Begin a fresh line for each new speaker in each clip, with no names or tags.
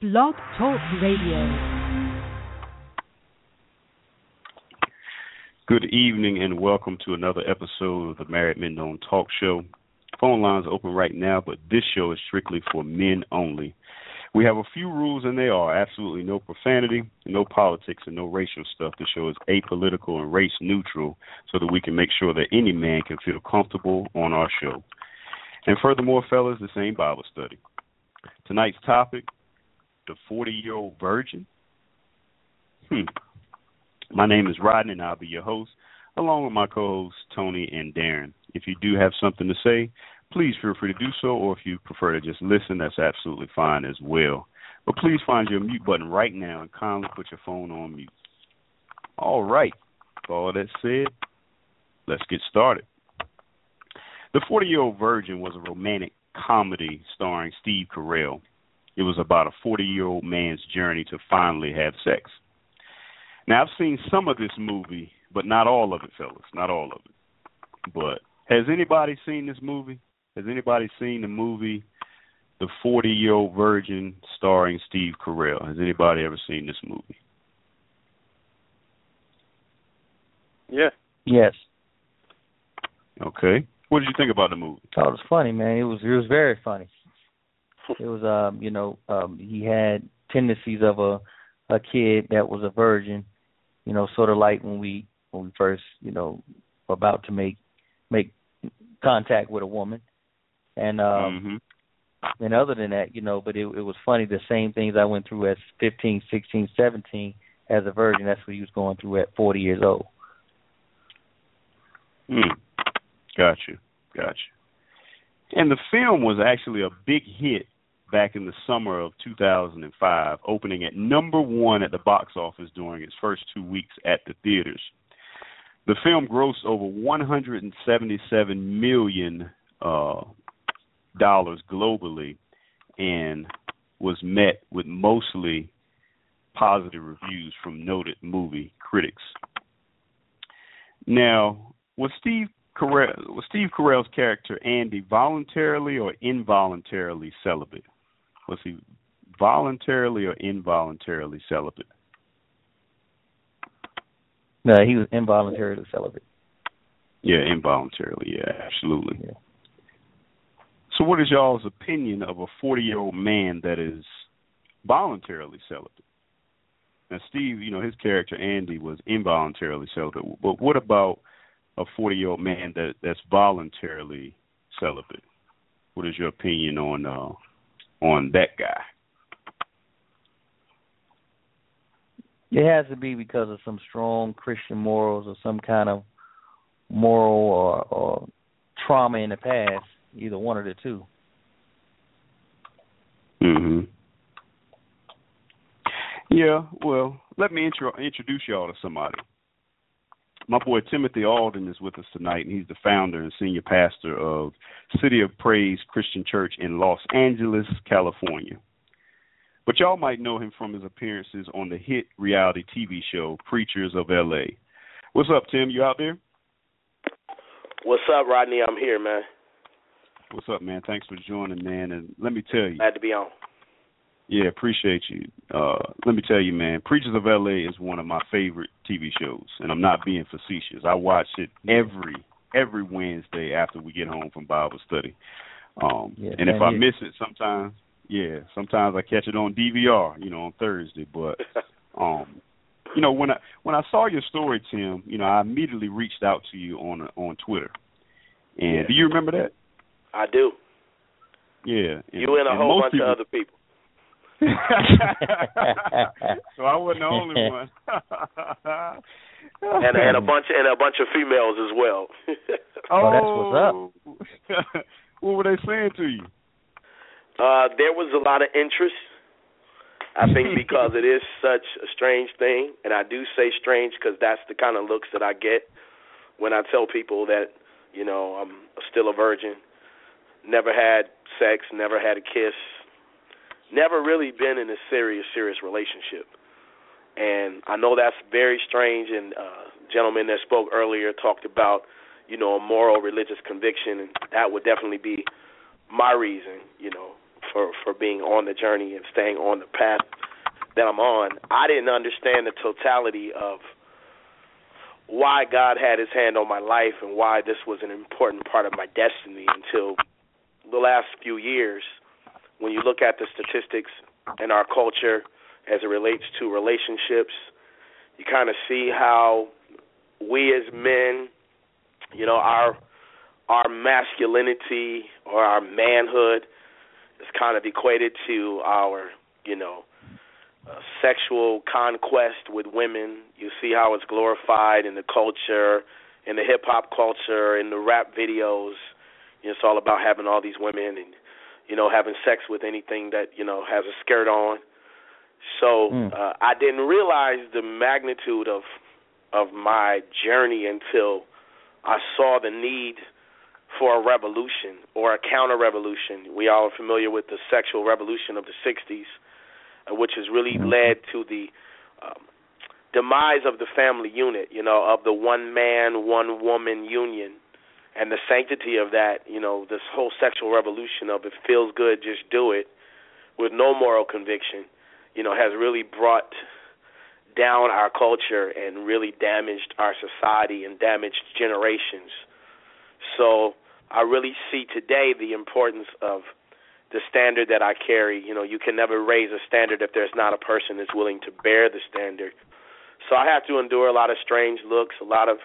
Blog Talk Radio.
Good evening and welcome to another episode of the Married Men Don't Talk Show. Phone lines open right now, but this show is strictly for men only. We have a few rules, and they are absolutely no profanity, no politics, and no racial stuff. The show is apolitical and race neutral so that we can make sure that any man can feel comfortable on our show. And furthermore, fellas, the same Bible study. Tonight's topic the 40 year old virgin. Hmm. My name is Rodney, and I'll be your host, along with my co hosts, Tony and Darren. If you do have something to say, please feel free to do so, or if you prefer to just listen, that's absolutely fine as well. But please find your mute button right now and kindly put your phone on mute. All right. With all that said, let's get started. The 40 Year Old Virgin was a romantic comedy starring Steve Carell. It was about a 40 year old man's journey to finally have sex. Now, I've seen some of this movie, but not all of it, fellas. Not all of it. But has anybody seen this movie? Has anybody seen the movie The 40 Year Old Virgin starring Steve Carell? Has anybody ever seen this movie?
Yeah.
Yes.
Okay. What did you think about the movie?
Oh, it was funny, man. It was it was very funny. It was um, you know, um he had tendencies of a a kid that was a virgin, you know, sort of like when we when we first, you know, were about to make make contact with a woman. And um
mm-hmm.
and other than that, you know, but it it was funny the same things I went through as 15, 16, 17 as a virgin, that's what he was going through at 40 years old.
Mm. Got you. And the film was actually a big hit back in the summer of 2005, opening at number one at the box office during its first two weeks at the theaters. The film grossed over 177 million uh, dollars globally, and was met with mostly positive reviews from noted movie critics. Now, was Steve Carell, was Steve Carell's character Andy voluntarily or involuntarily celibate? Was he voluntarily or involuntarily celibate?
No, he was involuntarily celibate.
Yeah, involuntarily. Yeah, absolutely.
Yeah.
So, what is y'all's opinion of a 40 year old man that is voluntarily celibate? Now, Steve, you know, his character Andy was involuntarily celibate, but what about a 40 year old man that that's voluntarily celibate? What is your opinion on uh, on that guy?
It has to be because of some strong Christian morals or some kind of moral or, or trauma in the past, either one of the two.
Mhm. Yeah, well, let me intro- introduce y'all to somebody. My boy Timothy Alden is with us tonight, and he's the founder and senior pastor of City of Praise Christian Church in Los Angeles, California. But y'all might know him from his appearances on the hit reality TV show Preachers of LA. What's up, Tim? You out there?
What's up, Rodney? I'm here, man.
What's up, man? Thanks for joining, man. And let me tell you,
Glad to be on.
Yeah, appreciate you. Uh, let me tell you, man, Preachers of LA is one of my favorite TV shows, and I'm not being facetious. I watch it every every Wednesday after we get home from Bible study. Um,
Yeah,
and if
same
I
here.
miss it, sometimes, yeah, sometimes I catch it on DVR, you know, on Thursday. But um, you know, when I when I saw your story, Tim, you know, I immediately reached out to you on on Twitter. And
Yeah.
do you remember that?
I do.
Yeah.
And, you and a whole
most
bunch
people,
of other people.
so I wasn't the only one.
And and a bunch and a bunch of females as well.
Oh, that's what's
up. what were they saying to you?
uh there was a lot of interest. I think because it is such a strange thing, and I do say strange because that's the kind of looks that I get when I tell people that you know I'm still a virgin, never had sex, never had a kiss, never really been in a serious, serious relationship. And I know that's very strange. And uh, gentleman that spoke earlier talked about, you know, a moral religious conviction, and that would definitely be my reason, you know, for for being on the journey and staying on the path that I'm on. I didn't understand the totality of why God had His hand on my life and why this was an important part of my destiny until the last few years. When you look at the statistics in our culture as it relates to relationships, you kind of see how we as men, you know, our our masculinity or our manhood is kind of equated to our, you know, uh, sexual conquest with women. You see how it's glorified in the culture, in the hip hop culture, in the rap videos. You know, it's all about having all these women and you know having sex with anything that you know has a skirt on. So mm. uh, I didn't realize the magnitude of of my journey until I saw the need for a revolution or a counter revolution. We all are familiar with the sexual revolution of the 60s, uh, which has really mm-hmm. led to the um, demise of the family unit, you know, of the one man, one woman union. And the sanctity of that, you know, this whole sexual revolution of it feels good, just do it, with no moral conviction, you know, has really brought down our culture and really damaged our society and damaged generations. So I really see today the importance of the standard that I carry. You know, you can never raise a standard if there's not a person that's willing to bear the standard. So I have to endure a lot of strange looks, a lot of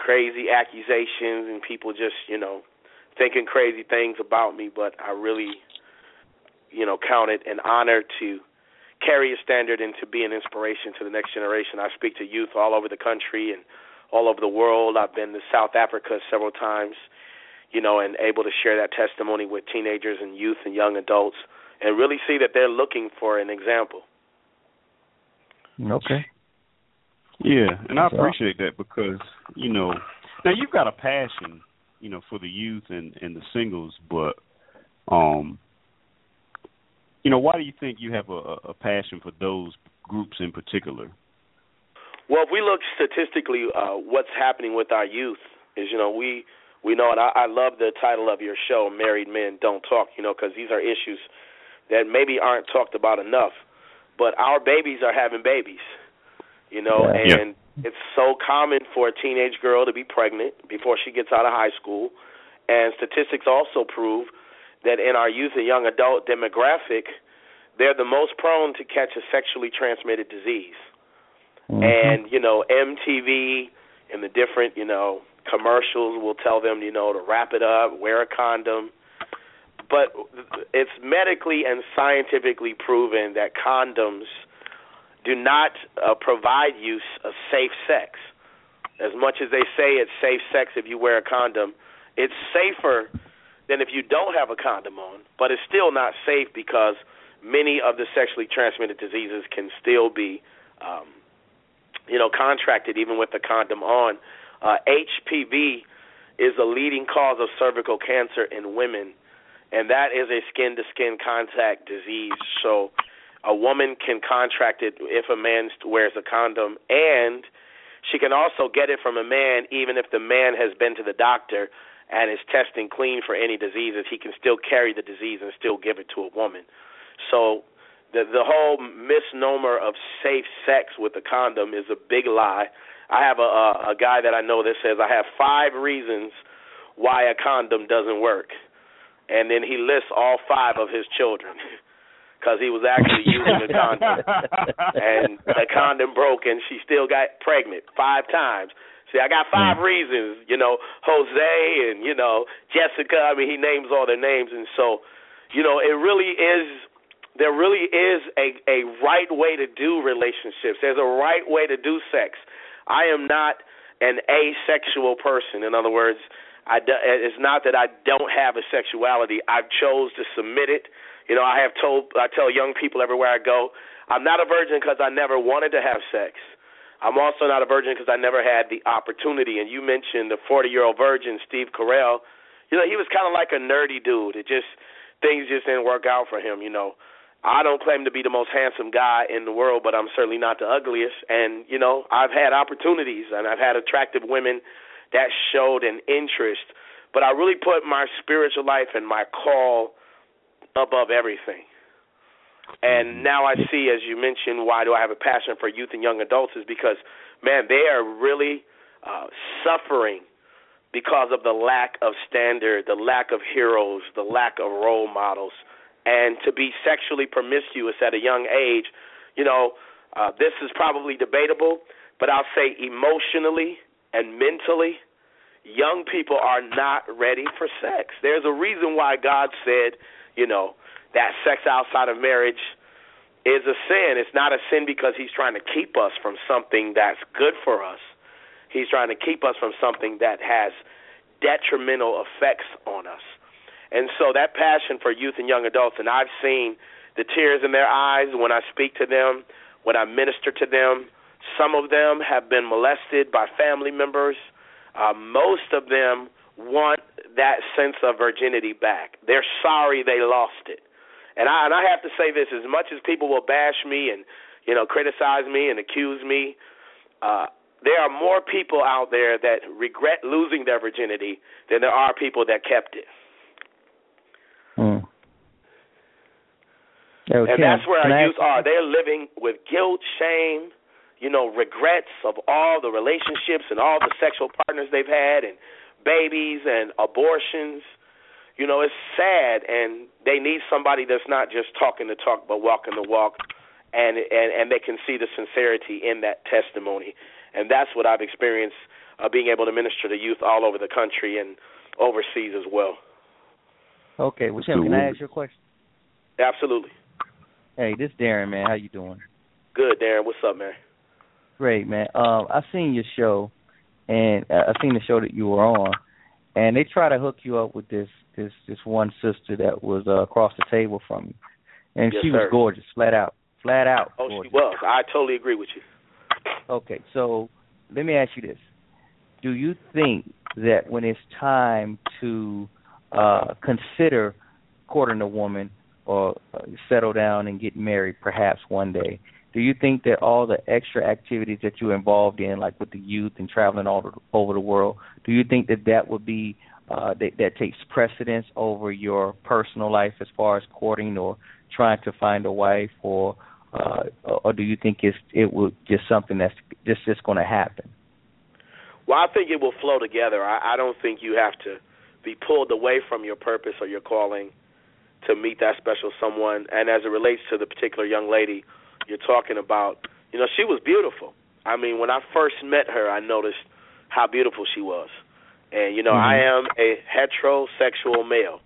crazy accusations, and people just, you know, thinking crazy things about me. But I really, you know, count it an honor to carry a standard and to be an inspiration to the next generation. I speak to youth all over the country and all over the world. I've been to South Africa several times, you know, and able to share that testimony with teenagers and youth and young adults and really see that they're looking for an example.
Okay.
Yeah, and I appreciate that because, you know, now you've got a passion, you know, for the youth and and the singles, but um you know, why do you think you have a, a passion for those groups in particular?
Well, if we look statistically, uh, what's happening with our youth is, you know, we we know, and I, I love the title of your show, "Married Men Don't Talk," you know, because these are issues that maybe aren't talked about enough. But our babies are having babies, you know, yeah. and yeah. it's so common for a teenage girl to be pregnant before she gets out of high school, and statistics also prove that in our youth and young adult demographic, they're the most prone to catch a sexually transmitted disease. Mm-hmm. And, you know, MTV and the different, you know, commercials will tell them, you know, to wrap it up, wear a condom. But it's medically and scientifically proven that condoms do not uh, provide use of safe sex. As much as they say it's safe sex if you wear a condom, it's safer than if you don't have a condom on, but it's still not safe because many of the sexually transmitted diseases can still be, um, you know, contracted even with the condom on. Uh, HPV is a leading cause of cervical cancer in women, and that is a skin-to-skin contact disease. So a woman can contract it if a man wears a condom, and she can also get it from a man even if the man has been to the doctor and is testing clean for any diseases, he can still carry the disease and still give it to a woman. So the the whole misnomer of safe sex with a condom is a big lie. I have a, a a guy that I know that says I have five reasons why a condom doesn't work, and then he lists all five of his children. Because he was actually using a condom, and the condom broke, and she still got pregnant five times. See, I got five mm. reasons, you know, Jose and, you know, Jessica. I mean, he names all their names. And so, you know, it really is, there really is a, a right way to do relationships. There's a right way to do sex. I am not an asexual person. In other words, I do, it's not that I don't have a sexuality. I've chose to submit it. You know, I have told, I tell young people everywhere I go, I'm not a virgin because I never wanted to have sex. I'm also not a virgin because I never had the opportunity. And you mentioned the 40 year old virgin, Steve Carell. You know, he was kind of like a nerdy dude. It just things just didn't work out for him. You know, I don't claim to be the most handsome guy in the world, but I'm certainly not the ugliest. And you know, I've had opportunities and I've had attractive women that showed an interest. But I really put my spiritual life and my call above everything. And now I see, as you mentioned, why do I have a passion for youth and young adults is because, man, they are really uh, suffering because of the lack of standard, the lack of heroes, the lack of role models, and to be sexually promiscuous at a young age, you know, uh, this is probably debatable, but I'll say emotionally and mentally, young people are not ready for sex. There's a reason why God said, you know, that sex outside of marriage is a sin. It's not a sin because He's trying to keep us from something that's good for us. He's trying to keep us from something that has detrimental effects on us. And so that passion for youth and young adults, and I've seen the tears in their eyes when I speak to them, when I minister to them. Some of them have been molested by family members. Uh, most of them want that sense of virginity back. They're sorry they lost it. And I and I have to say this: as much as people will bash me and you know criticize me and accuse me, uh, there are more people out there that regret losing their virginity than there are people that kept it.
Hmm.
and that's where our youth are. They're living with guilt, shame, you know, regrets of all the relationships and all the sexual partners they've had, and babies and abortions. You know, it's sad, and they need somebody that's not just talking the talk but walking the walk, and and and they can see the sincerity in that testimony, and that's what I've experienced uh, being able to minister to youth all over the country and overseas as well.
Okay, well, Tim, can I ask you a question?
Absolutely.
Hey, this Darren, man. How you doing?
Good, Darren. What's up, man?
Great, man. Um, I've seen your show, and uh, I've seen the show that you were on, and they try to hook you up with this this this one sister that was uh, across the table from you, and
yes,
she
sir.
was gorgeous, flat out, flat out.
Oh,
gorgeous.
she was. I totally agree with you.
Okay, so let me ask you this: Do you think that when it's time to uh, consider courting a woman or uh, settle down and get married, perhaps one day, do you think that all the extra activities that you're involved in, like with the youth and traveling all over the world, do you think that that would be uh, that, that takes precedence over your personal life as far as courting or trying to find a wife, or uh, or do you think it's it would just something that's just just going to happen?
Well, I think it will flow together. I, I don't think you have to be pulled away from your purpose or your calling to meet that special someone. And as it relates to the particular young lady you're talking about, you know, she was beautiful. I mean, when I first met her, I noticed how beautiful she was. And you know,
Mhm.
I am a heterosexual male,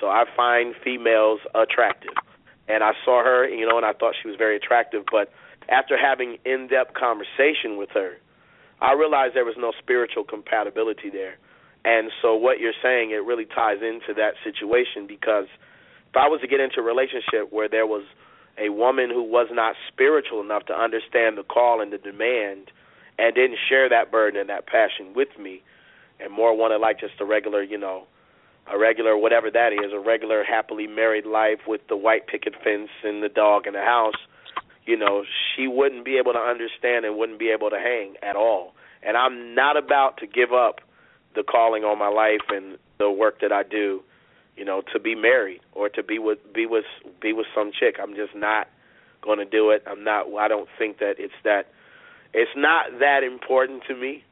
so I find females attractive. And I saw her, you know, and I thought she was very attractive. But after having in-depth conversation with her, I realized there was no spiritual compatibility there. And so what you're saying, it really ties into that situation because if I was to get into a relationship where there was a woman who was not spiritual enough to understand the call and the demand and didn't share that burden and that passion with me and more wanted like just a regular, you know, a regular whatever that is, a regular happily married life with the white picket fence and the dog in the house, you know, she wouldn't be able to understand and wouldn't be able to hang at all. And I'm not about to give up the calling on my life and the work that I do, you know, to be married or to be with be with be with some chick. I'm just not going to do it. I'm not I don't think that it's that it's not that important to me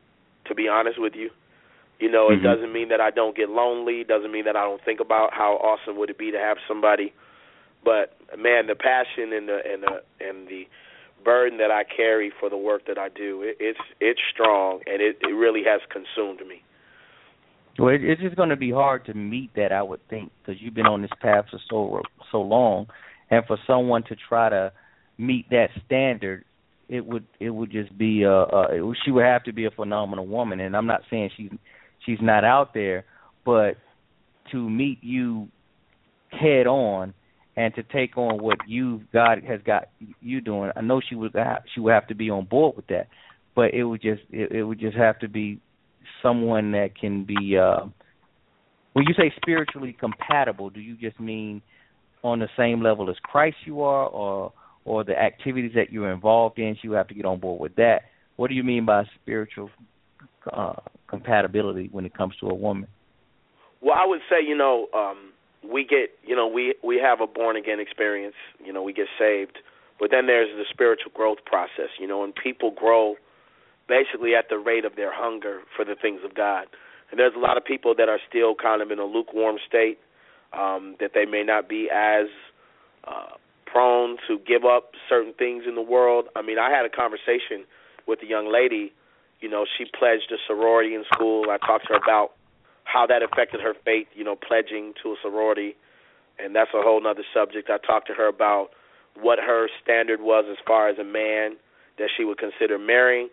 to be honest with you. You know,
Mhm.
it doesn't mean that I don't get lonely, doesn't mean that I don't think about how awesome would it be to have somebody. But man, the passion and the and the and the burden that I carry for the work that I do, it, it's it's strong and it it really has consumed me.
Well, it, it's just going to be hard to meet that, I would think, because you've been on this path for so so long, and for someone to try to meet that standard, it would it would just be uh, uh it, she would have to be a phenomenal woman. And I'm not saying she's she's not out there, but to meet you head on and to take on what you God has got you doing, I know she would have, she would have to be on board with that, but it would just it, it would just have to be someone that can be uh when you say spiritually compatible do you just mean on the same level as Christ you are or or the activities that you're involved in so you have to get on board with that what do you mean by spiritual uh compatibility when it comes to a woman
Well, I would say, you know, um we get, you know, we we have a born again experience. You know, we get saved, but then there's the spiritual growth process. You know, and people grow basically at the rate of their hunger for the things of God. And there's a lot of people that are still kind of in a lukewarm state, um, that they may not be as uh, prone to give up certain things in the world. I mean, I had a conversation with a young lady. You know, she pledged a sorority in school. I talked to her about how that affected her faith, you know, pledging to a sorority, and that's a whole other subject. I talked to her about what her standard was as far as a man that she would consider marrying,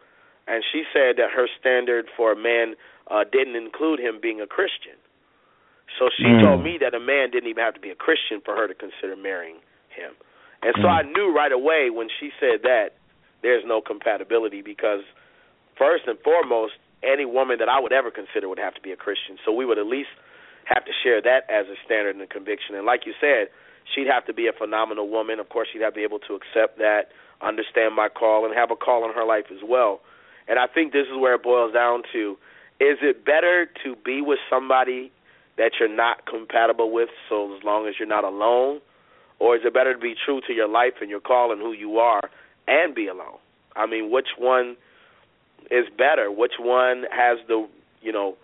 and she said that her standard for a man uh, didn't include him being a Christian. So she mm. told me that a man didn't even have to be a Christian for her to consider marrying him. And so mm. I knew right away when she said that there's no compatibility because first and foremost any woman that I would ever consider would have to be a Christian. So we would at least have to share that as a standard and a conviction. And like you said, she'd have to be a phenomenal woman. Of course, she'd have to be able to accept that, understand my call, and have a call in her life as well. And I think this is where it boils down to is it better to be with somebody that you're not compatible with so as long as you're not alone? Or is it better to be true to your life and your call and who you are and be alone? I mean, which one is better? Which one has the you know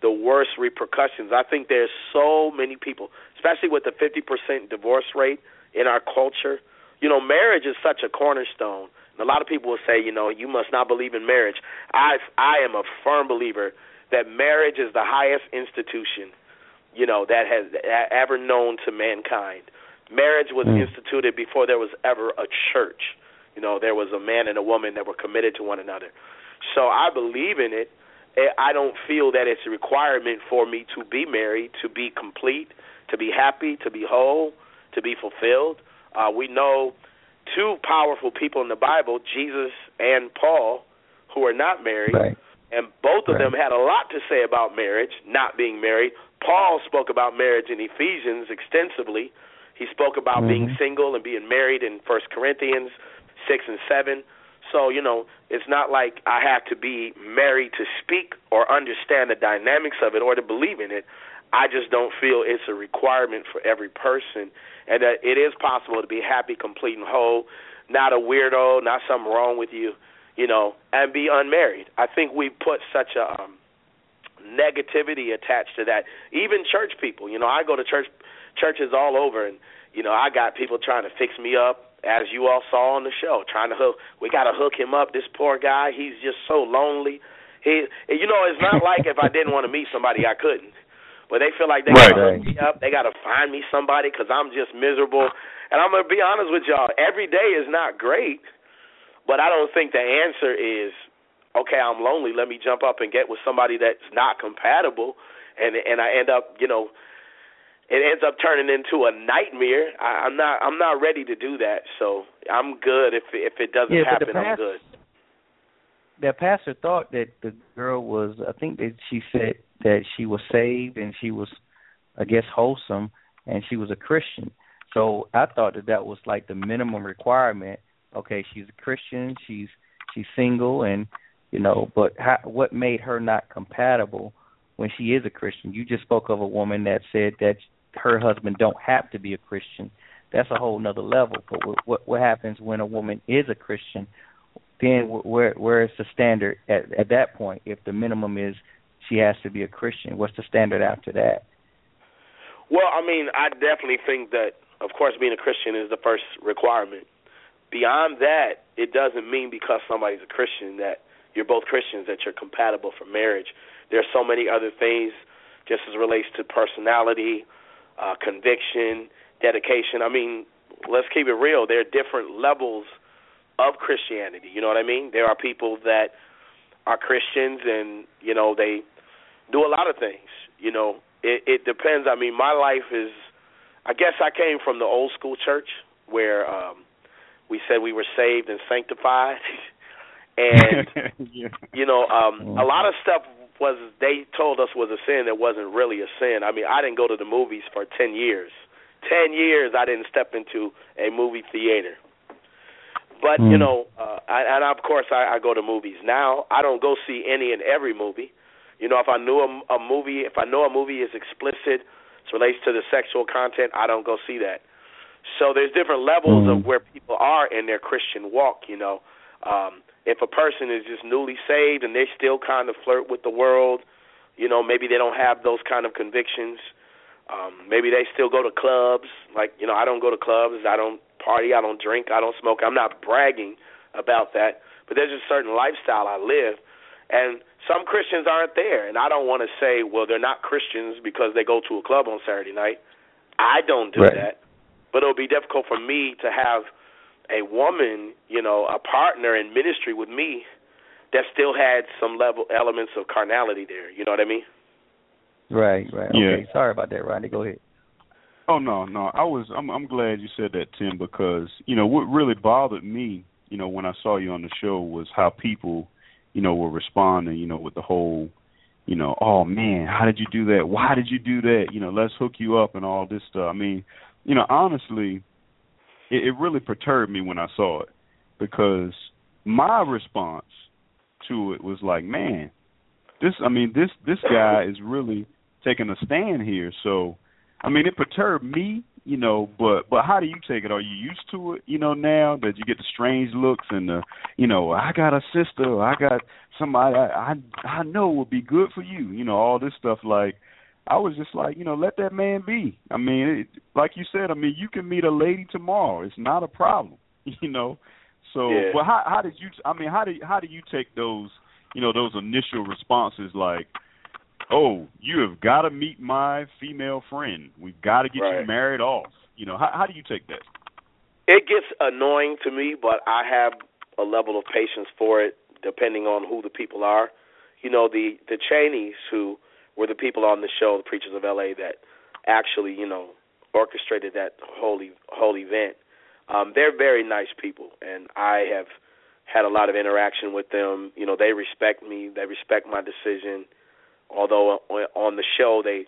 the worst repercussions? I think there's so many people, especially with the 50% divorce rate in our culture. You know, marriage is such a cornerstone. And a lot of people will say, you know, you must not believe in marriage. I I am a firm believer that marriage is the highest institution, you know, that has ever known to mankind. Marriage was mm. instituted before there was ever a church. You know, there was a man and a woman that were committed to one another. So I believe in it. I don't feel that it's a requirement for me to be married, to be complete, to be happy, to be whole, to be fulfilled. Uh, we know two powerful people in the Bible, Jesus and Paul, who are not married.
Right.
And both of
right.
them had a lot to say about marriage, not being married. Paul spoke about marriage in Ephesians extensively. He spoke about mm-hmm. being single and being married in First Corinthians six and seven. So, you know, it's not like I have to be married to speak or understand the dynamics of it or to believe in it. I just don't feel it's a requirement for every person, and that it is possible to be happy, complete, and whole, not a weirdo, not something wrong with you, you know, and be unmarried. I think we put such a um, negativity attached to that. Even church people, you know, I go to church churches all over, and you know, I got people trying to fix me up as you all saw on the show, trying to hook. We got to hook him up. This poor guy, he's just so lonely. He, you know, it's not like if I didn't want to meet somebody, I couldn't. But they feel like they
right.
got to hook me up. They got to find me somebody because I'm just miserable. And I'm gonna be honest with y'all. Every day is not great, but I don't think the answer is okay. I'm lonely. Let me jump up and get with somebody that's not compatible, and and I end up, you know, it ends up turning into a nightmare. I, I'm not I'm not ready to do that. So I'm good if if it doesn't
yeah,
happen.
Past,
I'm good.
That pastor thought that the girl was. I think that she said that she was saved and she was, I guess, wholesome and she was a Christian. So I thought that that was like the minimum requirement. Okay, she's a Christian. She's she's single and you know, but how, what made her not compatible when she is a Christian? You just spoke of a woman that said that her husband don't have to be a Christian. That's a whole nother level. But what what happens when a woman is a Christian? Then where where is the standard at at that point? If the minimum is she has to be a Christian, what's the standard after that?
Well, I mean, I definitely think that, of course, being a Christian is the first requirement. Beyond that, it doesn't mean because somebody's a Christian that you're both Christians that you're compatible for marriage. There's so many other things, just as relates to personality, uh, conviction, dedication. I mean, let's keep it real. There are different levels of Christianity. You know what I mean? There are people that are Christians and you know they do a lot of things. You know, it, it depends. I mean, my life is. I guess I came from the old school church where um we said we were saved and sanctified, and you know, um a lot of stuff was they told us was a sin that wasn't really a sin. I mean, I didn't go to the movies for 10 years. 10 years I didn't step into a movie theater. But, mm. you hmm. know, uh, I, and of course I, I go to movies now. I don't go see any and every movie. You know, if I knew a, a movie, if I know a movie is explicit it relates to the sexual content, I don't go see that. So there's different levels mm. of where people are in their Christian walk. You know, um, if a person is just newly saved and they still kind of flirt with the world, you know, maybe they don't have those kind of convictions. Um, maybe they still go to clubs. Like, you know, I don't go to clubs. I don't party. I don't drink. I don't smoke. I'm not bragging about that, but there's a certain lifestyle I live, and some Christians aren't there. And I don't want to say, well, they're not Christians because they go to a club on Saturday night. I don't do right. that, but it'll be difficult for me to have a woman, you know, a partner in ministry with me that still had some level elements of carnality there. You know what I mean?
Right, right. Yeah. Okay. Sorry about that, Rodney. Go ahead.
Oh no, no. I was I'm I'm glad you said that, Tim, because, you know, what really bothered me, you know, when I saw you on the show was how people, you know, were responding, you know, with the whole you know, oh man, how did you do that? Why did you do that? You know, let's hook you up and all this stuff. I mean, you know, honestly, it, it really perturbed me when I saw it because my response to it was like, man, this I mean this this guy is really taking a stand here. So I mean it perturbed me, you know, but but how do you take it? Are you used to it, you know, now that you get the strange looks and the you know, I got a sister, I got somebody I I, I know would be good for you, you know, all this stuff like I was just like, you know, let that man be. I mean, it, like you said, I mean, you can meet a lady tomorrow. It's not a problem, you know. So,
yeah.
but how how did you? I mean, how do how do you take those you know those initial responses like oh you have got to meet my female friend we've got to get
right.
you married off you know how how do you take that
it gets annoying to me but i have a level of patience for it depending on who the people are you know the the Chaneys who were the people on the show the preachers of la that actually you know orchestrated that whole whole event um they're very nice people and i have had a lot of interaction with them. You know, they respect me. They respect my decision. Although on the show, they,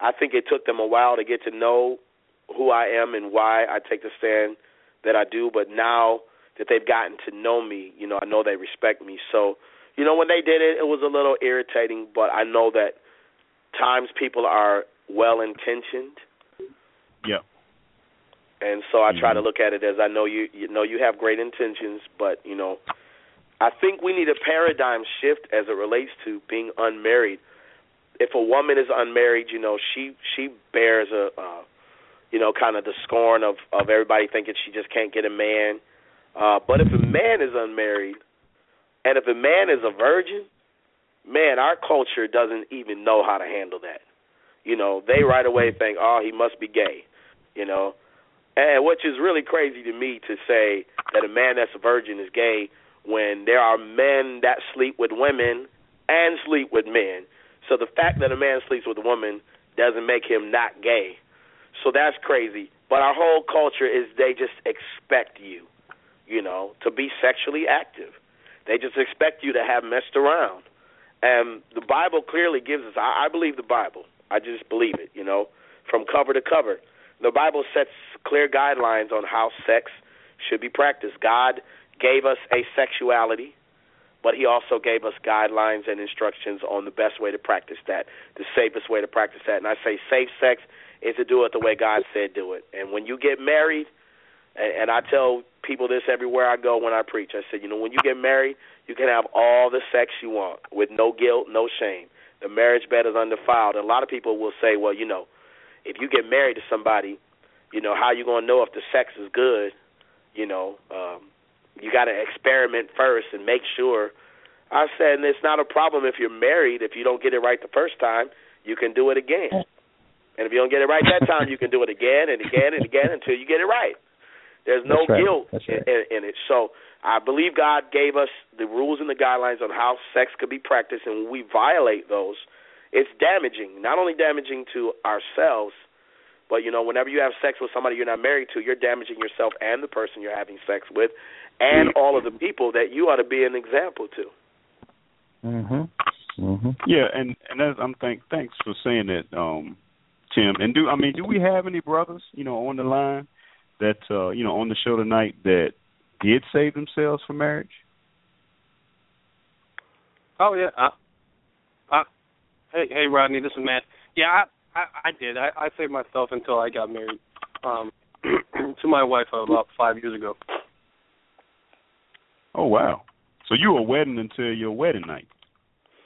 I think it took them a while to get to know who I am and why I take the stand that I do. But now that they've gotten to know me, you know, I know they respect me. So, you know, when they did it, it was a little irritating. But I know that times people are well intentioned.
Yeah
and so I try
mm-hmm.
to look at it as I know you you know you have great intentions, but you know, I think we need a paradigm shift as it relates to being unmarried. If a woman is unmarried, you know, she she bears a uh, you know kind of the scorn of of everybody thinking she just can't get a man. Uh, but if a man is unmarried, and if a man is a virgin, man, our culture doesn't even know how to handle that. You know, they right away think, oh, he must be gay. You know, and which is really crazy to me to say that a man that's a virgin is gay when there are men that sleep with women and sleep with men. So the fact that a man sleeps with a woman doesn't make him not gay. So that's crazy. But our whole culture is they just expect you, you know, to be sexually active. They just expect you to have messed around. And the Bible clearly gives us I, I believe the Bible. I just believe it, you know, from cover to cover. The Bible sets clear guidelines on how sex should be practiced. God gave us a sexuality, but He also gave us guidelines and instructions on the best way to practice that, the safest way to practice that. And I say safe sex is to do it the way God said do it. And when you get married, and, and I tell people this everywhere I go when I preach, I said, you know, when you get married, you can have all the sex you want with no guilt, no shame. The marriage bed is undefiled. And a lot of people will say, well, you know, if you get married to somebody, you know, how you gonna know if the sex is good? You know, um, you got to experiment first and make sure. I said, and it's not a problem if you're married. If you don't get it right the first time, you can do it again. And if you don't get it right that time, you can do it again and again and again until you get it right. There's no
right.
guilt
right.
in, in it. So I believe God gave us the rules and the guidelines on how sex could be practiced, and when we violate those, it's damaging. Not only damaging to ourselves, but you know, whenever you have sex with somebody you're not married to, you're damaging yourself and the person you're having sex with, and all of the people that you ought to be an example to.
Mhm. Mhm.
Yeah, and and as I'm thank thanks for saying that, um, Tim. And do I mean do we have any brothers, you know, on the line that uh, you know on the show tonight that did save themselves for marriage?
Oh yeah. I, I, hey hey Rodney, this is Matt. Yeah, I I, I did. I, I saved myself until I got married um, to my wife about five years ago.
Oh wow! So you were wedding until your wedding night.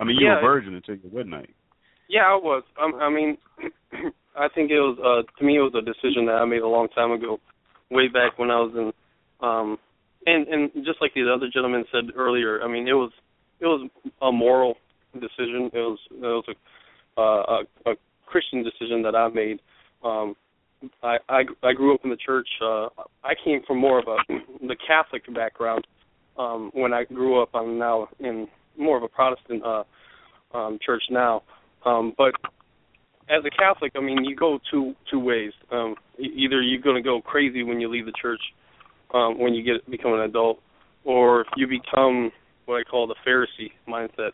I mean, you
Yeah.
were a virgin until your wedding night.
Yeah, I was. Um, I mean, I think it was uh to me it was a decision that I made a long time ago, way back when I was in um and and just like the other gentleman said earlier, I mean it was it was a moral decision. It was it was a uh, a, a Christian decision that I made. Um I I I grew up in the church. Uh I came from more of a the Catholic background. Um when I grew up I'm now in more of a Protestant uh um church now. Um, but as a Catholic, I mean, you go two two ways. Um, either you're going to go crazy when you leave the church, um, when you get become an adult, or you become what I call the Pharisee mindset.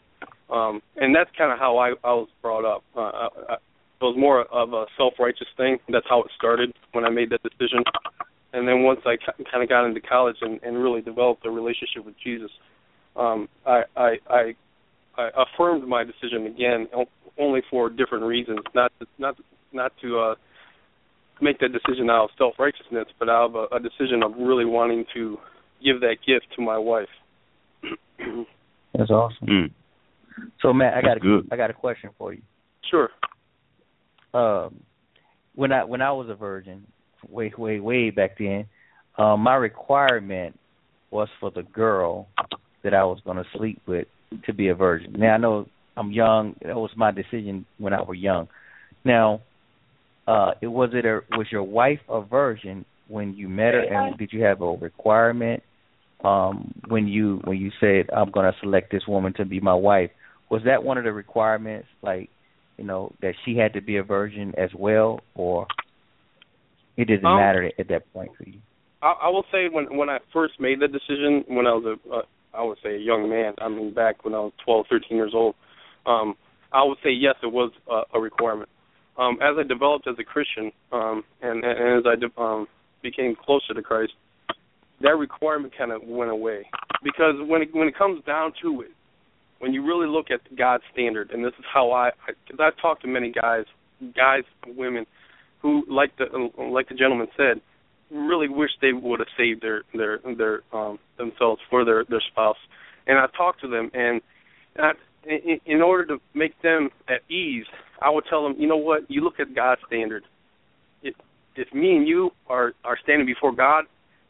Um, and that's kind of how I, I was brought up. Uh, I, I, it was more of a self-righteous thing. That's how it started when I made that decision. And then once I kind of got into college and, and really developed a relationship with Jesus, um, I, I, I I affirmed my decision again, only for different reasons, not to, not not to uh, make that decision out of self righteousness, but out of a, a decision of really wanting to give that gift to my wife.
That's awesome.
Mm.
So Matt, I got
That's
a,
good.
I got a question for you.
Sure.
Um, when I when I was a virgin, way way way back then, um, my requirement was for the girl that I was going to sleep with to be a virgin. Now I know I'm young. That was my decision when I was young. Now, uh, it was it a was your wife a virgin when you met her, and did you have a requirement um, when you when you said I'm going to select this woman to be my wife? Was that one of the requirements, like you know, that she had to be a virgin as well, or it didn't
Um,
matter at that point for you?
I, I will say when when I first made the decision, when I was a uh, I would say a young man. I mean, back when I was 12, 13 years old, um, I would say yes, it was a, a requirement. Um, as I developed as a Christian, um, and, and as I de- um, became closer to Christ, that requirement kind of went away because when it, when it comes down to it, when you really look at God's standard, and this is how I, because I've talked to many guys, guys, women, who like the like the gentleman said, really wish they would have saved their their their um themselves for their their spouse. And i talked to them and I, in, order to make them at ease i would tell them you know what? You look at god's standard. If if me and you are are standing before god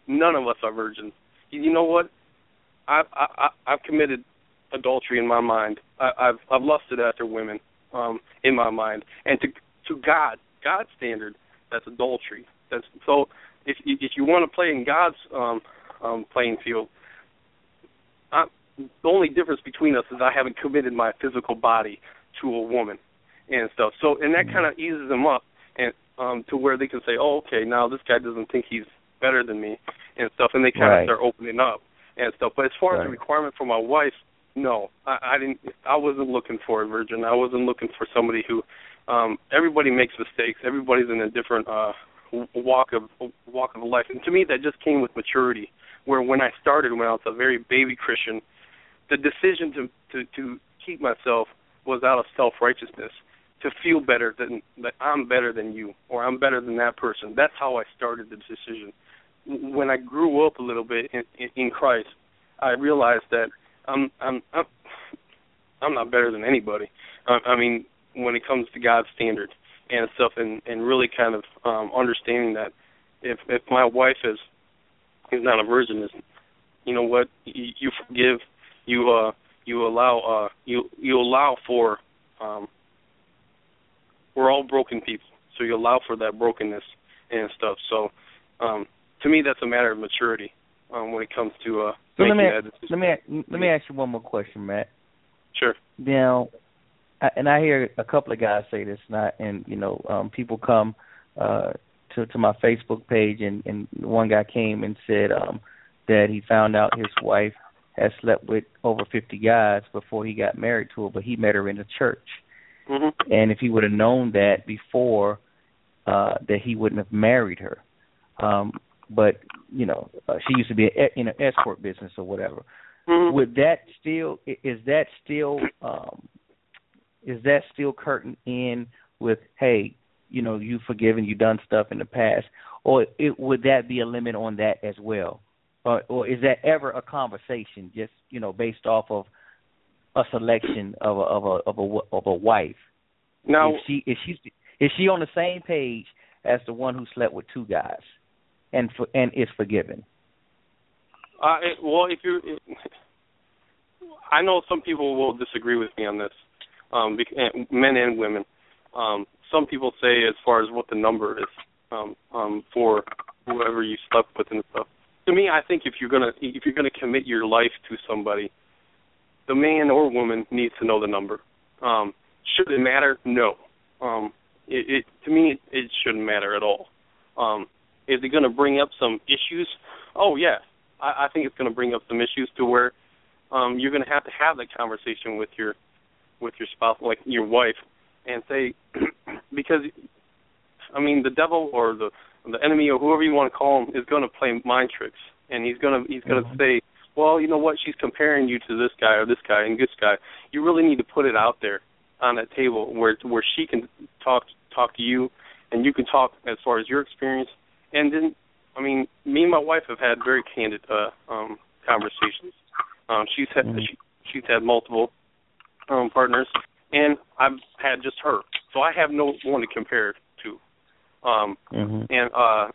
none of us are virgins. You, know what? I, I i've committed adultery in my mind. I i've i've lusted after women um in my mind. And to to god god's standard that's adultery that's so if you, if you want to play in God's um, um, playing field, I, the only difference between us is I haven't committed my physical body to a woman and stuff. So and that kind of eases them up and um, to where they can say, oh, okay, now this guy doesn't think he's better than me and stuff, and they kind
Right.
of start opening up and stuff. But as far as the requirement for my wife, no, I, I didn't. I wasn't looking for a virgin. I wasn't looking for somebody who. Um, everybody makes mistakes. Everybody's in a different uh, walk of walk of life, and to me, that just came with maturity. Where when I started, when I was a very baby Christian, the decision to to to keep myself was out of self righteousness, to feel better than that I'm better than you or I'm better than that person. That's how I started the decision. When I grew up a little bit in, in, in Christ, I realized that I'm I'm I'm I'm not better than anybody. I, I mean, when it comes to God's standard and stuff, and and really kind of um understanding that if if my wife is is not a virgin, is you know what you, you forgive, you uh you allow uh you you allow for um we're all broken people, so you allow for that brokenness and stuff. So um to me, that's a matter of maturity um when it comes to uh
So let me let me let me ask you one more question, Matt.
Sure.
Now, and I hear a couple of guys say this, and I, and you know, um, people come uh, to to my Facebook page, and and one guy came and said um, that he found out his wife had slept with over 50 guys before he got married to her, but he met her in the church,
Mhm.
and if he would have known that before, uh, that he wouldn't have married her. Um, but you know, uh, she used to be a, in an escort business or whatever
Mhm.
would that still is that still um is that still curtain in with, hey, you know, you've forgiven, you've done stuff in the past, or it, would that be a limit on that as well, or, or is that ever a conversation just you know based off of a selection of a of a of a of a wife?
Now,
is she is she is she on the same page as the one who slept with two guys, and for, and is forgiven?
Uh, it, well, if you, it, I know some people will disagree with me on this, um, men and women. Um, some people say as far as what the number is um, um, for whoever you slept with and stuff. To me, I think if you're gonna if you're gonna commit your life to somebody, the man or woman needs to know the number. Um, should it matter? No. Um, it, it to me it, it shouldn't matter at all. Um, is it going to bring up some issues? Oh yeah, I, I think it's going to bring up some issues to where um, you're going to have to have that conversation with your with your spouse, like your wife, and say because I mean the devil or the the enemy or whoever you want to call him is going to play mind tricks, and he's going to he's going to mm-hmm. say, well, you know what, she's comparing you to this guy or this guy and this guy. You really need to put it out there on that table where where she can talk talk to you, and you can talk as far as your experience, and then I mean, me and my wife have had very candid uh, um, conversations. Um, she's had mm-hmm. she, she's had multiple um, partners, and I've had just her, so I have no one to compare to. Um, mm-hmm. And uh,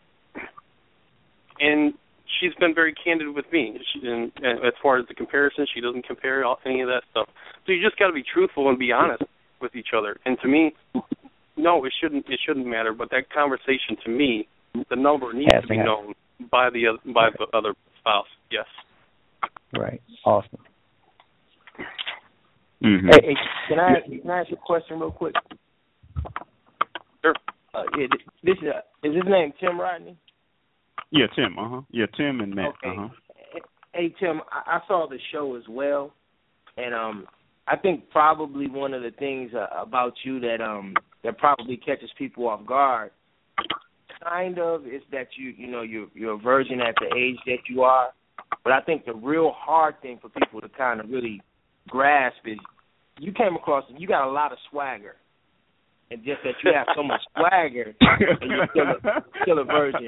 and she's been very candid with me. She, and, and as far as the comparison, she doesn't compare all, any of that stuff. So you just got to be truthful and be honest with each other. And to me, no, it shouldn't it shouldn't matter. But that conversation to me the number needs to be known by the by the other spouse. Yes.
Right. Awesome.
Mm-hmm. Hey, hey, can I can I ask you a question real quick?
Sure.
Uh, yeah, this is uh, is his name Tim Rodney?
Yeah, Tim. Uh huh. Yeah, Tim and Matt.
Okay.
Uh huh.
Hey Tim, I, I saw the show as well, and um, I think probably one of the things uh, about you that um that probably catches people off guard kind of is that you you know you're you're a virgin at the age that you are, but I think the real hard thing for people to kind of really grasp is you came across and you got a lot of swagger, and just that you have so much swagger and you're still a, still a virgin,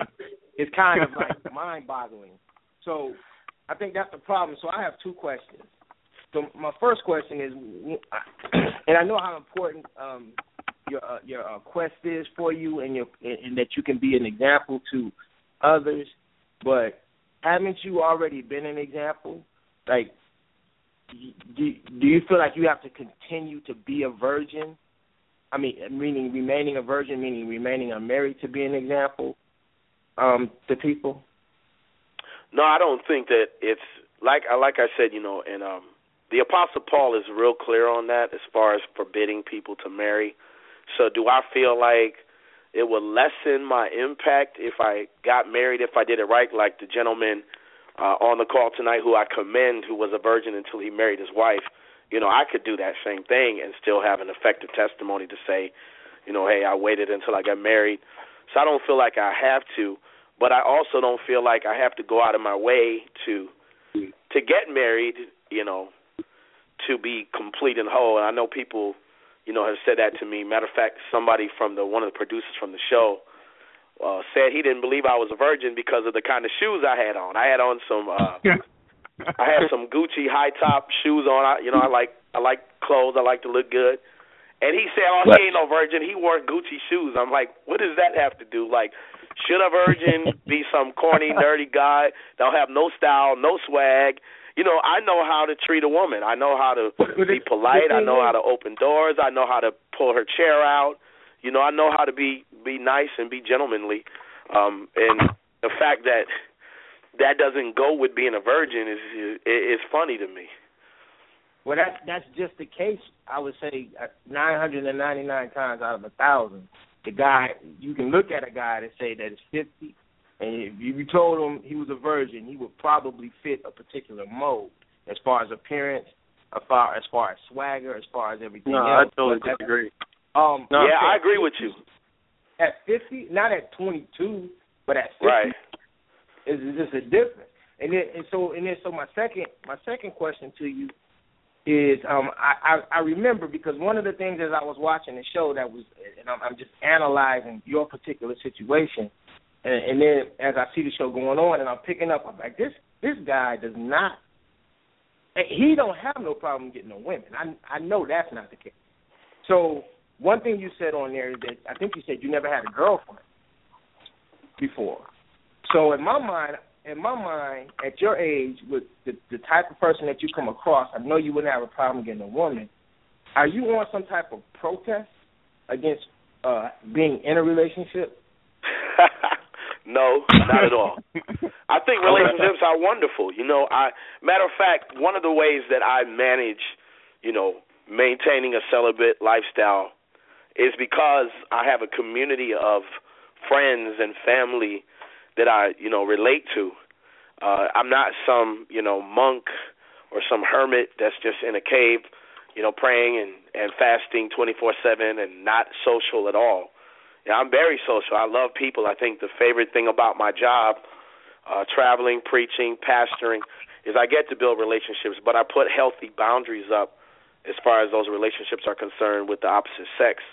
it's kind of like mind-boggling. So I think that's the problem. So I have two questions. So my first question is, and I know how important um, your uh, your uh, quest is for you, and your and that you can be an example to others. But haven't you already been an example? Like, do do you feel like you have to continue to be a virgin? I mean, meaning remaining a virgin, meaning remaining unmarried to be an example um, to people.
No, I don't think that it's like I like I said, you know, and um, the Apostle Paul is real clear on that as far as forbidding people to marry. So do I feel like it would lessen my impact if I got married if I did it right, like the gentleman uh, on the call tonight who I commend who was a virgin until he married his wife. You know, I could do that same thing and still have an effective testimony to say, you know, hey, I waited until I got married. So I don't feel like I have to, but I also don't feel like I have to go out of my way to to get married, you know, to be complete and whole. And I know people you know, has said that to me. Matter of fact, somebody from the one of the producers from the show uh said he didn't believe I was a virgin because of the kind of shoes I had on. I had on some uh I had some Gucci high top shoes on. I you know, I like I like clothes, I like to look good. And he said, Oh, he ain't no virgin, he wore Gucci shoes. I'm like, What does that have to do? Like, should a virgin be some corny, nerdy guy that'll have no style, no swag? you know, I know how to treat a woman. I know how to be polite. I know how to open doors. I know how to pull her chair out. You know, I know how to be be nice and be gentlemanly. Um, and the fact that that doesn't go with being a virgin is is, is funny to me.
Well, that's that's just the case. I would say uh, 999 times out of a thousand, the guy you can look at a guy and say that that is 50, and if you told him he was a virgin, he would probably fit a particular mold as far as appearance, as far as far as swagger, as far as everything
no,
else.
I totally disagree.
Um,
no, yeah, I agree with you.
At fifty, not at twenty two, but at fifty,
right.
is just a difference. And then, and so, and then, so my second, my second question to you is um I, I I remember because one of the things as I was watching the show that was and I'm, I'm just analyzing your particular situation, and, and then as I see the show going on and I'm picking up, I'm like this this guy does not he don't have no problem getting no women. I I know that's not the case. So one thing you said on there is that I think you said you never had a girlfriend before. So in my mind, in my mind, at your age, with the the type of person that you come across, I know you wouldn't have a problem getting a woman. Are you on some type of protest against uh being in a relationship?
no, not at all. I think relationships are wonderful. You know, I matter of fact, one of the ways that I manage, you know, maintaining a celibate lifestyle is because I have a community of friends and family that I, you know, relate to. Uh, I'm not some, you know, monk or some hermit that's just in a cave, you know, praying and and fasting 24/7 and not social at all. Yeah, I'm very social. I love people. I think the favorite thing about my job, uh, traveling, preaching, pastoring, is I get to build relationships, but I put healthy boundaries up as far as those relationships are concerned with the opposite sex.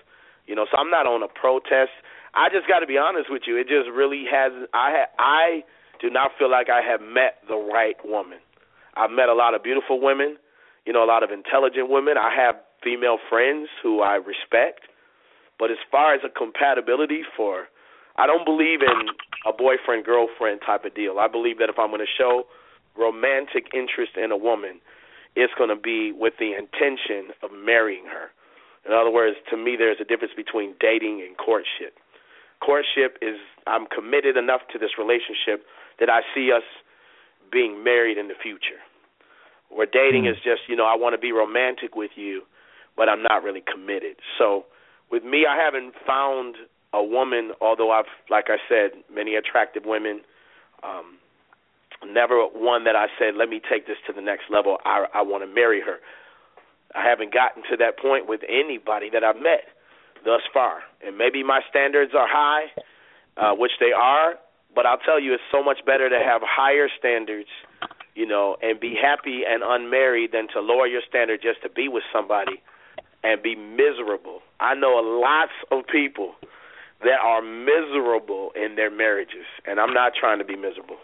You know, so I'm not on a protest. I just got to be honest with you. It just really has. I ha, I do not feel like I have met the right woman. I've met a lot of beautiful women, you know, a lot of intelligent women. I have female friends who I respect, but as far as a compatibility for, I don't believe in a boyfriend girlfriend type of deal. I believe that if I'm going to show romantic interest in a woman, it's going to be with the intention of marrying her. In other words, to me, there's a difference between dating and courtship. Courtship is I'm committed enough to this relationship that I see us being married in the future. Where dating mm. is just, you know, I want to be romantic with you, but I'm not really committed. So with me, I haven't found a woman, although I've, like I said, many attractive women. Um, never one that I said, let me take this to the next level. I, I want to marry her. I haven't gotten to that point with anybody that I've met thus far. And maybe my standards are high, uh, which they are, but I'll tell you, it's so much better to have higher standards, you know, and be happy and unmarried than to lower your standard just to be with somebody and be miserable. I know lots of people that are miserable in their marriages, and I'm not trying to be miserable.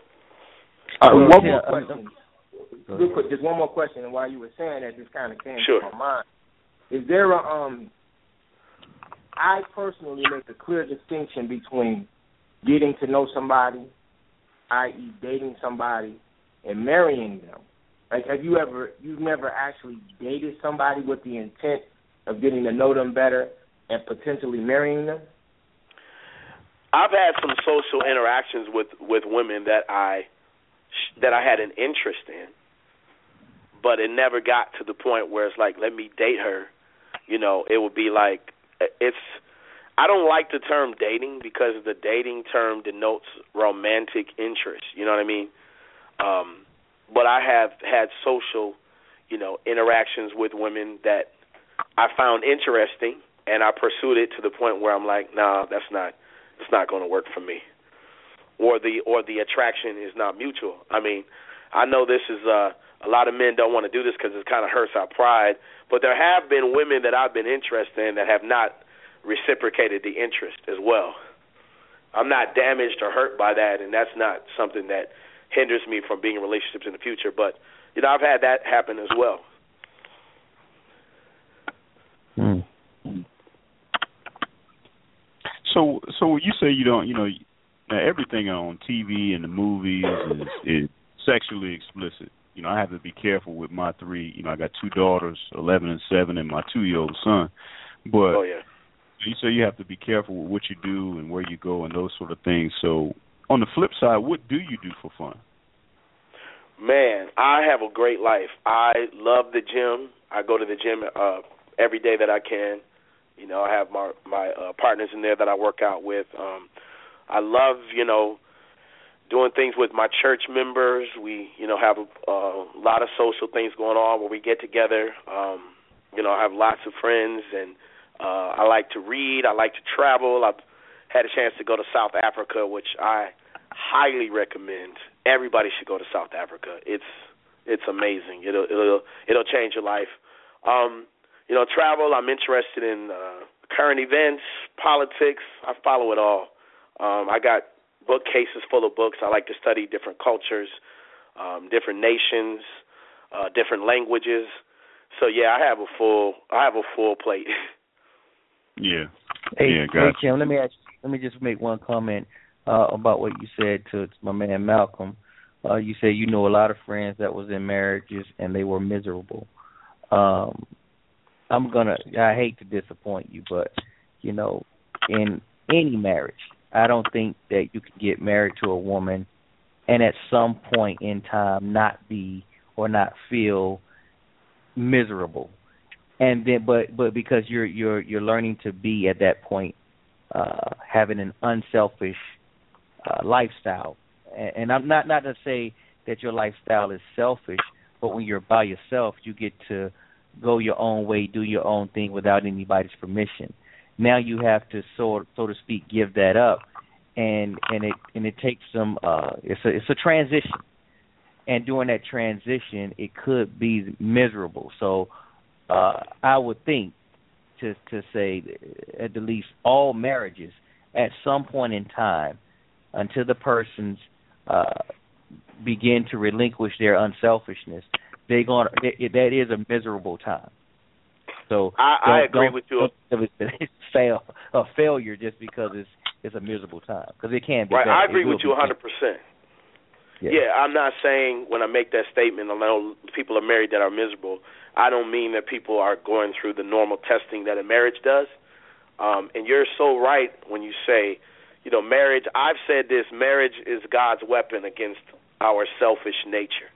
Uh, one more question. Real quick, just one more question. And while you were saying that, this kind of came
sure.
to my mind. Is there a um I personally make a clear distinction between getting to know somebody, i.e., dating somebody, and marrying them. Like, have you ever, you've never actually dated somebody with the intent of getting to know them better and potentially marrying them?
I've had some social interactions with with women that I that I had an interest in, but it never got to the point where it's like, let me date her. You know, it would be like it's I don't like the term dating because the dating term denotes romantic interest. You know what I mean? Um, but I have had social, you know, interactions with women that I found interesting, and I pursued it to the point where I'm like, nah, that's not, it's not going to work for me, or the or the attraction is not mutual. I mean, I know this is uh, a lot of men don't want to do this because it kind of hurts our pride, but there have been women that I've been interested in that have not reciprocated the interest as well. I'm not damaged or hurt by that, and that's not something that hinders me from being in relationships in the future. But you know, I've had that happen as well.
Hmm. So, so you say you don't, you know, everything on TV and the movies is, is sexually explicit. You know, I have to be careful with my three. You know, I got two daughters, eleven and seven, and my two-year-old son. But
oh yeah
you say you have to be careful with what you do and where you go and those sort of things. So, on the flip side, what do you do for fun?
Man, I have a great life. I love the gym. I go to the gym uh every day that I can. You know, I have my my uh, partners in there that I work out with. Um I love, you know, doing things with my church members. We, you know, have a, a lot of social things going on where we get together. Um, you know, I have lots of friends and uh, I like to read. I like to travel. I've had a chance to go to South Africa, which I highly recommend. Everybody should go to South Africa. It's it's amazing. It'll it'll it'll change your life. Um, you know, travel. I'm interested in uh, current events, politics. I follow it all. Um, I got bookcases full of books. I like to study different cultures, um, different nations, uh, different languages. So yeah, I have a full I have a full plate.
yeah.
Hey,
yeah,
hey Jim, let me ask, let me just make one comment uh, about what you said to, to my man Malcolm. Uh, you said you know a lot of friends that was in marriages and they were miserable. Um, I'm gonna. I hate to disappoint you, but you know, in any marriage, I don't think that you can get married to a woman and at some point in time not be or not feel miserable. And then but but because you're you're you're learning to be at that point uh having an unselfish uh lifestyle. And, and I'm not not to say that your lifestyle is selfish, but when you're by yourself, you get to go your own way, do your own thing without anybody's permission. Now you have to so so to speak give that up, and and it and it takes some uh it's a it's a transition, and during that transition it could be miserable. So uh I would think to to say at the least all marriages at some point in time until the persons uh begin to relinquish their unselfishness they're going to that is a miserable time. So
I, I agree with you.
It's fail a failure just because it's it's a miserable time because it can be.
Right,
better.
I agree with you
100
percent. Yeah. I'm not saying when I make that statement, I know people are married that are miserable. I don't mean that people are going through the normal testing that a marriage does. Um, and you're so right when you say, you know, marriage. I've said this: marriage is God's weapon against our selfish nature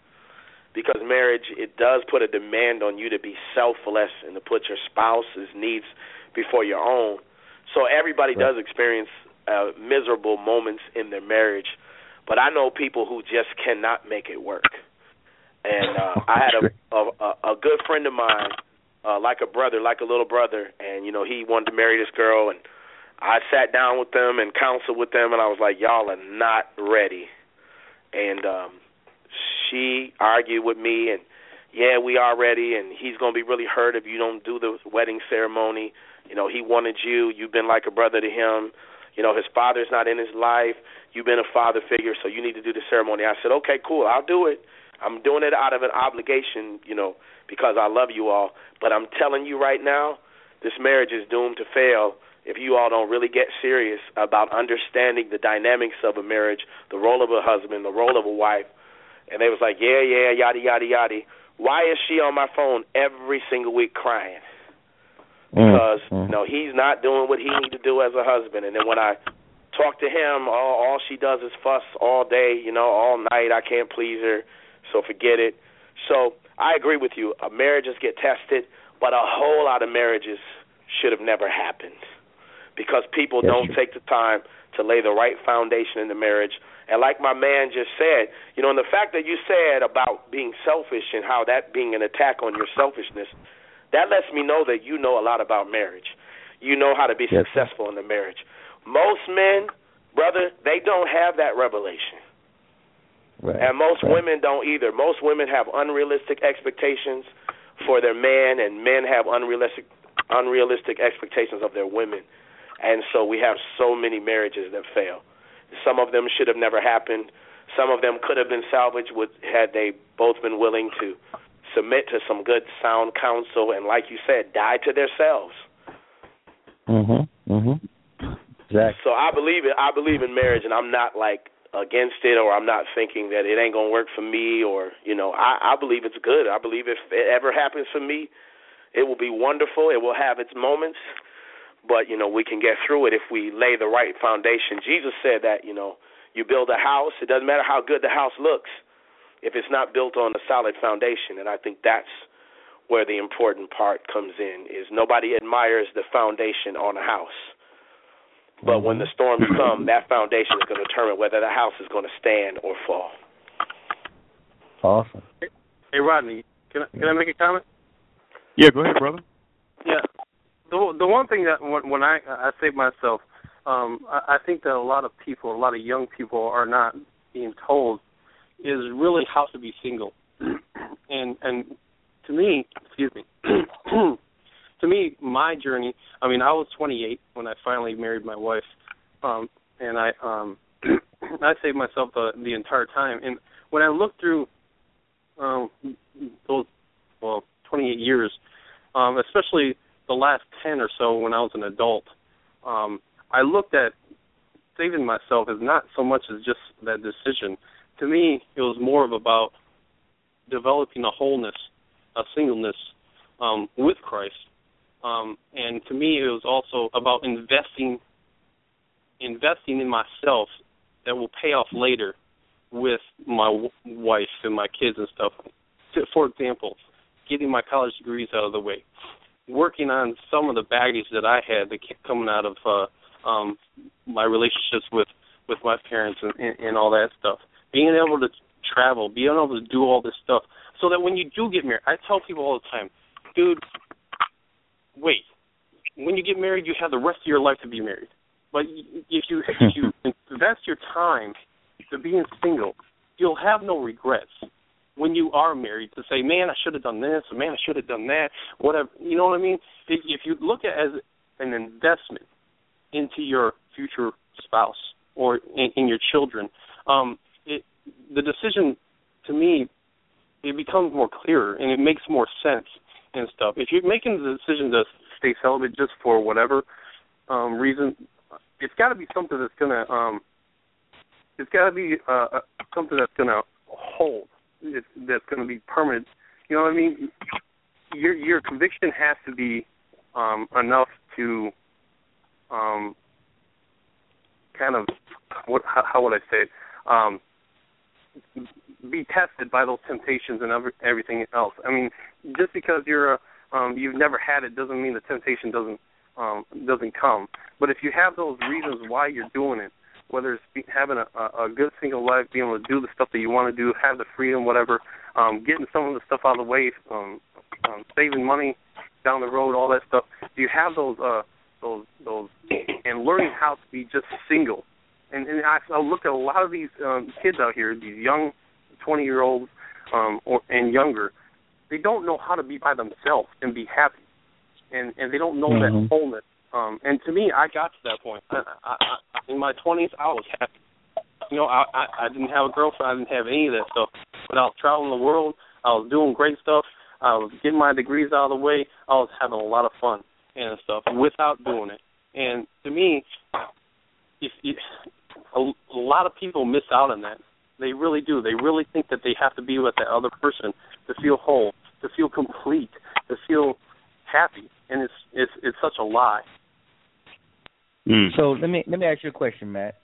because marriage it does put a demand on you to be selfless and to put your spouse's needs before your own. So everybody right. does experience uh, miserable moments in their marriage, but I know people who just cannot make it work. And uh, I had a, a a good friend of mine, uh, like a brother, like a little brother, and you know he wanted to marry this girl, and I sat down with them and counseled with them, and I was like, y'all are not ready. And um, she argued with me and yeah, we are ready and he's going to be really hurt if you don't do the wedding ceremony. You know, he wanted you. You've been like a brother to him. You know, his father's not in his life. You've been a father figure, so you need to do the ceremony. I said, "Okay, cool. I'll do it. I'm doing it out of an obligation, you know, because I love you all. But I'm telling you right now, this marriage is doomed to fail if you all don't really get serious about understanding the dynamics of a marriage, the role of a husband, the role of a wife, and they was like, yeah, yeah, yada yada yada. Why is she on my phone every single week crying?
Mm,
Because
mm.
you know he's not doing what he need to do as a husband. And then when I talk to him, all all she does is fuss all day, you know, all night. I can't please her, so forget it. So I agree with you. Uh, marriages get tested, but a whole lot of marriages should have never happened because people
Yes,
don't
sir.
take the time to lay the right foundation in the marriage. And like my man just said, you know, and the fact that you said about being selfish and how that being an attack on your selfishness, that lets me know that you know a lot about marriage. You know how to be
Yes,
successful in the marriage. Most men, brother, they don't have that revelation.
Right.
And most
right.
women don't either. Most women have unrealistic expectations for their man, and men have unrealistic unrealistic expectations of their women. And so we have so many marriages that fail. Some of them should have never happened. Some of them could have been salvaged with had they both been willing to submit to some good sound counsel and like you said, die to themselves.
Mhm. Mhm. Exactly.
So I believe it. I believe in marriage, and I'm not like against it, or I'm not thinking that it ain't gonna work for me, or you know, I, I believe it's good. I believe if it ever happens for me, it will be wonderful. It will have its moments, but you know, we can get through it if we lay the right foundation. Jesus said that you know, you build a house. It doesn't matter how good the house looks if it's not built on a solid foundation, and I think that's where the important part comes in. Is nobody admires the foundation on a house. But when the storms mm-hmm. come, that foundation is going to determine whether the house is going to stand or fall.
Awesome.
Hey Rodney, can I, can I make a comment?
Yeah, go ahead, brother.
Yeah. The the one thing that when, when I I say myself, um, I, I think that a lot of people, a lot of young people, are not being told is really how to be single. And and to me, excuse me, to me, my journey. I mean, I was 28 when I finally married my wife, um, and I um, I saved myself the the entire time. And when I look through um, those well 28 years, um, especially the last 10 or so when I was an adult, um, I looked at saving myself as not so much as just that decision. To me, it was more of about developing a wholeness, a singleness um, with Christ. Um, and to me, it was also about investing, investing in myself that will pay off later with my w- wife and my kids and stuff. For example, getting my college degrees out of the way, working on some of the baggage that I had that kept coming out of uh, um, my relationships with with my parents and, and, and all that stuff. Being able to travel, being able to do all this stuff, so that when you do get married, I tell people all the time, dude, wait. When you get married, you have the rest of your life to be married. But if you if you invest your time to being single, you'll have no regrets when you are married to say, "Man, I should have done this," or "Man, I should have done that." Whatever, you know what I mean? If, if you look at it as an investment into your future spouse or in, in your children, um, it, the decision to me it becomes more clearer and it makes more sense and stuff. If you're making the decision to stay celibate just for whatever um reason, it's got to be something that's gonna um it's got to be uh, uh, something that's gonna hold. It's, that's gonna be permanent. You know what I mean? Your your conviction has to be um enough to um kind of what how, how would I say it? Um be tested by those temptations and every, everything else. I mean, just because you're a um you've never had it doesn't mean the temptation doesn't um doesn't come. But if you have those reasons why you're doing it, whether it's be, having a, a good single life, being able to do the stuff that you want to do, have the freedom, whatever, um, getting some of the stuff out of the way, um, um, saving money down the road, all that stuff. Do you have those uh those those and learning how to be just single? And, and I, I look at a lot of these um, kids out here, these young twenty year olds um, or and younger. They don't know how to be by themselves and be happy, and and they don't know
Mhm.
that wholeness. Um, and to me, I got to that point. I, I, I, in my twenties, I was happy. You know, I, I I didn't have a girlfriend. I didn't have any of that stuff. But I was traveling the world. I was doing great stuff. I was getting my degrees out of the way. I was having a lot of fun and stuff without doing it. And to me, if, if a, a lot of people miss out on that. They really do. They really think that they have to be with that other person to feel whole, to feel complete, to feel happy, and it's it's it's such a lie.
Mm.
So let me let me ask you a question, Matt.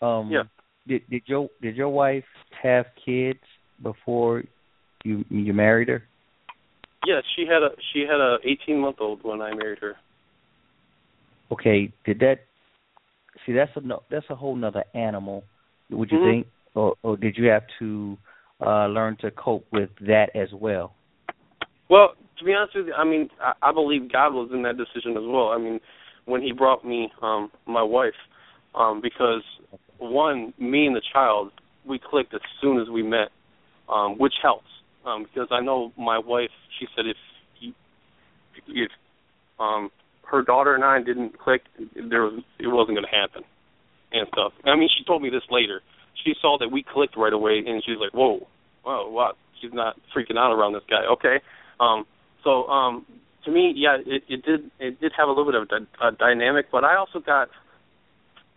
Um,
Yeah.
Did did your did your wife have kids before you you married her?
Yeah, she had a she had a 18 month old when I married her.
Okay. Did that? See, that's a no, that's a whole nother animal. Would you
Mhm.
think, or or did you have to uh learn to cope with that as well?
Well, to be honest with you, I mean, I, I believe God was in that decision as well. I mean, when He brought me um my wife, um, because one, me and the child, we clicked as soon as we met, um, which helps. Um, because I know my wife, she said if he, if um her daughter and I didn't click, there was it wasn't going to happen and stuff. I mean, she told me this later. She saw that we clicked right away, and she's like, "Whoa, whoa, what? She's not freaking out around this guy." Okay, um, so um, to me, yeah, it, it did it did have a little bit of a, a dynamic, but I also got.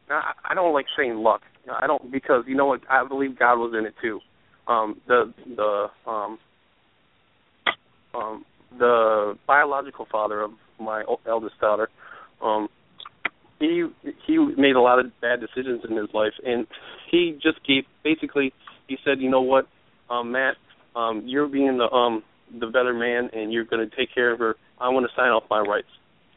I, I don't like saying luck. I don't because you know what I believe God was in it too. Um, the the um, um, the biological father of my eldest daughter, um, he he made a lot of bad decisions in his life, and he just gave basically he said, you know what, um, Matt, um, you're being the um the better man, and you're going to take care of her. I want to sign off my rights,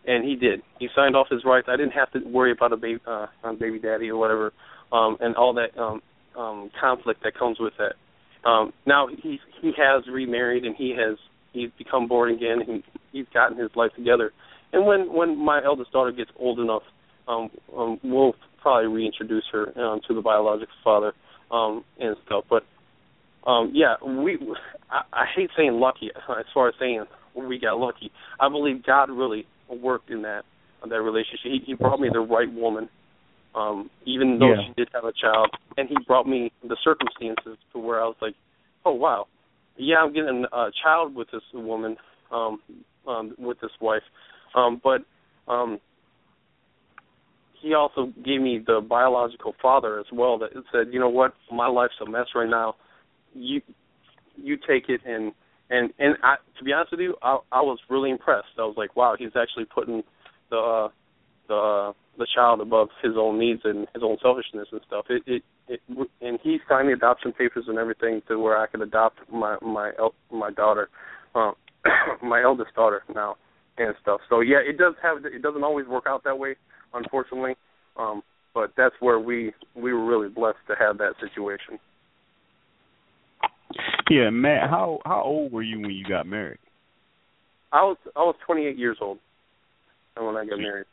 and he did. He signed off his rights. I didn't have to worry about a baby, uh, on baby daddy or whatever, um, and all that um um conflict that comes with that. Um, now he he has remarried and he has he's become born again. He he's gotten his life together. And when when my eldest daughter gets old enough, um, um we'll probably reintroduce her um, to the biological father um, and stuff. But um, yeah, we. I, I hate saying lucky as far as saying we got lucky. I believe God really worked in that that relationship. He, he brought me the right woman, um, even though
Yeah.
she did have a child, and he brought me the circumstances to where I was like, oh wow, yeah, I'm getting a child with this woman, um, um, with this wife, um, but um, he also gave me the biological father as well that said, you know what, my life's a mess right now. You you take it and and and I to be honest with you, I I was really impressed. I was like, wow, he's actually putting the uh, the uh, the child above his own needs and his own selfishness and stuff. It it it and he signed the adoption papers and everything to where I could adopt my my el- my daughter, um, my eldest daughter now and stuff. So yeah, it does have it doesn't always work out that way, unfortunately. Um, but that's where we we were really blessed to have that situation.
Yeah, Matt. How how old were you when you got married?
I was I was 28 years old when I got married.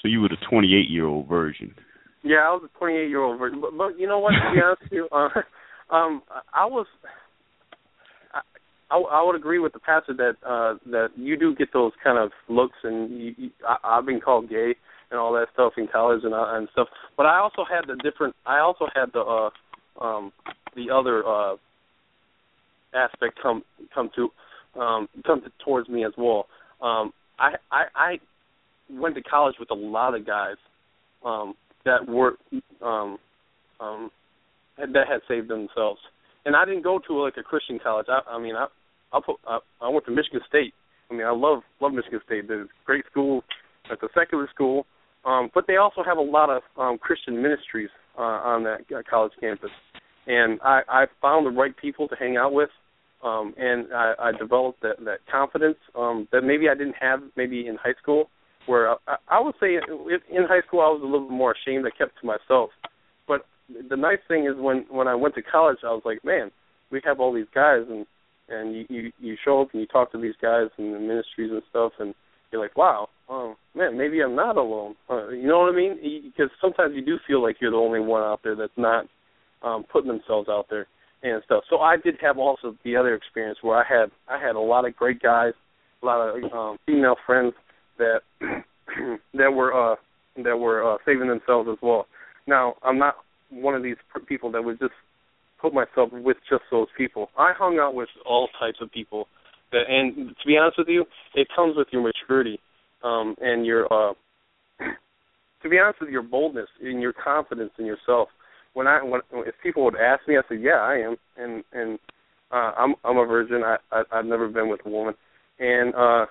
So you were the 28 year old version.
Yeah, I was a 28 year old version. But, but you know what? To be honest with you, uh, um, I was. I, I I would agree with the pastor that uh that you do get those kind of looks, and you, you, I, I've been called gay and all that stuff in college and uh, and stuff. But I also had the different. I also had the uh um the other uh aspect come come to um come to, towards me as well. Um I I I went to college with a lot of guys um that were um um that had saved themselves. And I didn't go to like a Christian college. I I mean I I put I, I went to Michigan State. I mean I love love Michigan State. A great school. It's a secular school. Um but they also have a lot of um Christian ministries uh on that uh, college campus. And I I found the right people to hang out with um and I I developed that that confidence um that maybe I didn't have maybe in high school where I, I would say in high school I was a little bit more ashamed. I kept to myself. But the nice thing is when when I went to college, I was like, man, we have all these guys, and and you you, you show up and you talk to these guys in the ministries and stuff, and you're like, wow, oh man, maybe I'm not alone. Uh, you know what I mean? Because sometimes you do feel like you're the only one out there that's not um, putting themselves out there and stuff. So I did have also the other experience where I had I had a lot of great guys, a lot of um, female friends that that were uh that were uh saving themselves as well. Now, I'm not one of these people that would just put myself with just those people. I hung out with all types of people. That, and to be honest with you, it comes with your maturity um and your uh to be honest with you, your boldness and your confidence in yourself. When I when if people would ask me, I said, "Yeah, I am." And and uh I'm I'm a virgin. I, I I've never been with a woman. And uh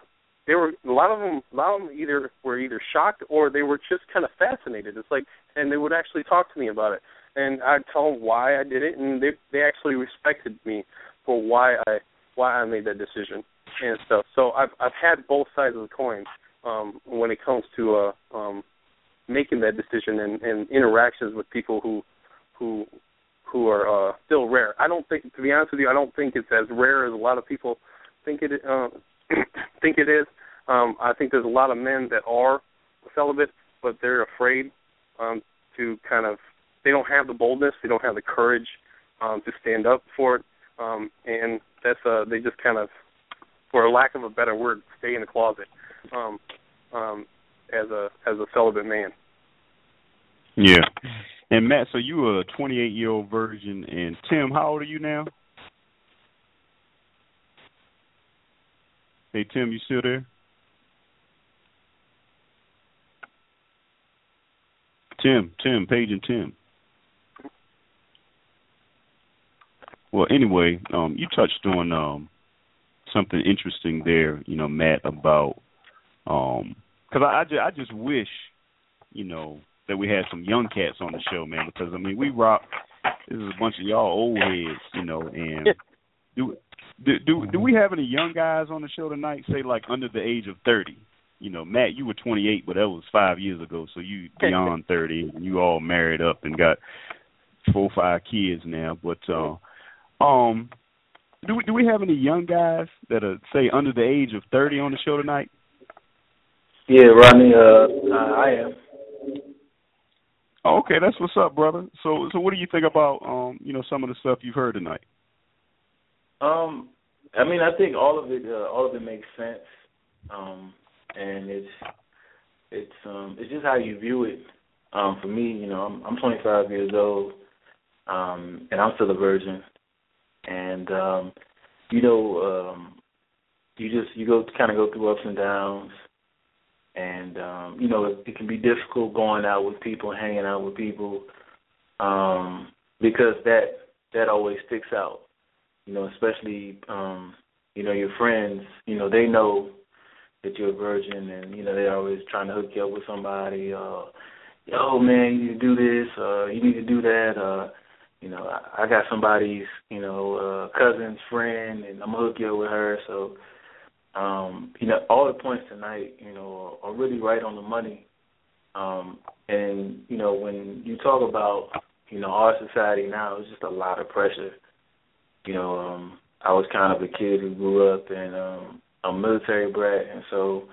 they were a lot of them a lot of them either were either shocked or they were just kind of fascinated it's like and they would actually talk to me about it and i'd tell them why i did it and they they actually respected me for why i why i made that decision and stuff so i've i've had both sides of the coin um when it comes to uh um making that decision and and interactions with people who who who are uh still rare i don't think to be honest with you i don't think it's as rare as a lot of people think it uh think it is. Um, I think there's a lot of men that are celibate, but they're afraid um, to kind of. They don't have the boldness. They don't have the courage um, to stand up for it, um, and that's uh, they just kind of, for lack of a better word, stay in the closet um, um, as a as a celibate man.
Yeah. And Matt, so you were a 28 year old virgin, and Tim, how old are you now? Hey Tim, you still there? Tim, Tim, Paige and Tim. Well, anyway, um, you touched on um, something interesting there, you know, Matt, about um, because I, I just, I just wish, you know, that we had some young cats on the show, man. Because I mean, we rock. This is a bunch of y'all old heads, you know, and do do do do we have any young guys on the show tonight? Say like under the age of thirty. You know, Matt, you were twenty eight, but that was five years ago. So you beyond thirty, and you all married up and got four or five kids now. But uh, um, do we do we have any young guys that are say under the age of thirty on the show tonight?
Yeah, Rodney, uh, I am.
Oh, okay, that's what's up, brother. So, so what do you think about um, you know, some of the stuff you've heard tonight?
Um, I mean, I think all of it, uh, all of it makes sense, um, and it's it's um, it's just how you view it. Um, for me, you know, I'm I'm 25 years old, um, and I'm still a virgin, and um, you know, um, you just you go kind of go through ups and downs, and um, you know, it, it can be difficult going out with people, hanging out with people, um, because that that always sticks out. You know, especially um, you know, your friends, you know, they know that you're a virgin and, you know, they're always trying to hook you up with somebody, uh, yo man, you need to do this, uh, you need to do that, uh, you know, I, I got somebody's, you know, uh cousin's friend and I'm gonna hook you up with her, so um, you know, all the points tonight, you know, are, really right on the money. Um, and, you know, when you talk about, you know, our society now, it's just a lot of pressure you know, um, I was kind of a kid who grew up in um, a military brat, and so,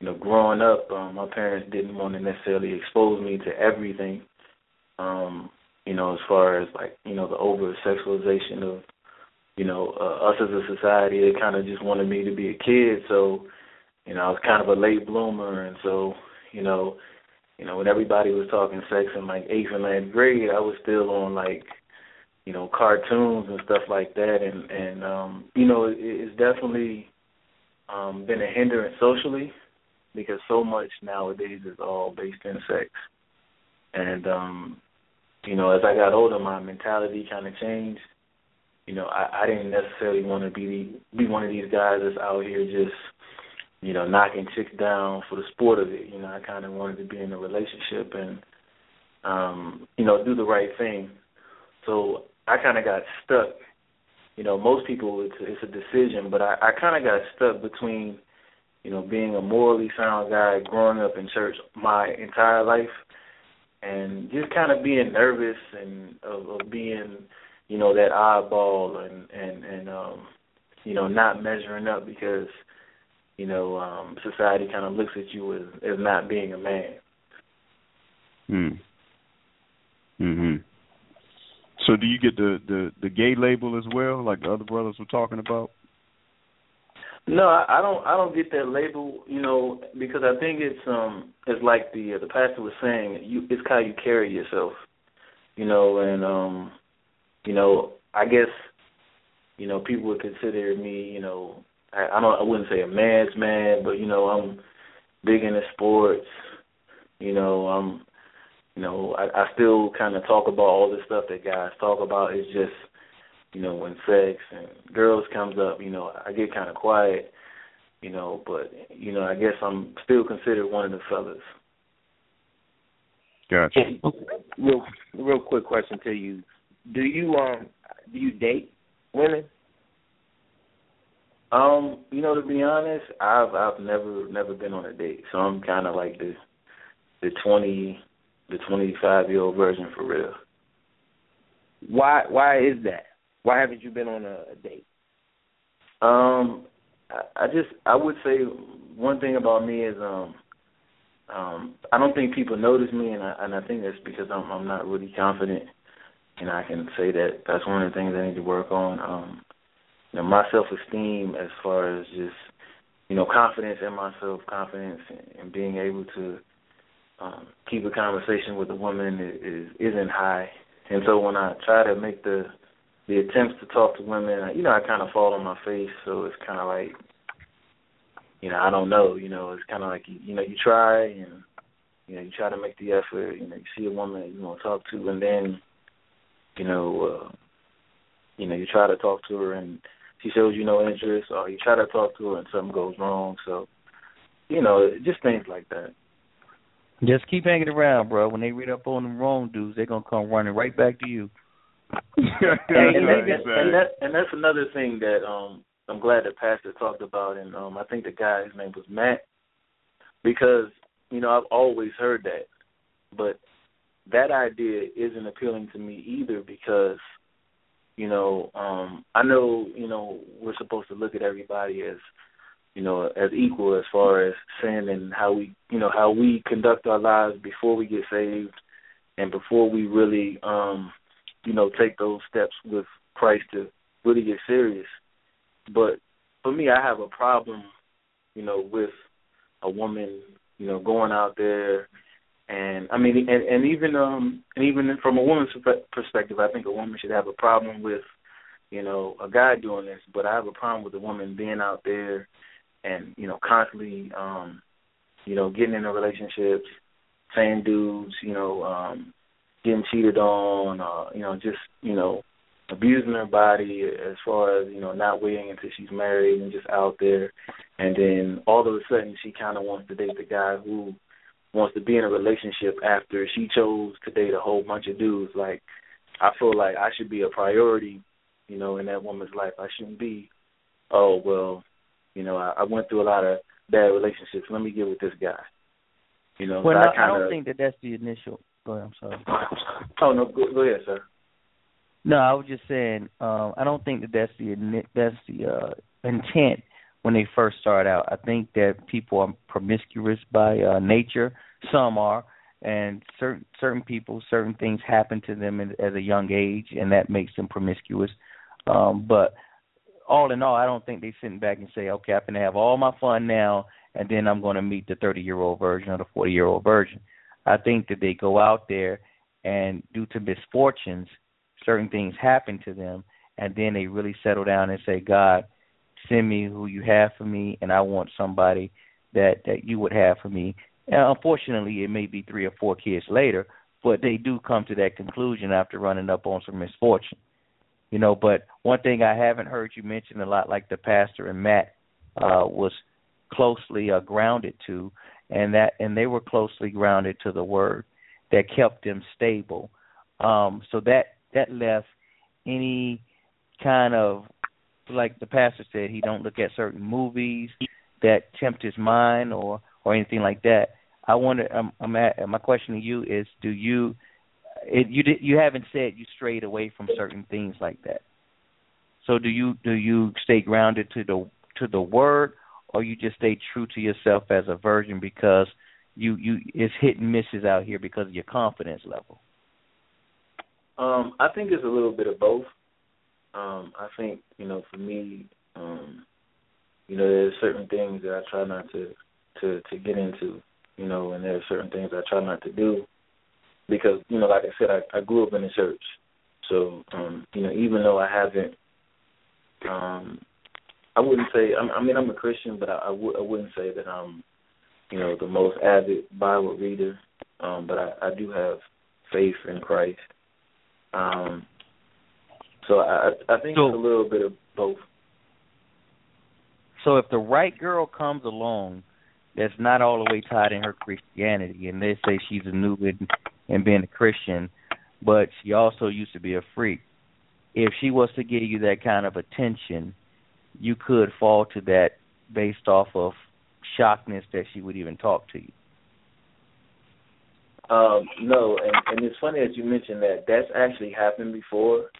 you know, growing up, um, my parents didn't want to necessarily expose me to everything. Um, you know, as far as like, you know, the over sexualization of, you know, uh, us as a society, they kind of just wanted me to be a kid. So, you know, I was kind of a late bloomer, and so, you know, you know, when everybody was talking sex in like eighth and ninth grade, I was still on like you know cartoons and stuff like that and and um you know it, it's definitely um been a hindrance socially because so much nowadays is all based in sex and um you know as i got older my mentality kind of changed you know i i didn't necessarily want to be be one of these guys that's out here just you know knocking chicks down for the sport of it you know i kind of wanted to be in a relationship and um you know do the right thing so I kind of got stuck. You know, most people it's it's a decision, but I I kind of got stuck between, you know, being a morally sound guy, growing up in church my entire life, and just kind of being nervous and of, of being, you know, that eyeball and and and um, you know, not measuring up because, you know, um, society kind of looks at you as as not being a man.
Hmm. Mhm. So do you get the the the gay label as well, like the other brothers were talking about?
No, I, I don't. I don't get that label, you know, because I think it's um, it's like the uh, the pastor was saying, you it's how you carry yourself, you know, and um, you know, I guess, you know, people would consider me, you know, I, I don't, I wouldn't say a man's man, but you know, I'm big into sports, you know, I'm you know, I, I still kind of talk about all the stuff that guys talk about. It's just, you know, when sex and girls comes up, you know, I get kind of quiet, you know, but you know, I guess I'm still considered one of the fellas.
Gotcha.
Real, real quick question to you: Do you um do you date women?
Um, you know, to be honest, I've I've never never been on a date, so I'm kind of like the the twenty the 25 year old version for real.
Why why is that? Why haven't you been on a, a date?
Um, I, I just I would say one thing about me is um um I don't think people notice me, and I and I think that's because I'm I'm not really confident, and I can say that that's one of the things I need to work on. Um, you know, my self esteem as far as just you know confidence in myself, confidence and being able to um, keep a conversation with a woman is, is isn't high, and so when I try to make the the attempts to talk to women, you know, I kind of fall on my face. So it's kind of like, you know, I don't know. You know, it's kind of like you, you know, you try and you know you try to make the effort. You know, you see a woman you want to talk to, and then, you know, uh, you know, you try to talk to her and she shows you no interest, or you try to talk to her and something goes wrong. So, you know, just things like that.
Just keep hanging around, bro. When they read up on the wrong dudes, they're gonna come running right back to you.
and, and, that, and that and that's another thing that um I'm glad that Pastor talked about, and um I think the guy his name was Matt, because you know I've always heard that, but that idea isn't appealing to me either because you know um I know you know we're supposed to look at everybody as you know, as equal as far as sin and how we, you know, how we conduct our lives before we get saved, and before we really um you know take those steps with Christ to really get serious. But for me, I have a problem, you know, with a woman, you know, going out there and I mean, and, and even um, and even from a woman's perspective, I think a woman should have a problem with, you know, a guy doing this. But I have a problem with a woman being out there, and you know, constantly, um, you know, getting into relationships, saying dudes, you know, um, getting cheated on, uh, you know, just you know, abusing her body as far as you know, not waiting until she's married and just out there, and then all of a sudden she kind of wants to date the guy who wants to be in a relationship after she chose to date a whole bunch of dudes. Like I feel like I should be a priority, you know, in that woman's life. I shouldn't be, oh well, you know, I, I went through a lot of bad relationships. Let me get with this guy. You know,
well, no,
I, kinda,
I don't think that that's the initial. Go ahead. I'm sorry.
Oh no, go, go ahead, sir.
No, I was just saying. Um, I don't think that that's the that's the uh, intent when they first start out. I think that people are promiscuous by uh, nature. Some are, and certain certain people, certain things happen to them in, at a young age, and that makes them promiscuous. Um, but all in all, I don't think they're sitting back and say, "Okay, I'm gonna have all my fun now, and then I'm to meet the 30 year old version or the 40 year old version." I think that they go out there, and due to misfortunes, certain things happen to them, and then they really settle down and say, "God, send me who you have for me, and I want somebody that that you would have for me. And unfortunately, it may be three or four kids later, but they do come to that conclusion after running up on some misfortune. You know, but one thing I haven't heard you mention a lot, like the pastor and Matt uh, was closely uh, grounded to, and that and they were closely grounded to the word that kept them stable. Um, so that that left any kind of like the pastor said, he don't look at certain movies that tempt his mind or or anything like that. I wonder. Um, I'm at, my question to you is: Do you it, you you haven't said you strayed away from certain things like that? So do you do you stay grounded to the to the word, or you just stay true to yourself as a virgin because you you it's hit and misses out here because of your confidence level?
Um, I think it's a little bit of both. Um, I think you know, for me, um, you know, there's certain things that I try not to to to get into, you know, and there are certain things I try not to do because you know, like I said, I, I grew up in the church, so um, you know, even though I haven't, um, I wouldn't say. I mean, I'm a Christian, but I, I, w- I wouldn't say that I'm, you know, the most avid Bible reader. Um, but I, I do have faith in Christ. Um, so I I think
so,
it's a little bit of both.
So if the right girl comes along that's not all the way tied in her Christianity and they say she's a new and, and being a Christian, but she also used to be a freak, if she was to give you that kind of attention, you could fall to that based off of shockness that she would even talk to you.
Um, no, and, and it's funny that you mentioned that. That's actually happened before.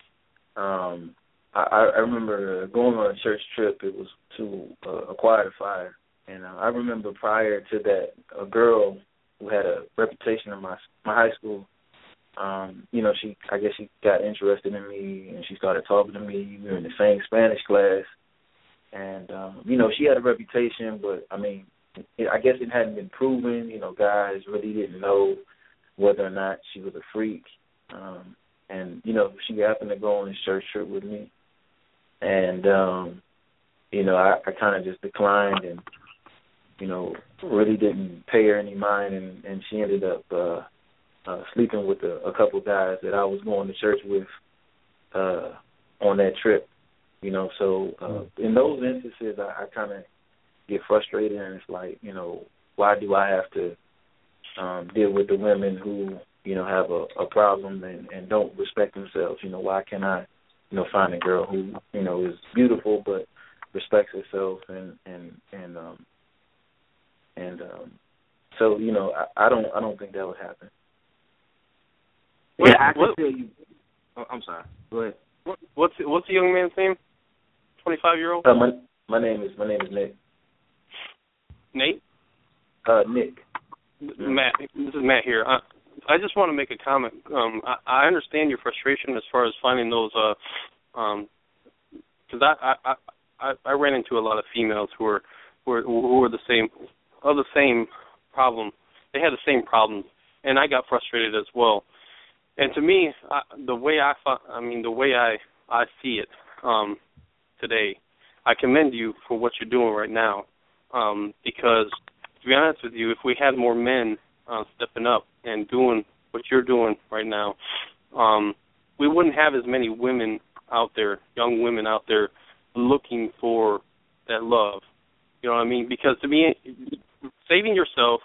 Um, I, I remember going on a church trip. It was to uh, Acquire the Fire, and uh, I remember prior to that, a girl who had a reputation in my my high school. Um, you know, she I guess she got interested in me, and she started talking to me. We were in the same Spanish class, and um, you know, she had a reputation, but I mean, it, I guess it hadn't been proven. You know, guys really didn't know whether or not she was a freak. Um, and you know she happened to go on this church trip with me, and um, you know I, I kind of just declined and you know really didn't pay her any mind, and and she ended up uh, uh, sleeping with a, a couple guys that I was going to church with uh, on that trip. You know, so uh, in those instances, I, I kind of get frustrated, and it's like, you know, why do I have to um, deal with the women who you know, have a, a problem and, and don't respect themselves. You know, why can't I, you know, find a girl who, you know, is beautiful but respects herself and and and um and um so, you know, I, I don't I don't think that would happen.
What,
yeah, I can
what,
tell you. Oh, I'm sorry. Go ahead.
What, what's what's the young man's name? Twenty five year old.
Uh, my my name is my name is Nick.
Nate.
Uh, Nick.
Matt. This is Matt here. Uh, I just want to make a comment. Um, I, I understand your frustration as far as finding those, uh, um, because I, I I I ran into a lot of females who were who were who were the same, of the same problem. They had the same problems, and I got frustrated as well. And to me, I, the way I, I mean, the way I I see it um, today, I commend you for what you're doing right now, um, because to be honest with you, if we had more men uh, stepping up and doing what you're doing right now, um, we wouldn't have as many women out there, young women out there, looking for that love. You know what I mean? Because to me, saving yourself,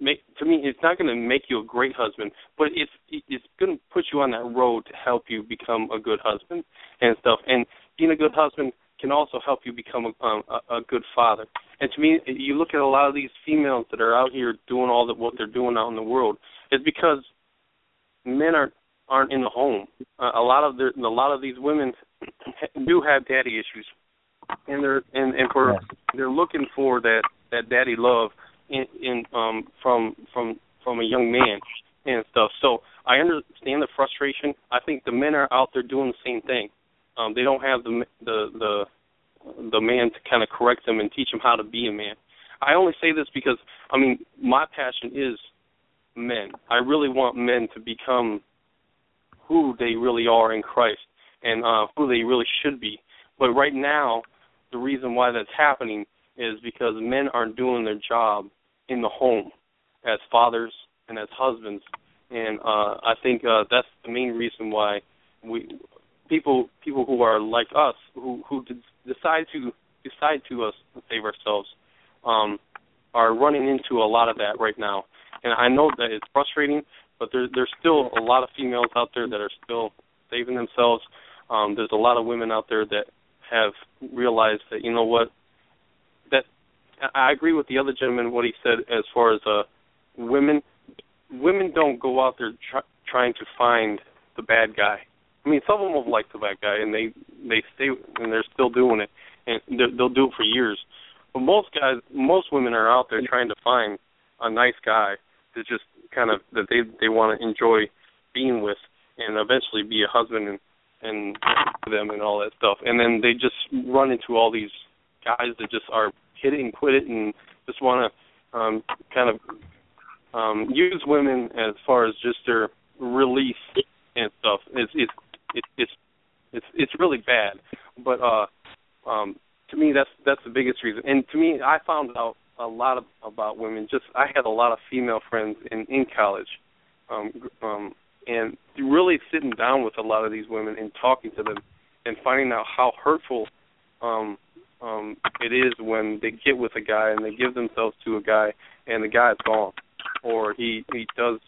make, to me, it's not going to make you a great husband, but it's it's going to put you on that road to help you become a good husband and stuff. And being a good husband can also help you become a, um, a, a good father. And to me, you look at a lot of these females that are out here doing all that what they're doing out in the world, is because men aren't aren't in the home. Uh, a lot of the a lot of these women do have daddy issues, and they're and and for they're looking for that that daddy love in in um from from from a young man and stuff. So I understand the frustration. I think the men are out there doing the same thing. Um, they don't have the the the the man to kind of correct them and teach them how to be a man. I only say this because I mean my passion is men. I really want men to become who they really are in Christ and uh, who they really should be. But right now, the reason why that's happening is because men aren't doing their job in the home as fathers and as husbands, and uh, I think uh, that's the main reason why we people people who are like us who who decide to decide to us save ourselves um, are running into a lot of that right now, and I know that it's frustrating, but there, there's still a lot of females out there that are still saving themselves. Um, there's a lot of women out there that have realized that you know what that I agree with the other gentleman what he said as far as uh women women don't go out there try, trying to find the bad guy. I mean, some of them will like the bad guy and they they stay and they're still doing it and they'll do it for years. But most guys, most women are out there trying to find a nice guy to just kind of that they they want to enjoy being with and eventually be a husband and and them and all that stuff. And then they just run into all these guys that just are hit it and quit it and just want to um kind of um use women as far as just their release and stuff. It's it's it's it's it's it's really bad. But uh um to me that's that's the biggest reason. And to me I found out a lot of, about women. Just I had a lot of female friends in in college, um, um, and really sitting down with a lot of these women and talking to them and finding out how hurtful um, um, it is when they get with a guy and they give themselves to a guy and the guy's gone, or he he does,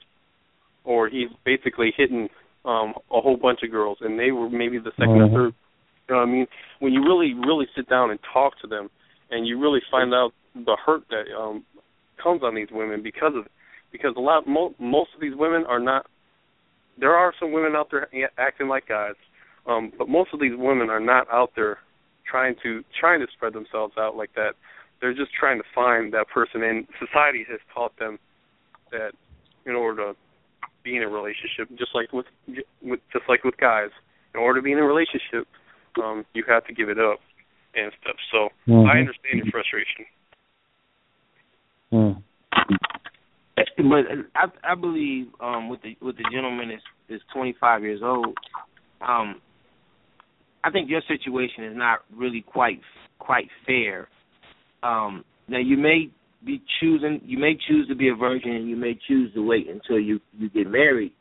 or he's basically hitting um, a whole bunch of girls and they were maybe the 2nd mm-hmm. or third. You know what I mean? When you really really sit down and talk to them and you really find out the hurt that um comes on these women because of it. Because a lot mo- most of these women are not. There are some women out there acting like guys, um, but most of these women are not out there trying to trying to spread themselves out like that. They're just trying to find that person, and society has taught them that in order to be in a relationship, just like with, with just like with guys, in order to be in a relationship, um, you have to give it up and stuff. So mm-hmm. I understand your frustration.
Mm. But I I believe um with the with the gentleman is is 25 years old. Um I think your situation is not really quite quite fair. Um now you may be choosing you may choose to be a virgin and you may choose to wait until you you get married.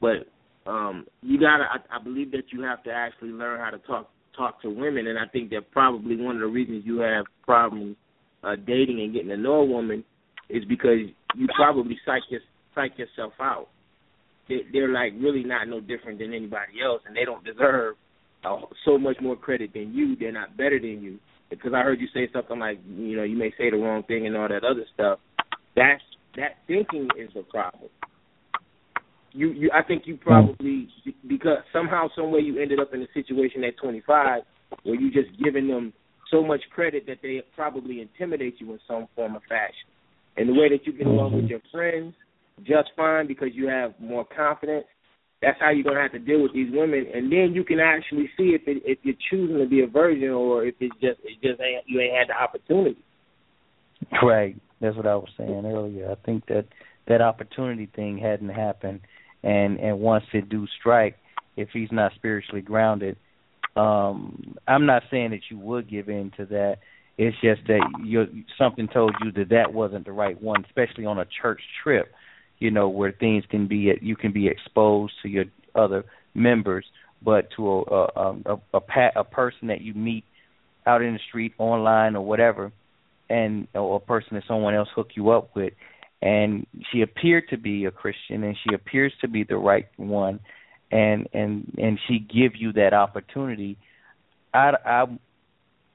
But um you gotta I, I believe that you have to actually learn how to talk talk to women and I think that probably one of the reasons you have problems uh, dating and getting to know a woman is because you probably psych your, psych yourself out. They, they're like really not no different than anybody else, and they don't deserve uh, so much more credit than you. They're not better than you. Because I heard you say something like, you know, you may say the wrong thing and all that other stuff. That's that thinking is the problem. You, you, I think you probably because somehow, some way, you ended up in a situation at 25 where you just giving them so much credit that they probably intimidate you in some form of fashion. And the way that you get along with mm-hmm. your friends, just fine because you have more confidence. That's how you're gonna have to deal with these women, and then you can actually see if it, if you're choosing to be a virgin or if it's just it just ain't you ain't had the opportunity.
Right. That's what I was saying earlier. I think that that opportunity thing hadn't happened, and and once it do strike, if he's not spiritually grounded, um, I'm not saying that you would give in to that. It's just that you something told you that that wasn't the right one, especially on a church trip. You know where things can be you can be exposed to your other members, but to a a a, a, a person that you meet out in the street, online, or whatever, and or a person that someone else hook you up with, and she appeared to be a Christian and she appears to be the right one, and and and she give you that opportunity. I I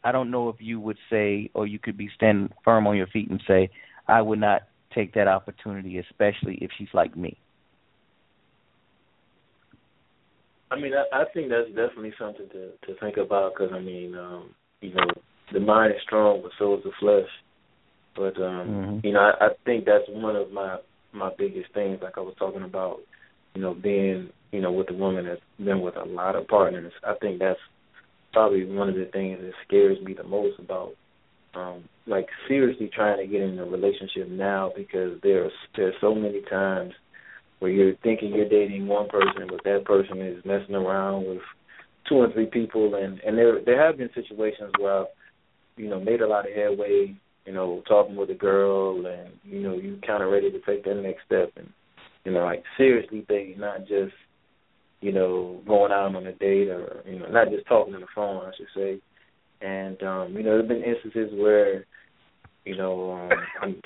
I don't know if you would say, or you could be standing firm on your feet and say, I would not take that opportunity, especially if she's like me.
I mean, I, I think that's definitely something to to think about because I mean, um, you know, the mind is strong, but so is the flesh. But um, mm-hmm. you know, I, I think that's one of my my biggest things. Like I was talking about, you know, being you know with a woman that's been with a lot of partners. I think that's probably one of the things that scares me the most about um like seriously trying to get in a relationship now because there's there's so many times where you're thinking you're dating one person but that person is messing around with two or three people and and there there have been situations where I've, you know made a lot of headway you know talking with a girl and you know you kind of ready to take that next step and you know like seriously dating not just you know, going out on a date or, you know, not just talking on the phone, I should say. And, um, you know, there have been instances where, you know, um, I'm,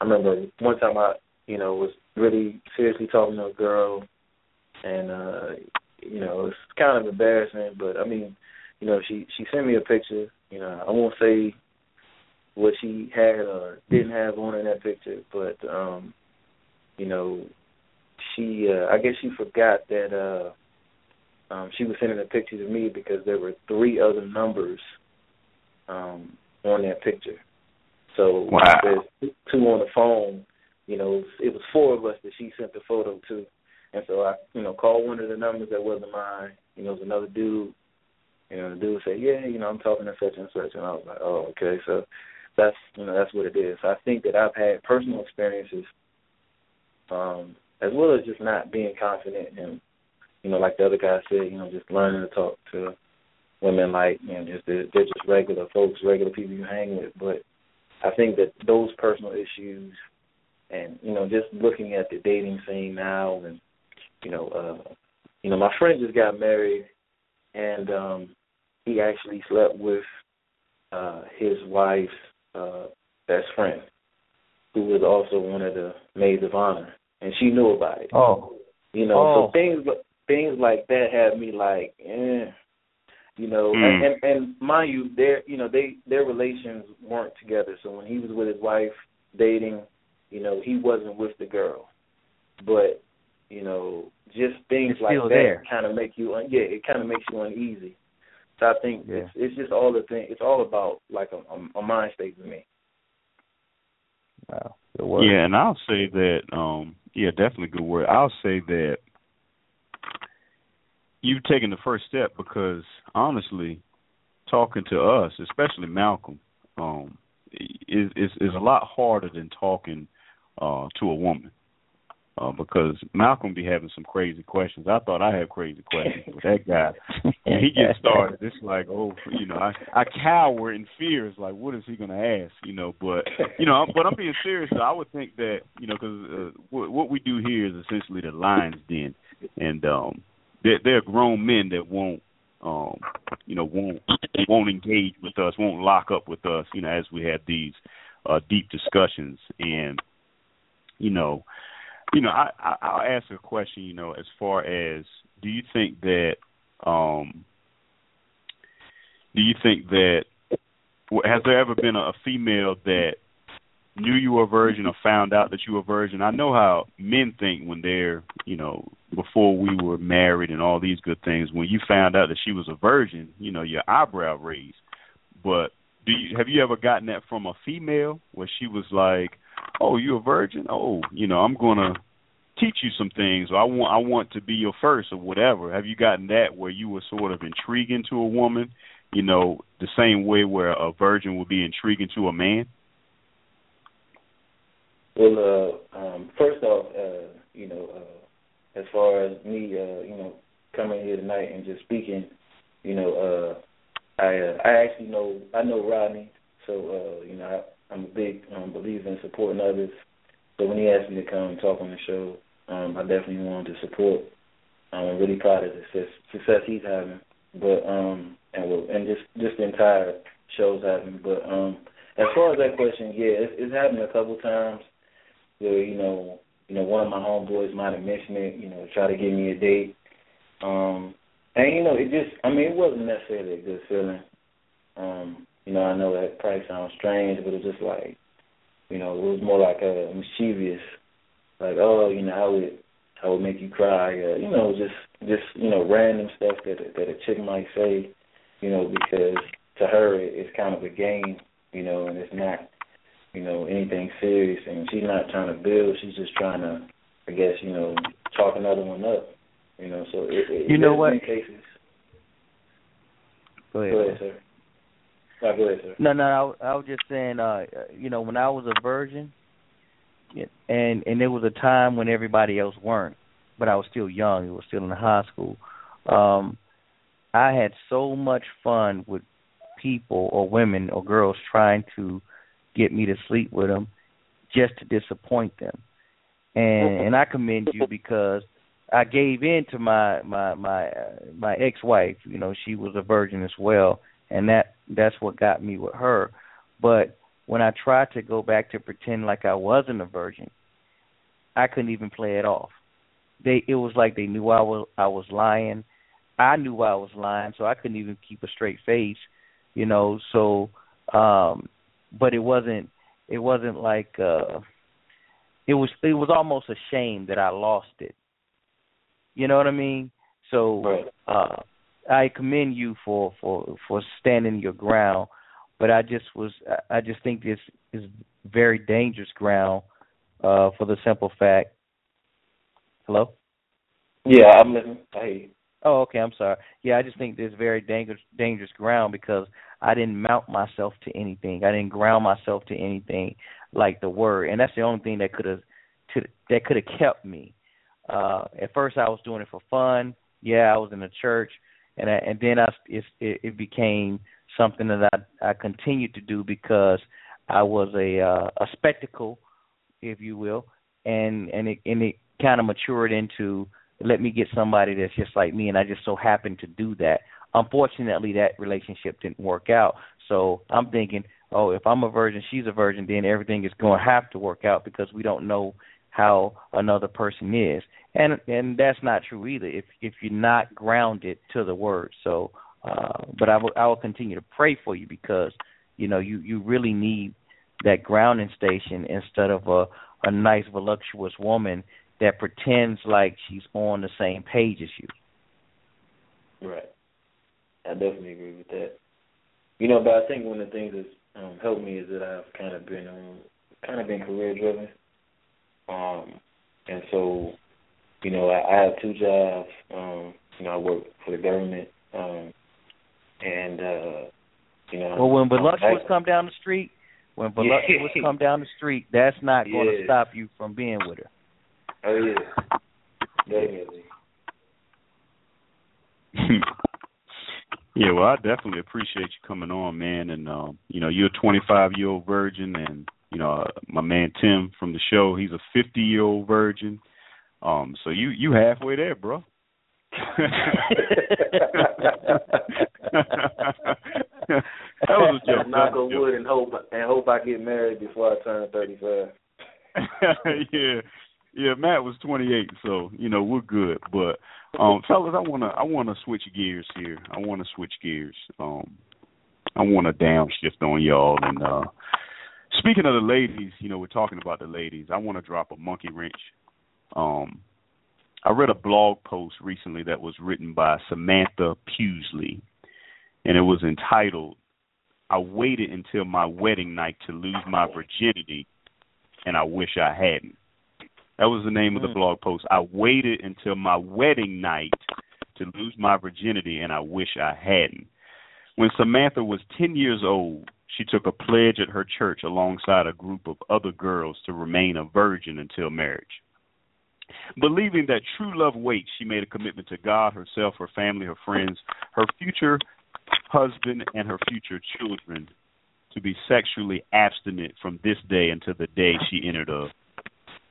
I remember one time I, you know, was really seriously talking to a girl and, uh, you know, it's kind of embarrassing, but I mean, you know, she, she sent me a picture, you know, I won't say what she had or didn't have on in that picture, but, um, you know, she uh I guess she forgot that uh um she was sending a picture to me because there were three other numbers um on that picture. So
wow.
there's two on the phone, you know, it was four of us that she sent the photo to. And so I, you know, called one of the numbers that wasn't mine. You know, it was another dude. You know, the dude said, "Yeah, you know, I'm talking to such and such," and I was like, "Oh, okay." So that's you know that's what it is. So I think that I've had personal experiences um, as well as just not being confident and you know, like the other guy said, you know, just learning to talk to women like you know, just they're, they're just regular folks, regular people you hang with. But I think that those personal issues and you know, just looking at the dating scene now and you know, uh you know, my friend just got married and um he actually slept with uh his wife's uh best friend, who was also one of the maids of honor and she knew about it.
Oh,
you know,
oh.
so things things like that had me like, eh, you know,
mm.
and, and and mind you, their you know they their relations weren't together. So when he was with his wife dating, you know, he wasn't with the girl, but you know, just things
it's
like
that
kind of make you un- yeah, it kind of makes you uneasy. So I think
yeah.
it's, it's just all the thing. It's all about like a, a, a mind state to me.
Wow.
Yeah, and I'll say that um yeah, definitely good word. I'll say that you've taken the first step because honestly, talking to us, especially Malcolm, um, is is is a lot harder than talking uh to a woman uh, because Malcolm be having some crazy questions. I thought I had crazy questions, but that guy, when he gets started, it's like, oh, you know, I I cower in fear. It's like, what is he going to ask? You know, but you know, but I'm being serious. I would think that you know, because uh, what, what we do here is essentially the lion's den, and um, there, there are grown men that won't um you know won't won't engage with us won't lock up with us you know as we have these uh deep discussions and you know you know, I, I'll ask a question. You know, as far as do you think that um, do you think that has there ever been a female that knew you were a virgin or found out that you were a virgin? I know how men think when they're, you know, before we were married and all these good things. When you found out that she was a virgin, you know, your eyebrow raised. But do you have you ever gotten that from a female where she was like, "Oh, you a virgin? Oh, you know, I'm gonna teach you some things or I want I want to be your first or whatever. Have you gotten that where you were sort of intriguing to a woman, you know, the same way where a virgin would be intriguing to a man?
Well, uh, um, first off, uh, you know, uh, as far as me, uh, you know, coming here tonight and just speaking, you know, uh, I uh, I actually know I know Rodney, so uh, you know I, I'm a big um, believer in supporting others. So when he asked me to come and talk on the show, um, I definitely wanted to support. I'm really proud of the success, success he's having, but um, and and just just the entire show's having. But um, as far as that question, yeah, it's, it's happened a couple times where you know you know one of my homeboys might have mentioned it, you know, try to give me a date. Um, and you know, it just I mean, it wasn't necessarily a good feeling. Um, you know, I know that probably sounds strange, but it was just like, you know, it was more like a mischievous, like, oh, you know, I would I would make you cry, uh, you know, just just you know, random stuff that that a chick might say, you know, because to her it, it's kind of a game, you know, and it's not you know, anything serious and she's not trying to build, she's just trying to I guess, you know, talk another one up. You know, so it, it
You know what?
cases.
Go ahead.
Go ahead, sir. No, go ahead, sir.
No, no, I, I was just saying, uh, you know, when I was a virgin, and and there was a time when everybody else weren't, but I was still young. It was still in high school. Um, I had so much fun with people or women or girls trying to get me to sleep with them just to disappoint them. And and I commend you because I gave in to my my my uh, my ex-wife. You know, she was a virgin as well, and that that's what got me with her. But when I tried to go back to pretend like I wasn't a virgin, I couldn't even play it off. They it was like they knew I was I was lying. I knew I was lying, so I couldn't even keep a straight face, you know. So um but it wasn't it wasn't like uh it was it was almost a shame that I lost it. You know what I mean? So
Right.
uh I commend you for for for standing your ground, but I just was I just think this is very dangerous ground uh for the simple fact Hello?
Yeah, I'm listening. I hear you.
Oh, okay. I'm sorry. Yeah, I just think this is very dangerous dangerous ground because I didn't mount myself to anything. I didn't ground myself to anything like the word, and that's the only thing that could have that could have kept me. Uh At first, I was doing it for fun. Yeah, I was in the church, and I, and then I it, it became something that I I continued to do because I was a uh, a spectacle, if you will, and and it and it kind of matured into let me get somebody that's just like me and I just so happened to do that. Unfortunately that relationship didn't work out. So I'm thinking, oh, if I'm a virgin, she's a virgin, then everything is going to have to work out because we don't know how another person is. And and that's not true either if if you're not grounded to the word. So uh but I will I will continue to pray for you because you know you you really need that grounding station instead of a a nice voluptuous woman that pretends like she's on the same page as you.
Right. I definitely agree with that. You know, but I think one of the things that's um, helped me is that I've kind of been um, kind of been career driven. Um, and so, you know, I, I have two jobs. Um, you know, I work for the government. Um, and uh, you know,
Well, when voluptuous come down the street, when voluptuous
Yeah.
come down the street, that's not going to
Yeah.
stop you from being with her.
Oh yeah, definitely.
yeah, well, I definitely appreciate you coming on, man. And um, you know, you're a 25 year old virgin, and you know, uh, my man Tim from the show, he's a 50 year old virgin. Um, so you you halfway there, bro. that was a joke.
Knock on wood and hope and hope I get married before I turn thirty five.
yeah, yeah. Matt was 28, so you know we're good. But um, fellas, I wanna I wanna switch gears here. I wanna switch gears. Um, I want to downshift on y'all. And uh speaking of the ladies, you know, we're talking about the ladies. I want to drop a monkey wrench. Um, I read a blog post recently that was written by Samantha Pugsley, and it was entitled "I waited until my wedding night to lose my virginity, and I wish I hadn't." That was the name mm. of the
Mm.
blog post. I waited until my wedding night to lose my virginity, and I wish I hadn't. When Samantha was 10 years old, she took a pledge at her church alongside a group of other girls to remain a virgin until marriage. Believing that true love waits, she made a commitment to God, herself, her family, her friends, her future husband, and her future children to be sexually abstinent from this day until the day she entered a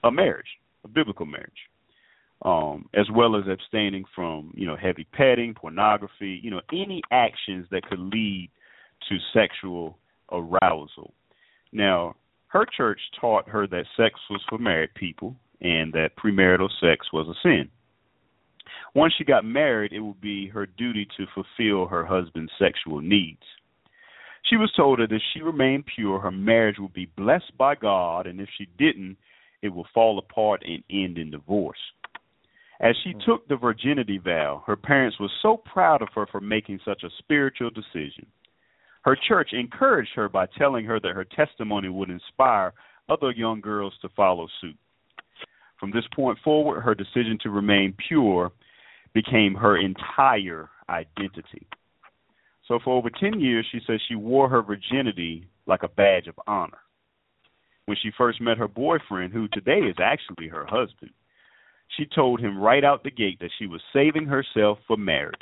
a marriage, a biblical marriage. Um, as well as abstaining from, you know, heavy petting, pornography, you know, any actions that could lead to sexual arousal. Now, her church taught her that sex was for married people and that premarital sex was a sin. Once she got married, it would be her duty to fulfill her husband's sexual needs. She was told that if she remained pure, her marriage would be blessed by God, and if she didn't, it would fall apart and end in divorce. As she hmm. took the virginity vow, her parents were so proud of her for making such a spiritual decision. Her church encouraged her by telling her that her testimony would inspire other young girls to follow suit. From this point forward, her decision to remain pure became her entire identity. So for over 10 years, she says she wore her virginity like a badge of honor. When she first met her boyfriend, who today is actually her husband, she told him right out the gate that she was saving herself for marriage.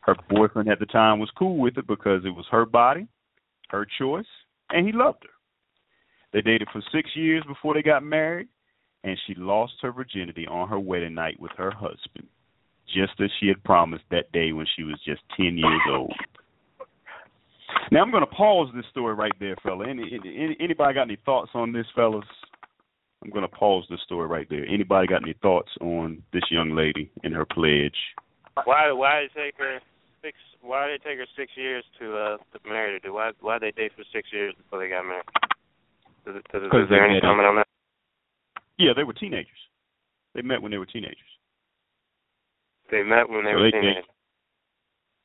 Her boyfriend at the time was cool with it because it was her body, her choice, and he loved her. They dated for six years before they got married, and she lost her virginity on her wedding night with her husband, just as she had promised that day when she was just 10 years old. Now I'm going to pause this story right there, fella. Any, any anybody got any thoughts on this, fellas? I'm going to pause this story right there. Anybody got any thoughts on this young lady and her pledge?
Why why did it take her six why did it take her six years to uh to marry her? Why why did they date for six years before they got married? Is, it, is, is there any comment on that?
Yeah, they were teenagers. They met when they were teenagers.
They met when they
So
were
they
teenagers.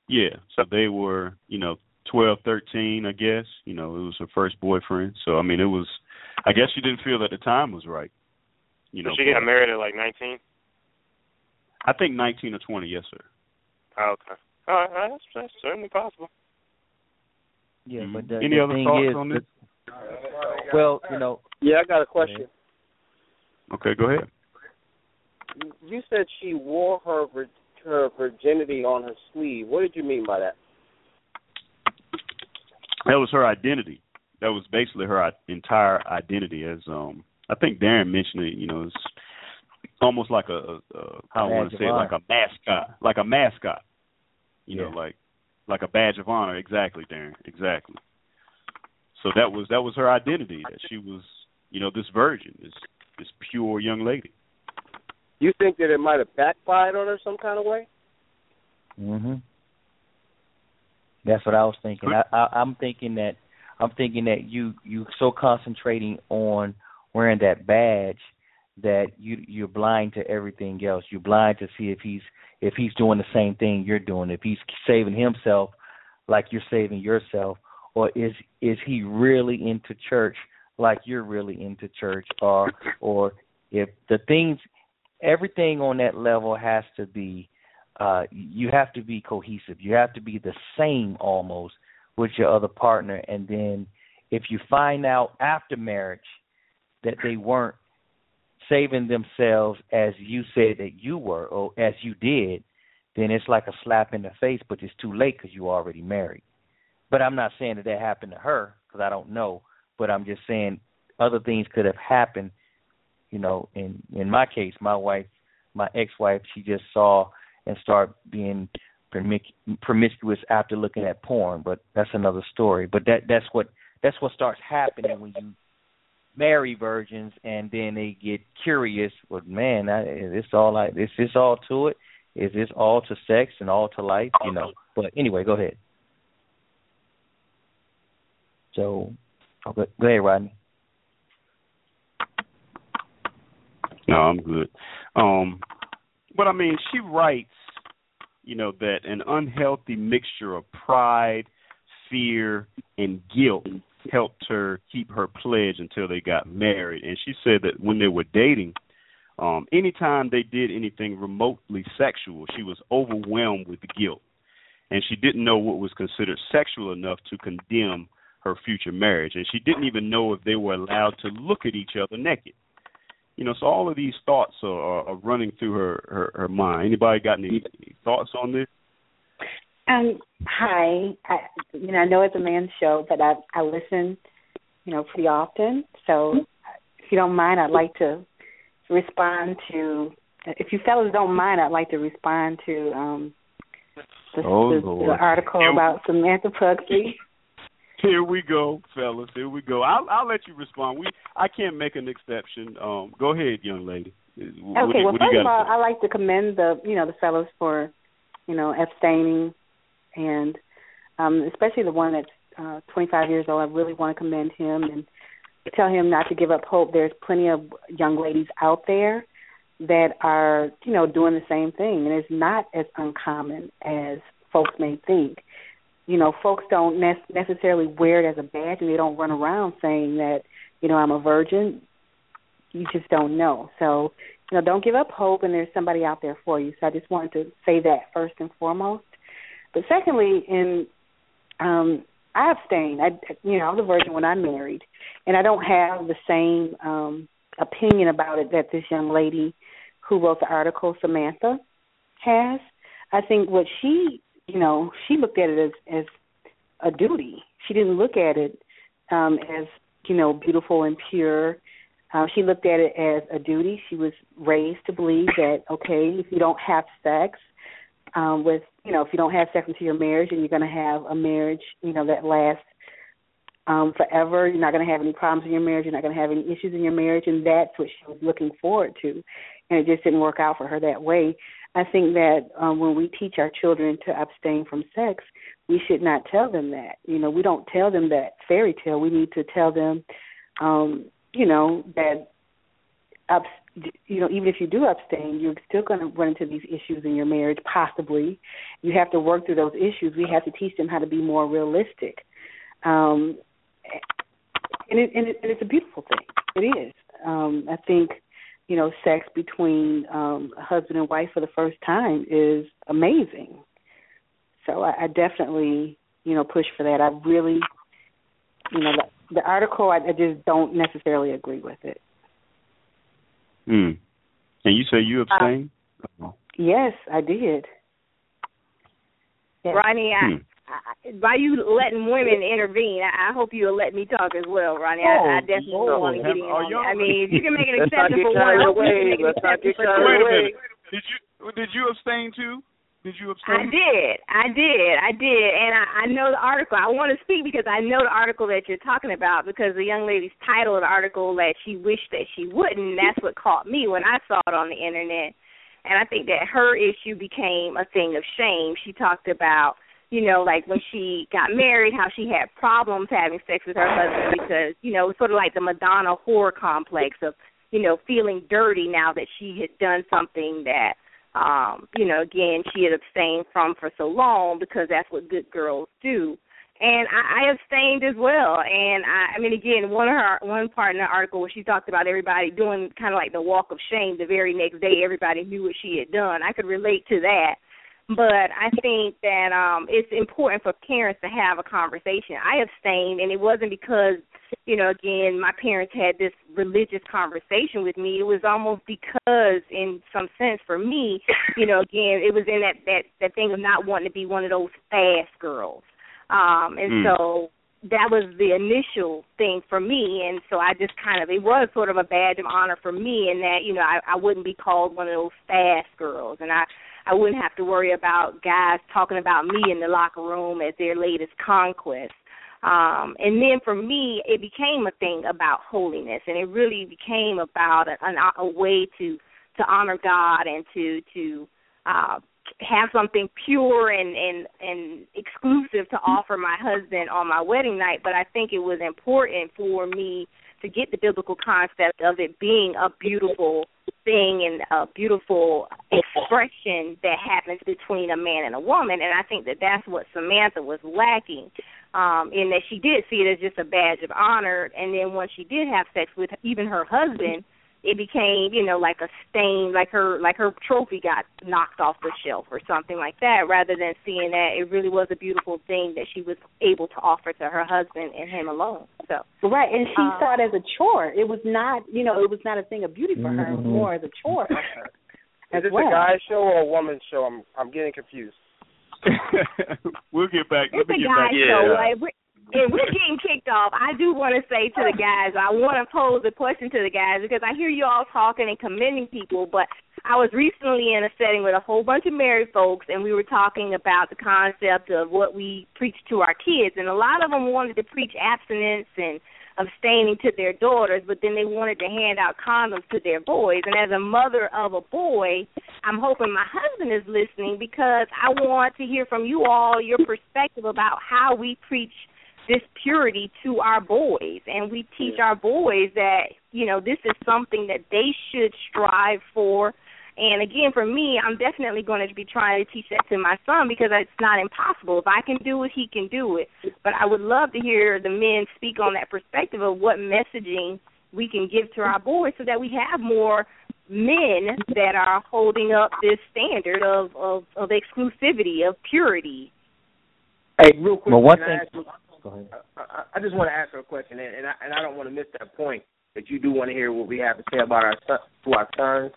Yeah, so they were, you know, twelve, thirteen, I guess. You know, it was her first boyfriend. So I mean, it was. I guess she didn't feel that the time was right. You know,
so she got married at like nineteen?
I think nineteen or twenty. Yes, sir.
Oh, okay. All right, all right, that's, that's certainly possible.
Yeah, but mm-hmm. the,
Any
the
other
thing
thoughts
is,
on this?
well, you know,
Yeah, I got a question.
Okay, go ahead.
You said she wore her vir- her virginity on her sleeve. What did you mean by that?
That was her identity. That was basically her entire identity. As um, I think Darren mentioned it. You know, it's almost like a, a, a how I want to say it, like a mascot, like a mascot. You know, like like a badge of honor. Exactly, Darren. Exactly. So that was that was her identity. That she was, you know, this virgin, this this pure young lady.
You think that it might have backfired on her some kind of way?
Mhm. That's what I was thinking. I, I I'm thinking that I'm thinking that you you so concentrating on wearing that badge that you you're blind to everything else. You're blind to see if he's if he's doing the same thing you're doing, if he's saving himself like you're saving yourself, or is is he really into church like you're really into church, or or if the things everything on that level has to be uh you have to be cohesive. You have to be the same almost with your other partner and then if you find out after marriage that they weren't saving themselves as you said that you were or as you did, then it's like a slap in the face, but it's too late because you already married. But I'm not saying that that happened to her because I don't know. But I'm just saying other things could have happened. You know, in in my case, my wife, my ex-wife, she just saw and start being promiscuous after looking at porn. But that's another story. But that that's what that's what starts happening when you marry virgins and then they get curious. Well, man, I, is this all like is this all to it? Is this all to sex and all to life? You know. But anyway, go ahead. So, okay, go ahead, Rodney.
No, I'm good. Um, but I mean, she writes, you know, that an unhealthy mixture of pride, fear, and guilt helped her keep her pledge until they got married. And she said that when they were dating, um, anytime they did anything remotely sexual, she was overwhelmed with guilt. And she didn't know what was considered sexual enough to condemn her future marriage. And she didn't even know if they were allowed to look at each other naked. You know, so all of these thoughts are, are, running through her, her, her mind. Anybody got any thoughts on this?
Um, hi. I, you know, I know it's a man's show, but I I listen, you know, pretty often. So, if you don't mind, I'd like to respond to. If you fellas don't mind, I'd like to respond to um the,
oh,
the, the article about Samantha Pugsley.
Here we go, fellas. Here we go. I'll I'll let you respond. We I can't make an exception. Um, go ahead, young lady.
What, okay. Well, first of all, I like to commend the you know the fellows for you know abstaining and um, especially the one that's uh, 25 years old. I really want to commend him and tell him not to give up hope. There's plenty of young ladies out there that are, you know, doing the same thing, and it's not as uncommon as folks may think. You know, folks don't ne- necessarily wear it as a badge, and they don't run around saying that, you know, I'm a virgin. You just don't know. So, you know, don't give up hope, and there's somebody out there for you. So I just wanted to say that first and foremost. But secondly, in um, I abstained. I, you know, I was a virgin when I married, and I don't have the same um, opinion about it that this young lady who wrote the article, Samantha, has. I think what she, you know, she looked at it as as a duty. She didn't look at it um, as you know beautiful and pure. Uh, she looked at it as a duty. She was raised to believe that okay, if you don't have sex, um, with you know if you don't have sex into your marriage and you're going to have a marriage you know that lasts um, forever. You're not going to have any problems in your marriage. You're not going to have any issues in your marriage, and that's what she was looking forward to. And it just didn't work out for her that way. I think that um, when we teach our children to abstain from sex, we should not tell them that. You know, we don't tell them that fairy tale. We need to tell them, um, you know, that you know, even if you do abstain, you're still going to run into these issues in your marriage, possibly. You have to work through those issues. We have to teach them how to be more realistic. Um, and, it, and, it, and it's a beautiful thing. It is. Um, I think, you know, sex between um, a husband and wife for the first time is amazing. So I, I definitely, you know, push for that. I really, you know, the, the article, I, I just don't necessarily agree with it.
Hmm. And you say you abstained?
Uh, yes, I did.
Yes. Ronnie, I, hmm. I, by you letting women intervene, I, I hope you'll let me talk as well, Ronnie.
Oh,
I, I definitely want to get in
on
that. I mean, if you can make an exception
for
one,
I hope you can make an exception for two.
Wait a minute. Did you did you abstain too? Did you abstain?
I did. I did. I did. And I, I know the article. I want to speak because I know the article that you're talking about because the young lady's title of the article that she wished that she wouldn't. That's what caught me when I saw it on the internet. And I think that her issue became a thing of shame. She talked about, you know, like when she got married, how she had problems having sex with her husband because, you know, it was sort of like the Madonna whore complex of, you know, feeling dirty now that she had done something that um, you know, again, she had abstained from for so long because that's what good girls do. And I, I abstained as well. And I, I mean, again, one of her one part in the article where she talked about everybody doing kind of like the walk of shame. The very next day, everybody knew what she had done. I could relate to that. But I think that um it's important for parents to have a conversation. I abstained, and it wasn't because you know, again, my parents had this religious conversation with me. It was almost because, in some sense, for me, you know, again, it was in that that that thing of not wanting to be one of those fast girls. Um, and mm. so that was the initial thing for me and so I just kind of it was sort of a badge of honor for me in that, you know, I, I wouldn't be called one of those fast girls and I I wouldn't have to worry about guys talking about me in the locker room as their latest conquest. Um, and then for me, it became a thing about holiness, and it really became about a, a, a way to to honor God and to to uh, have something pure and and and exclusive to offer my husband on my wedding night. But I think it was important for me to get the biblical concept of it being a beautiful thing and a beautiful expression that happens between a man and a woman. And I think that that's what Samantha was lacking um in that she did see it as just a badge of honor. And then once she did have sex with even her husband it became you know like a stain like her like her trophy got knocked off the shelf or something like that rather than seeing that it really was a beautiful thing that she was able to offer to her husband and him alone so
right and she
um,
saw it as a chore it was not you know it was not a thing of beauty for her
Mm-hmm.
it was more as a chore for her
Is this
well.
a guy show or a woman show? I'm I'm getting confused.
we'll get back.
It's
Let
a
me get
guy
back.
show.
Yeah.
Like, we're, and we're getting kicked off. I do want to say to the guys, I want to pose a question to the guys because I hear you all talking and commending people, but I was recently in a setting with a whole bunch of married folks, and we were talking about the concept of what we preach to our kids, and a lot of them wanted to preach abstinence and abstaining to their daughters, but then they wanted to hand out condoms to their boys. And as a mother of a boy, I'm hoping my husband is listening because I want to hear from you all your perspective about how we preach this purity to our boys. And we teach our boys that you know this is something that they should strive for. And again for me i'm definitely going to be trying to teach that to my son because it's not impossible. If i can do it he can do it. But i would love to hear the men speak on that perspective of what messaging we can give to our boys so that we have more men that are holding up this standard of of, of exclusivity of purity.
Hey, real quick,
Well, one
can I
thing-
ask you-
Go ahead.
I, I- I just want to ask her a question, and, and I and I don't want to miss that point. That you do want to hear what we have to say about our son, to our sons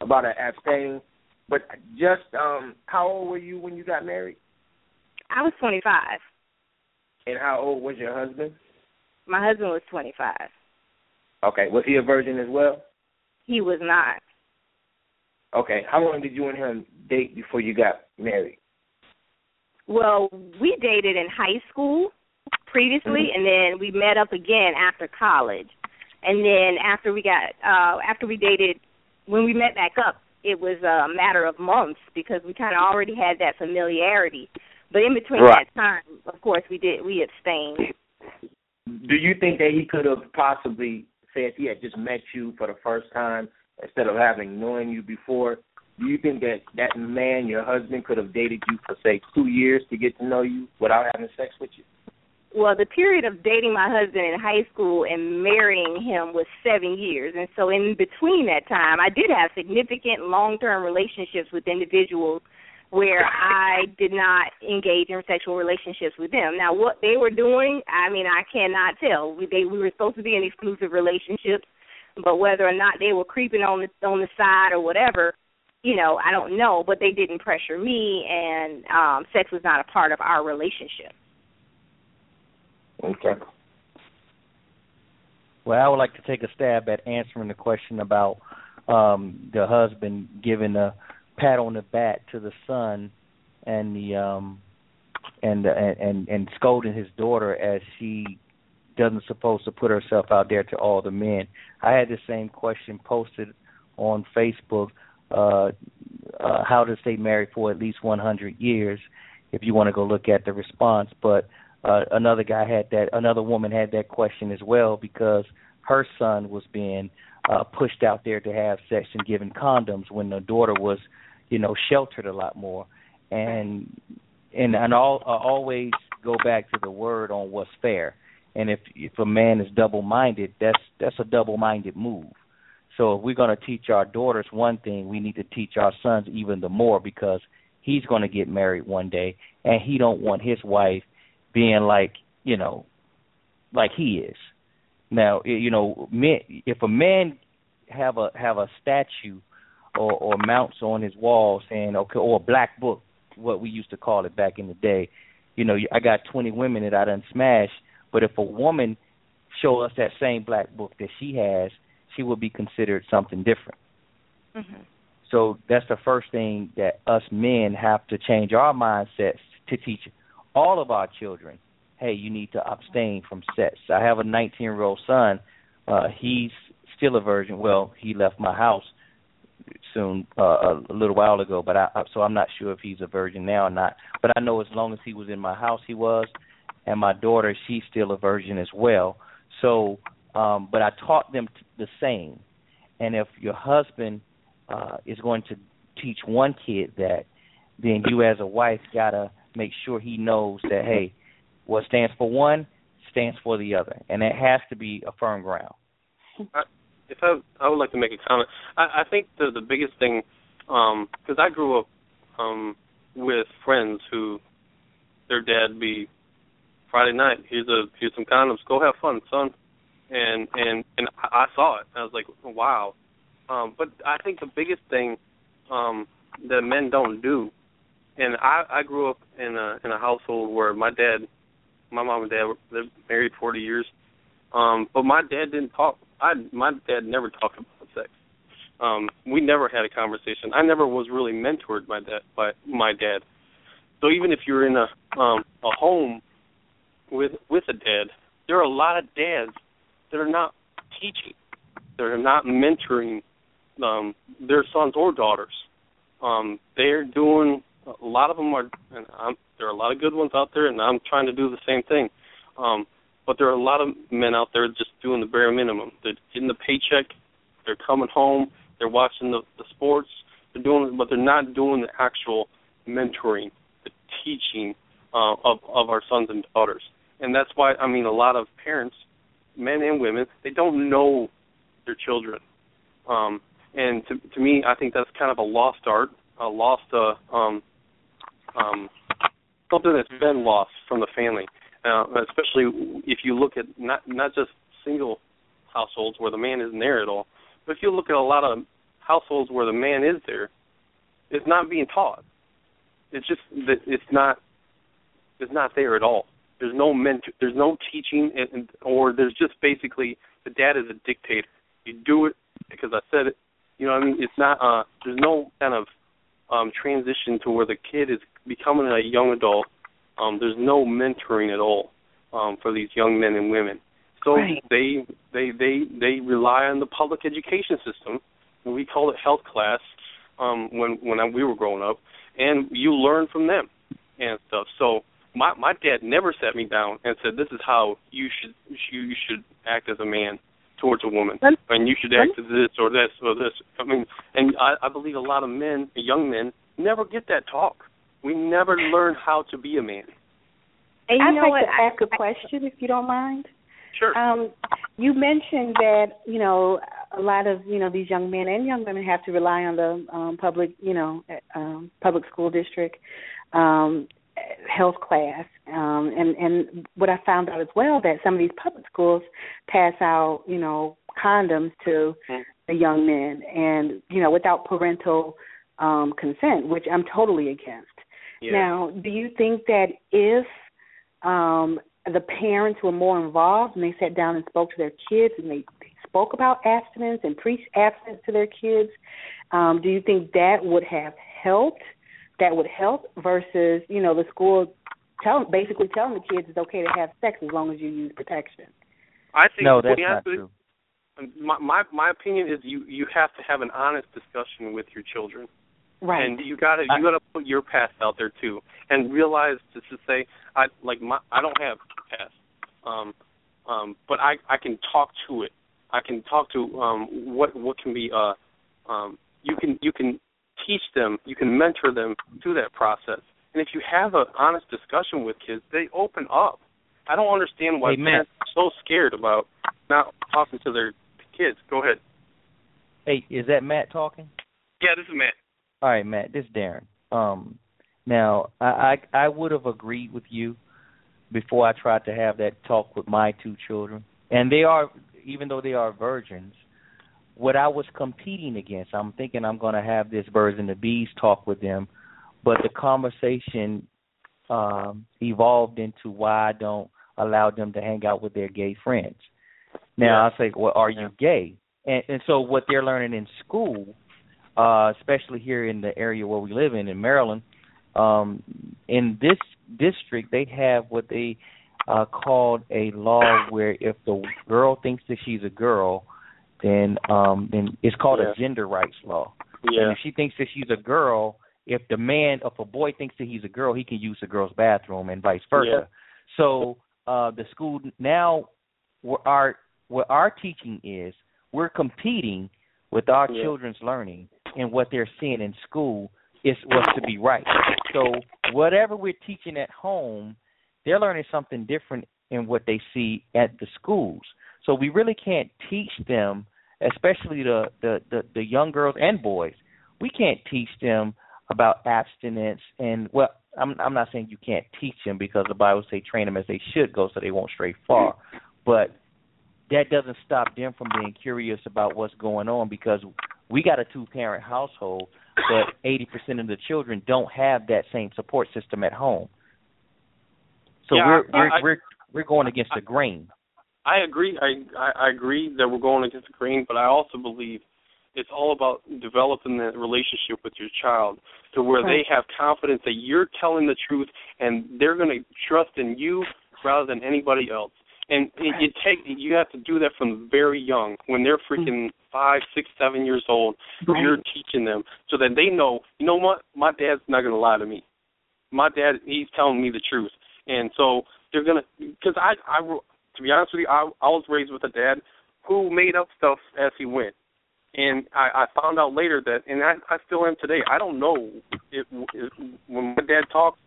about our abstaining. But just um, how old were you when you got married,
i was twenty five
and how old was your husband?
my husband was twenty five
Okay, was he a virgin as well?
he was not
Okay, how long did you and him date before you got married?
Well, we dated in high school previously, and then we met up again after college. And then after we got uh after we dated, when we met back up, it was a matter of months because we kind of already had that familiarity. But in between
Right.
that time, of course, we did we abstained.
Do you think that he could have possibly, say, if he had just met you for the first time instead of having known you before, do you think that that man, your husband, could have dated you for say two years to get to know you without having sex with you?
Well, the period of dating my husband in high school and marrying him was seven years. And so, in between that time, I did have significant long term relationships with individuals where I did not engage in sexual relationships with them. Now, what they were doing, I mean, I cannot tell. We, they, we were supposed to be in exclusive relationships, but whether or not they were creeping on the on the side or whatever, you know, I don't know. But they didn't pressure me, and um, sex was not a part of our relationship.
Okay.
Well, I would like to take a stab at answering the question about um the husband giving a pat on the back to the son and the um and and and, and scolding his daughter as she doesn't supposed to put herself out there to all the men. I had the same question posted on Facebook. Uh, uh, how to stay married for at least 100 years? If you want to go look at the response, but uh, another guy had that. Another woman had that question as well because her son was being uh, pushed out there to have sex and given condoms when the daughter was, you know, sheltered a lot more. And and and all uh, always go back to the word on what's fair. And if if a man is double minded, that's that's a double minded move. So if we're going to teach our daughters one thing, we need to teach our sons even the more because he's going to get married one day, and he don't want his wife being like you know, like he is. Now you know, men, if a man have a have a statue or or mounts on his wall saying okay, or a black book, what we used to call it back in the day. You know, I got 20 women that I done smashed, but if a woman show us that same black book that she has, she will be considered something different.
Mm-hmm.
So that's the first thing that us men have to change our mindsets to teach all of our children. Hey, you need to abstain from sex. I have a 19 year old son. Uh, he's still a virgin. Well, he left my house soon uh, a little while ago, but I so I'm not sure if he's a virgin now or not. But I know as long as he was in my house, he was, and my daughter, she's still a virgin as well. So, um, but I taught them t- the same, and if your husband uh is going to teach one kid that, then you as a wife gotta make sure he knows that hey, what stands for one stands for the other, and it has to be a firm ground.
I, if I I would like to make a comment. I, I think the the biggest thing, um, because I grew up um with friends who their dad be Friday night. Here's a here's some condoms. Go have fun, son. And and and I saw it. I was like, wow. Um, but I think the biggest thing um, that men don't do, and I I grew up in a in a household where my dad, my mom and dad were they're married 40 years. Um, but my dad didn't talk. I my dad never talked about sex. Um, we never had a conversation. I never was really mentored by that by my dad. So even if you're in a um a home with with a dad, there are a lot of dads that are not teaching. They're not mentoring um their sons or daughters. Um they're doing a lot of them are and I'm, there are a lot of good ones out there and I'm trying to do the same thing. Um but there are a lot of men out there just doing the bare minimum. They're getting the paycheck, they're coming home, they're watching the, the sports, they're doing but they're not doing the actual mentoring the teaching uh, of of our sons and daughters, and that's why I mean a lot of parents, men and women, they don't know their children, um, and to to me, I think that's kind of a lost art, a lost uh, um, um, something that's been lost from the family, uh, especially if you look at not not just single households where the man isn't there at all, but if you look at a lot of households where the man is there, it's not being taught it's just that it's not it's not there at all. There's no mentor, there's no teaching, and, or there's just basically the dad is a dictator. You do it because I said it. You know, what I mean, it's not. uh There's no kind of um transition to where the kid is becoming a young adult. Um There's no mentoring at all um for these young men and women. So
right.
they they they they rely on the public education system. We call it health class um when when I, we were growing up and you learn from them and stuff. So my my dad never sat me down and said this is how you should you should act as a man towards a woman and you should act as this or this or this. I mean, and I, I believe a lot of men, young men, never get that talk. We never learn how to be a man.
And
I'd
like
what?
to ask a question, if you don't mind.
Sure.
Um, you mentioned that you know a lot of you know these young men and young women have to rely on the um, public you know um, public school district um, health class, um, and and what I found out as well that some of these public schools pass out you know condoms to
mm-hmm.
the young men and you know without parental um, consent, which I'm totally against.
Yeah.
Now, do you think that if um, the parents were more involved and they sat down and spoke to their kids and they, they spoke about abstinence and preached abstinence to their kids, um, do you think that would have helped? That would help versus you know the school tell basically telling the kids it's okay to have sex as long as you use protection.
I think
No, that's not
to,
true.
My, my my opinion is you you have to have an honest discussion with your children.
Right.
And you gotta you gotta put your past out there too, and realize to, to say I like my I don't have a past, um, um, but I I can talk to it. I can talk to um what what can be uh um you can you can teach them you can mentor them through that process, and if you have an honest discussion with kids, they open up. I don't understand why
Amen.
parents are so scared about not talking to their kids. Go ahead.
Hey, is that Matt talking?
Yeah, this is Matt.
All right, Matt. This is Darren. Um, now I I, I would have agreed with you before I tried to have that talk with my two children, and they are even though they are virgins. What I was competing against, I'm thinking I'm going to have this birds and the bees talk with them, but the conversation um, evolved into why I don't allow them to hang out with their gay friends. Now I say, well, are you gay? And, and so what they're learning in school uh, especially here in the area where we live in in Maryland. Um, in this district, they have what they uh, called a law where if the girl thinks that she's a girl, then um, then it's called
Yeah.
a gender rights law.
Yeah.
And if she thinks that she's a girl, if the man, if a boy thinks that he's a girl, he can use the girl's bathroom and vice versa.
Yeah.
So uh, the school now, what our what our teaching is, we're competing with our
Yeah.
children's learning and what they're seeing in school is what's to be right. So whatever we're teaching at home, they're learning something different in what they see at the schools. So we really can't teach them, especially the the the, the young girls and boys. We can't teach them about abstinence and well I'm I'm not saying you can't teach them because the Bible say train them as they should go so they won't stray far. But that doesn't stop them from being curious about what's going on because we got a two parent household but eighty percent of the children don't have that same support system at home. So
Yeah,
we're
I-
we're
I-
we're we're going against the grain.
I agree. I, I I agree that we're going against the grain, but I also believe it's all about developing that relationship with your child to where they have confidence that you're telling the truth and they're going to trust in you rather than anybody else. And it, you take you have to do that from very young when they're hmm. freaking five, six, seven years old.
Right.
You're teaching them so that they know. You know what? My dad's not going to lie to me. My dad, he's telling me the truth, and so they're gonna. Because I, I, to be honest with you, I, I was raised with a dad who made up stuff as he went, and I, I found out later that, and I, I still am today. I don't know if, if when my dad talks,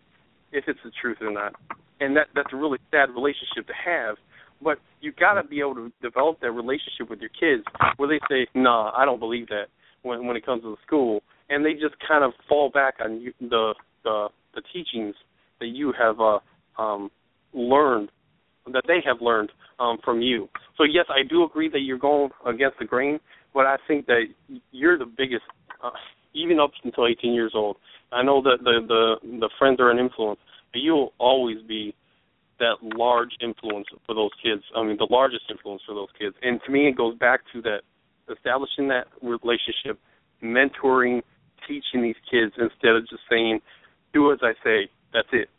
if it's the truth or not, and that that's a really sad relationship to have. But you got to be able to develop that relationship with your kids, where they say, "Nah, I don't believe that." When when it comes to the school, and they just kind of fall back on you, the the the teachings that you have uh, um, learned, that they have learned um, from you. So yes, I do agree that you're going against the grain, but I think that you're the biggest, uh, even up until 18 years old. I know that the the the friends are an influence, but you'll always be that large influence for those kids. I mean, the largest influence for those kids. And to me, it goes back to that establishing that relationship, mentoring, teaching these kids instead of just saying, "Do as I say." That's it.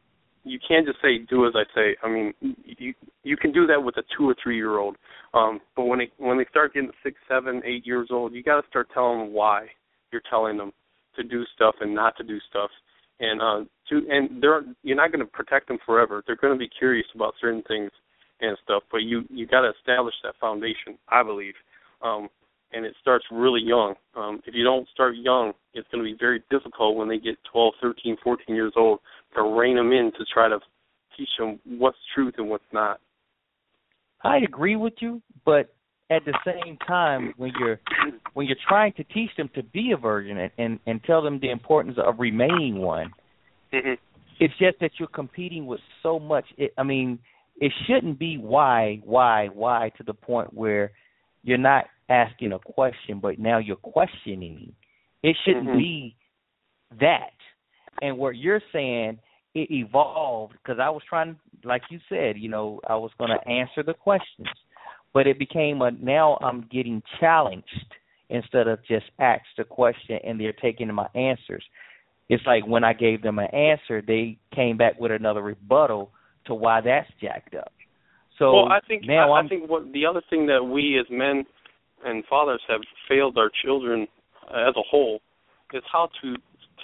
You can't just say, "Do as I say." I mean, you you can do that with a two or three year old, um, but when they when they start getting six, seven, eight years old, you got to start telling them why you're telling them to do stuff and not to do stuff. And uh to and they're you're not going to protect them forever. They're going to be curious about certain things and stuff but you you got to establish that foundation i believe. Um and it starts really young. Um if you don't start young it's going to be very difficult when they get 12 13 14 years old to rein them in to try to teach them what's truth and what's not
I agree with you, but at the same time when you're when you're trying to teach them to be a virgin and and, and tell them the importance of remaining one,
mm-hmm.
it's just that you're competing with so much it, i mean it shouldn't be why why why to the point where you're not asking a question but now you're questioning it shouldn't
Mhm.
be that and what you're saying it evolved because i was trying like you said you know i was going to answer the questions but it became a now i'm getting challenged instead of just asked a question and they're taking my answers it's like when I gave them an answer, they came back with another rebuttal to why that's jacked up. So
well, I think
now
I, I think what the other thing that we as men and fathers have failed our children as a whole is how to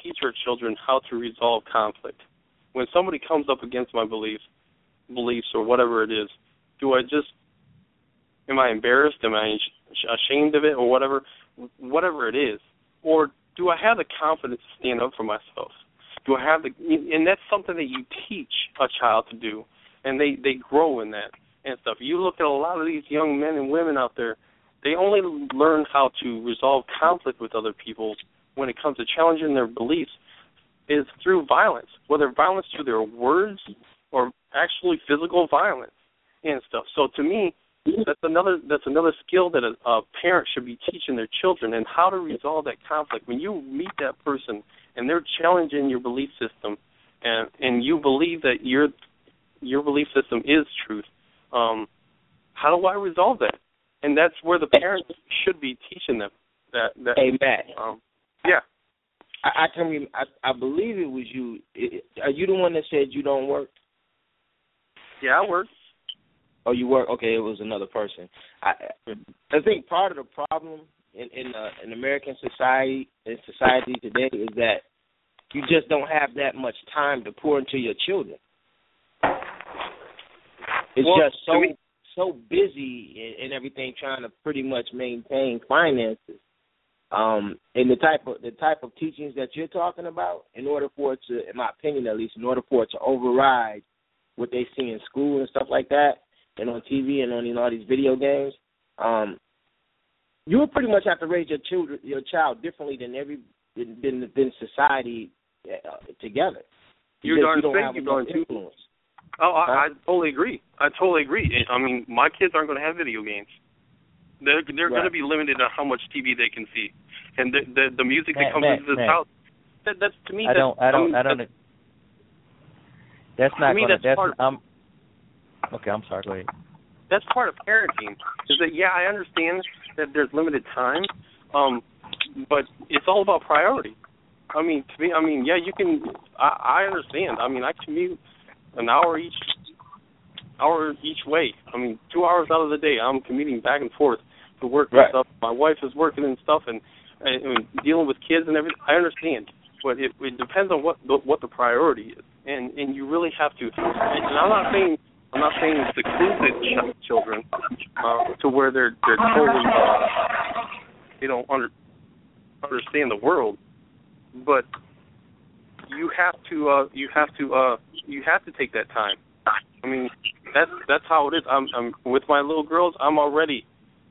teach our children how to resolve conflict. When somebody comes up against my beliefs, beliefs or whatever it is, do I just am I embarrassed? Am I ashamed of it or whatever? Whatever it is, or do I have the confidence to stand up for myself? Do I have the and that's something that you teach a child to do, and they they grow in that and stuff. You look at a lot of these young men and women out there, they only learn how to resolve conflict with other people when it comes to challenging their beliefs is through violence, whether violence through their words or actually physical violence and stuff. So to me, that's another that's another skill that a, a parent should be teaching their children and how to resolve that conflict. When you meet that person and they're challenging your belief system, and and you believe that your your belief system is truth, um, how do I resolve that? And that's where the parents should be teaching them that. that
Matt.
Um, yeah.
I, I can. Rem- I, I believe it was you. It, are you the one that said you don't work?
Yeah, I work.
Oh, you work? Okay, it was another person. I I think part of the problem in in, uh, in American society in society today is that you just don't have that much time to pour into your children. It's
Well,
just so
me-
so busy and, and everything trying to pretty much maintain finances Um, and the type of the type of teachings that you're talking about, in order for it to, in my opinion at least, in order for it to override what they see in school and stuff like that, and on TV and on you know, all these video games, um, you would pretty much have to raise your children, your child differently than every than than society uh, together.
You're darn
you don't
straight
have
you're darn
influence.
Oh, I, I totally agree. I totally agree. I mean, my kids aren't going to have video games. They're they're going to be limited on how much TV they can see, and the the, the music that
Matt,
comes
Matt,
into this
Matt.
house. That, that's to me.
I
that's,
don't. I don't. I don't.
That's,
That's not
to me,
gonna.
that's part-
I'm. Okay, I'm sorry. Go ahead.
that's part of parenting. Is that yeah? I understand that there's limited time, um, but it's all about priority. I mean, to me, I mean, yeah, you can. I, I understand. I mean, I commute an hour each hour each way. I mean, two hours out of the day, I'm commuting back and forth to work and
Right.
stuff. My wife is working and stuff, and, and, and dealing with kids and everything. I understand, but it, it depends on what the, what the priority is, and and you really have to. And, and I'm not saying I'm not saying seclude the ch- children uh, to where they're they're totally uh, they don't under, understand the world, but you have to uh, you have to uh, you have to take that time. I mean, that's that's how it is. I'm I'm with my little girls. I'm already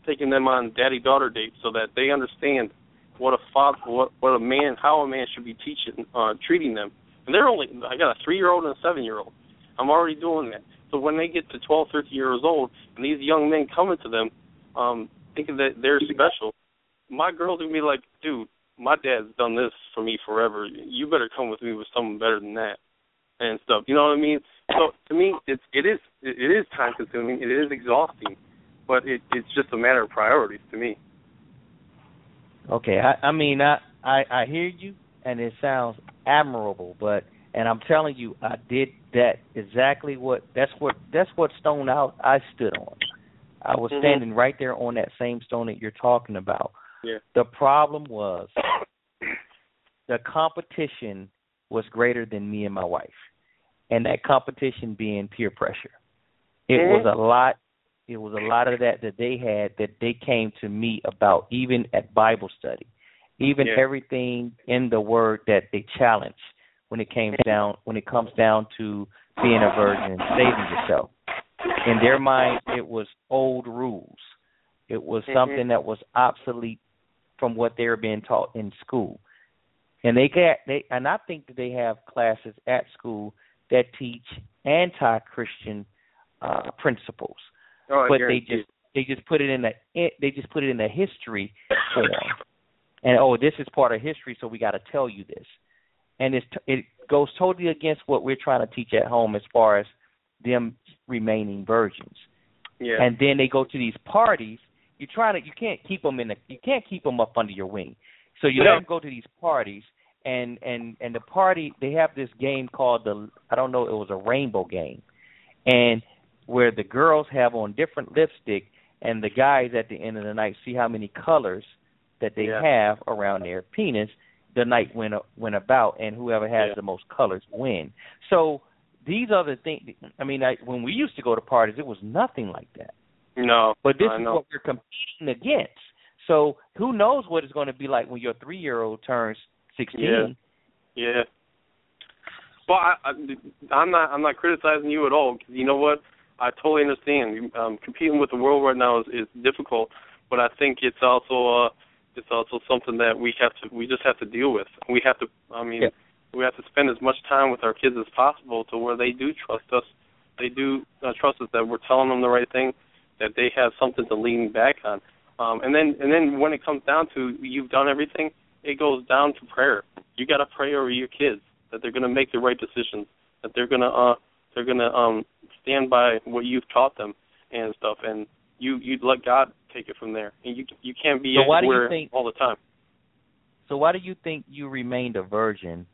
taking them on daddy daughter dates so that they understand what a father, what what a man, how a man should be teaching, uh, treating them. And they're only I got a three year old and a seven year old. I'm already doing that. So when they get to 12, 13 years old, and these young men coming to them, um, thinking that they're special, my girls gonna be like, dude, my dad's done this for me forever. You better come with me with someone better than that, and stuff. You know what I mean? So to me, it's it is it is time consuming. It is exhausting, but it it's just a matter of priorities to me.
Okay, I, I mean, I, I I hear you, and it sounds admirable, but and I'm telling you, I did that exactly what that's what that's what stone out I stood on. I was
Mhm.
standing right there on that same stone that you're talking about.
Yeah.
The problem was the competition was greater than me and my wife, and that competition being peer pressure. It
Mhm.
was a lot. It was a lot of that that they had that they came to me about, even at Bible study, even
Yeah.
everything in the Word that they challenged when it came down when it comes down to being a virgin and saving yourself. In their mind, it was old rules. It was
Mhm.
something that was obsolete from what they were being taught in school. And they get they and I think that they have classes at school that teach anti-Christian uh principles,
Oh,
but they just they just put it in the they just put it in the history form. And oh, this is part of history, so we got to tell you this. And it's it goes totally against what we're trying to teach at home as far as them remaining virgins
Yeah.
and then they go to these parties. You're trying to you can't keep them in the you can't keep them up under your wing. So you
Yeah.
let them go to these parties, and and and the party they have this game called the I don't know it was a rainbow game, and where the girls have on different lipstick, and the guys at the end of the night see how many colors that they
Yeah.
have around their penis. The night went went about, and whoever has
Yeah.
the most colors win. So these are the things. I mean, I, when we used to go to parties, it was nothing like that.
no,
But this
I
is
know.
what we're competing against. So who knows what it's going to be like when your three year old turns sixteen?
Yeah. Well, I, I, I'm not. I'm not criticizing you at all. 'cause you know what? I totally understand. Um, competing with the world right now is, is difficult, but I think it's also uh, it's also something that we have to. We just have to deal with. We have to. I mean,
Yeah.
we have to spend as much time with our kids as possible to where they do trust us. They do uh, trust us that we're telling them the right thing, that they have something to lean back on. Um, and then and then when it comes down to you've done everything, it goes down to prayer. You got to pray over your kids that they're going to make the right decisions, that they're going to uh they're going to um stand by what you've taught them and stuff and you you let God take it from there. And you you can't be
So why do you
everywhere
think-
all the time.
So why do you think you remained a virgin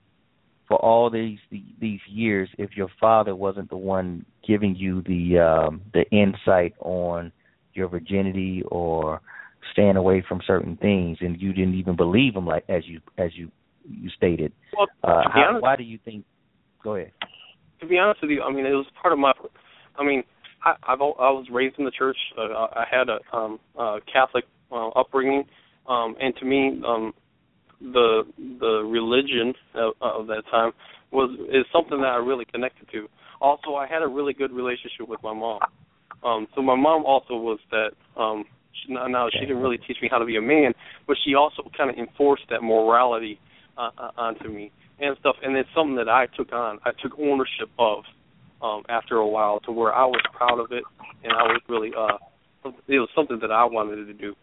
for all these these years if your father wasn't the one giving you the um the insight on your virginity or staying away from certain things and you didn't even believe him like as you as you you stated
Well,
uh how,
honest,
why do you think go ahead
to be honest with you, I mean, it was part of my. I mean, I I've, I was raised in the church. Uh, I had a um uh Catholic uh, upbringing, Um, and to me, um, the the religion of, of that time was is something that I really connected to. Also, I had a really good relationship with my mom. Um, so my mom also was that. Um, she, now she didn't really teach me how to be a man, but she also kind of enforced that morality uh, uh, onto me and stuff. And it's something that I took on. I took ownership of um, after a while, to where I was proud of it, and I was really uh, it was something that I wanted to do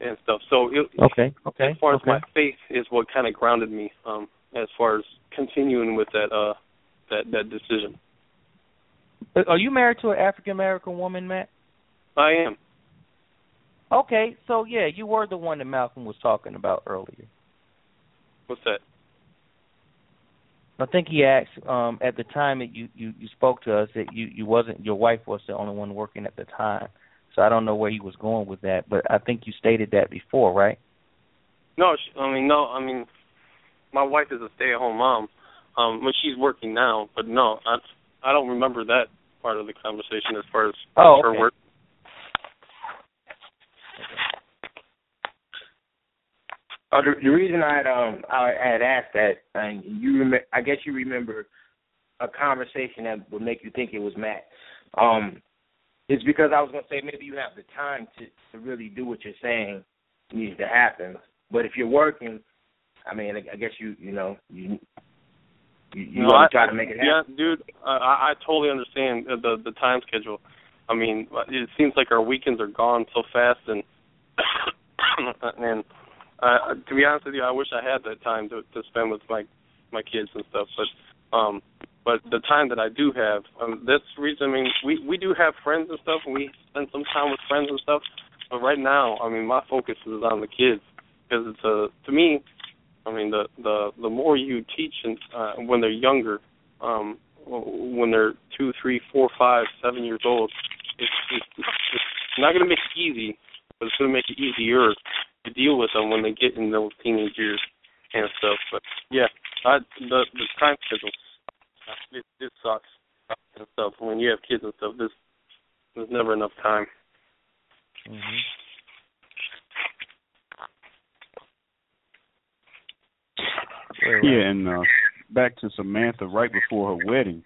and stuff. So it,
okay, okay.
As far as my faith is what kind of grounded me, um, as far as continuing with that uh that that decision.
Are you married to an African American woman, Matt?
I am.
Okay, so yeah, you were the one that Malcolm was talking about earlier.
What's that?
I think he asked um at the time that you, you you spoke to us that you you wasn't your wife was the only one working at the time. So I don't know where he was going with that, but I think you stated that before, right?
No, I mean no, I mean my wife is a stay-at-home mom. Um when she's working now, but no, I I don't remember that part of the conversation as far as
oh,
her
okay.
work.
Uh, the, the reason I had um I had asked that, and you rem- I guess you remember a conversation that would make you think it was Matt. Um, is because I was gonna say maybe you have the time to to really do what you're saying needs to happen. But if you're working, I mean, I, I guess you you know you you, you
no,
want
I,
to try to make it happen.
Yeah, dude, I I totally understand the the time schedule. I mean, it seems like our weekends are gone so fast, and and uh, to be honest with you, I wish I had that time to to spend with my my kids and stuff. But um, but the time that I do have, um, that's reason. I mean, we we do have friends and stuff, and we spend some time with friends and stuff. But right now, I mean, my focus is on the kids because it's a to me. I mean, the the the more you teach and uh, when they're younger, um, when they're two, three, four, five, seven years old, it's it's, it's not going to make it easy, but it's going to make it easier to deal with them when they get in those teenage years and stuff. But yeah, I, the the time schedule it, it sucks and stuff. When you have kids and stuff, there's there's never enough time.
Mm-hmm.
Yeah, and uh, back to Samantha right before her wedding,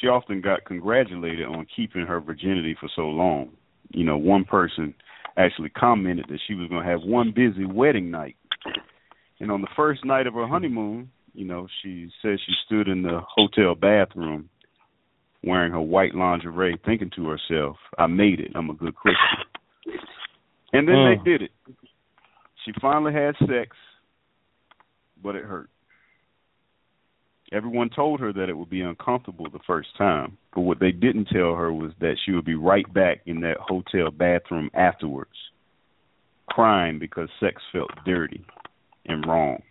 she often got congratulated on keeping her virginity for so long. You know, one person actually commented that she was going to have one busy wedding night. And on the first night of her honeymoon, you know, she said she stood in the hotel bathroom wearing her white lingerie, thinking to herself, I made it. I'm a good Christian. And then
Mm.
they did it. She finally had sex, but it hurt. Everyone told her that it would be uncomfortable the first time, but what they didn't tell her was that she would be right back in that hotel bathroom afterwards, crying because sex felt dirty and wrong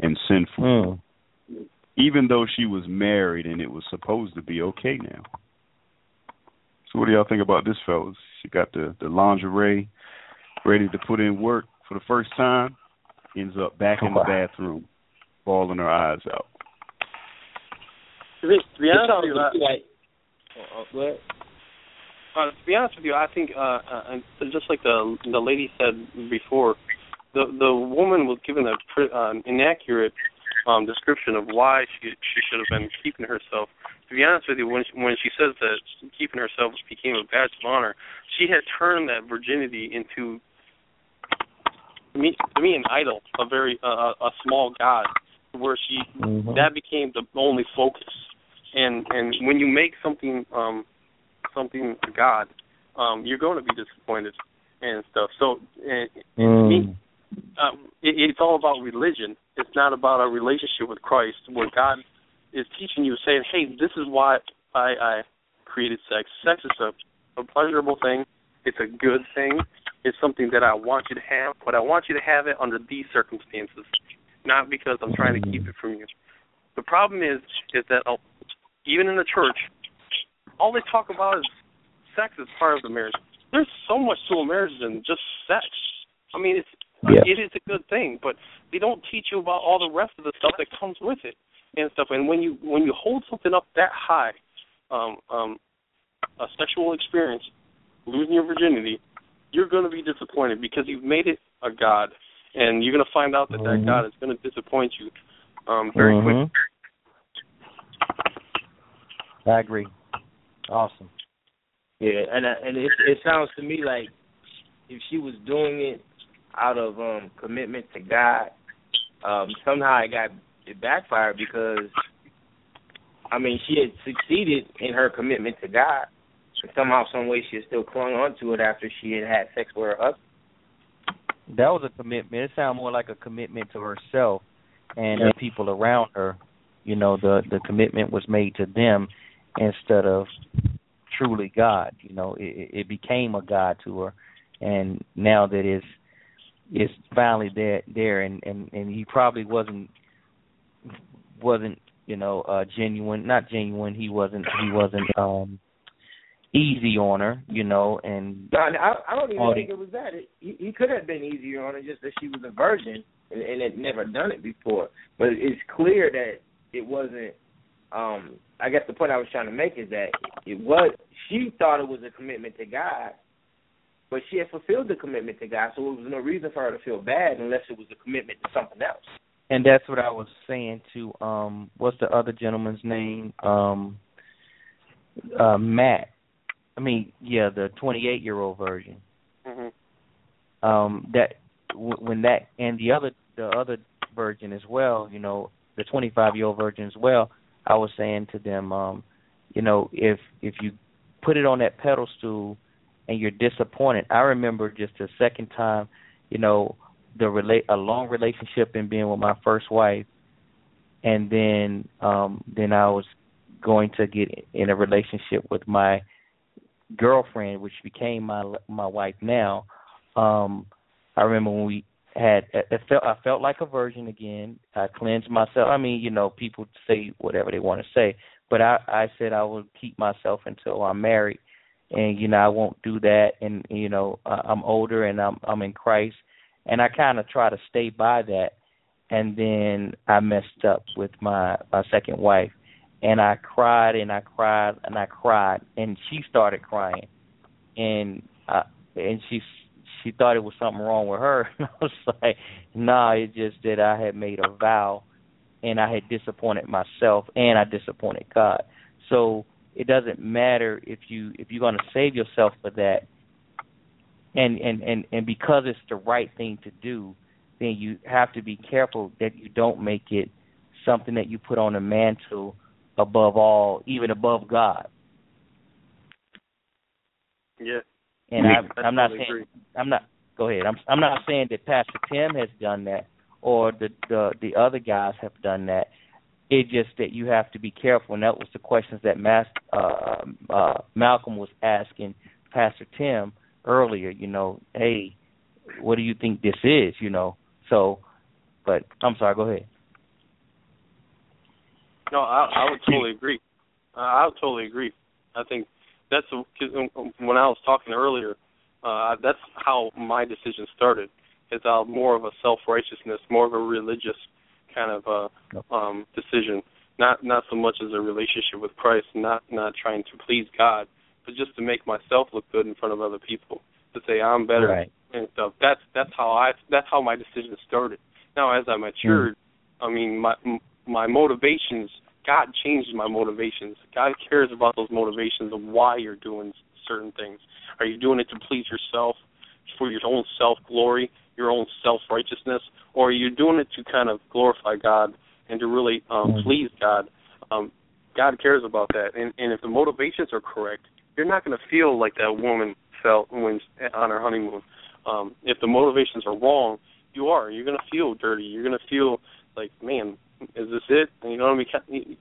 and sinful,
Mm.
even though she was married and it was supposed to be okay now. So, what do y'all think about this, fellas? She got the the lingerie ready to put in work for the first time, ends up back in the bathroom, bawling her eyes out.
To be, to be honest with you, I,
like uh, uh, go ahead.
Uh, to be honest with you, I think uh, uh, and just like the the lady said before, the the woman was given a pre, uh, inaccurate um, description of why she she should have been keeping herself. To be honest with you, when she, when she says that keeping herself became a badge of honor, she had turned that virginity into to me to me an idol, a very uh, a small god, where she
Mhm.
that became the only focus. And and when you make something um something god, um, you're going to be disappointed and stuff. So and,
Mm.
me, um, it, it's all about religion. It's not about a relationship with Christ, where God is teaching you, saying, "Hey, this is why I, I created sex. Sex is a, a pleasurable thing. It's a good thing. It's something that I want you to have, but I want you to have it under these circumstances, not because I'm trying to keep it from you." The problem is, is that uh, even in the church, all they talk about is sex as part of the marriage. There's so much to a marriage than just sex. I mean, it's
Yeah.
it is a good thing, but they don't teach you about all the rest of the stuff that comes with it and stuff. And when you when you hold something up that high, um, um, a sexual experience, losing your virginity, you're going to be disappointed because you've made it a god, and you're going to find out that
mm-hmm.
that god is going to disappoint you um, very
mm-hmm.
quickly.
I agree. Awesome.
Yeah, and uh, and it it sounds to me like if she was doing it out of um commitment to God, um somehow it got it backfired because I mean she had succeeded in her commitment to God, and somehow, some way, she had still clung on to it after she had had sex with her husband.
That was a commitment. It sounded more like a commitment to herself and yeah. the people around her. You know, the the commitment was made to them instead of truly God. You know, it, it became a God to her, and now that it's it's finally there there, and and and he probably wasn't wasn't you know uh genuine, not genuine. He wasn't he wasn't um easy on her, you know, and
no, I, I don't even think it was that. It, he, he could have been easier on her, just that she was a virgin and, and had never done it before. But it's clear that it wasn't um I guess the point I was trying to make is that it was she thought it was a commitment to God, but she had fulfilled the commitment to God, so it was no reason for her to feel bad unless it was a commitment to something else.
And that's what I was saying to um what's the other gentleman's name? Um uh Matt. I mean, yeah, the 28 year old version.
Mm-hmm.
Um that when that and the other the other version as well, you know, the 25 year old version as well I was saying to them, um, you know, if if you put it on that pedestal and you're disappointed, I remember just the second time, you know, the relate a long relationship and being with my first wife, and then um then I was going to get in a relationship with my girlfriend, which became my my wife now. Um, I remember when we had it felt I felt like a virgin again. I cleansed myself. I mean, you know, people say whatever they want to say, but I I said I would keep myself until I'm married, and you know I won't do that. And you know I'm older and I'm I'm in Christ, and I kind of try to stay by that. And then I messed up with my my second wife, and I cried and I cried and I cried, and she started crying, and uh, and she she thought it was something wrong with her. And I was like, nah, it's just that I had made a vow and I had disappointed myself and I disappointed God. So it doesn't matter if you if you're to save yourself for that and and and and because it's the right thing to do, then you have to be careful that you don't make it something that you put on a mantle above all, even above God.
Yeah.
And I, I'm not saying I'm not. Go ahead. I'm I'm not saying that Pastor Tim has done that or the the the other guys have done that. It's just that you have to be careful, and that was the questions that Mas, uh, uh, Malcolm was asking Pastor Tim earlier. You know, hey, what do you think this is? You know, so. But I'm sorry. Go ahead.
No, I, I would totally agree. Uh, I would totally agree. I think that's cause when I was talking earlier. Uh, that's how my decision started. It's out more of a self righteousness, more of a religious kind of uh, um, decision. Not not so much as a relationship with Christ, not not trying to please God, but just to make myself look good in front of other people, to say I'm better
right.
and stuff. That's that's how I that's how my decision started. Now as I matured, mm. I mean my my motivations God changes my motivations. God cares about those motivations of why you're doing certain things. Are you doing it to please yourself, for your own self glory, your own self righteousness, or are you doing it to kind of glorify God and to really um, mm-hmm. please God? Um, God cares about that, and, and if the motivations are correct, you're not going to feel like that woman felt when on her honeymoon. Um, if the motivations are wrong, you are. You're going to feel dirty. You're going to feel like, man, is this it? You know what I mean?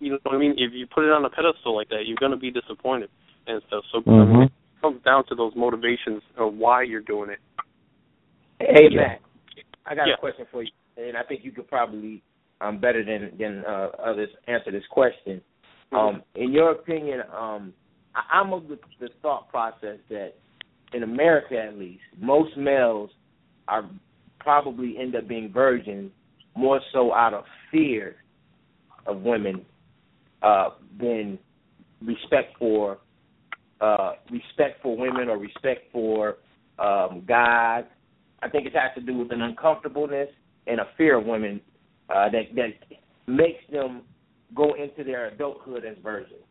You know what I mean? If you put it on a pedestal like that, you're going to be disappointed and stuff. So
mm-hmm.
I mean, it comes down to those motivations of why you're doing it.
Hey Matt, I got
yeah.
a question for you, and I think you could probably um better than than uh, others answer this question.
Mm-hmm.
Um, in your opinion, um, I, I'm of the, the thought process that in America, at least, most males are probably end up being virgins more so out of fear of women uh, than respect for uh, respect for women or respect for um, God. I think it has to do with an uncomfortableness and a fear of women uh, that that makes them go into their adulthood as virgins.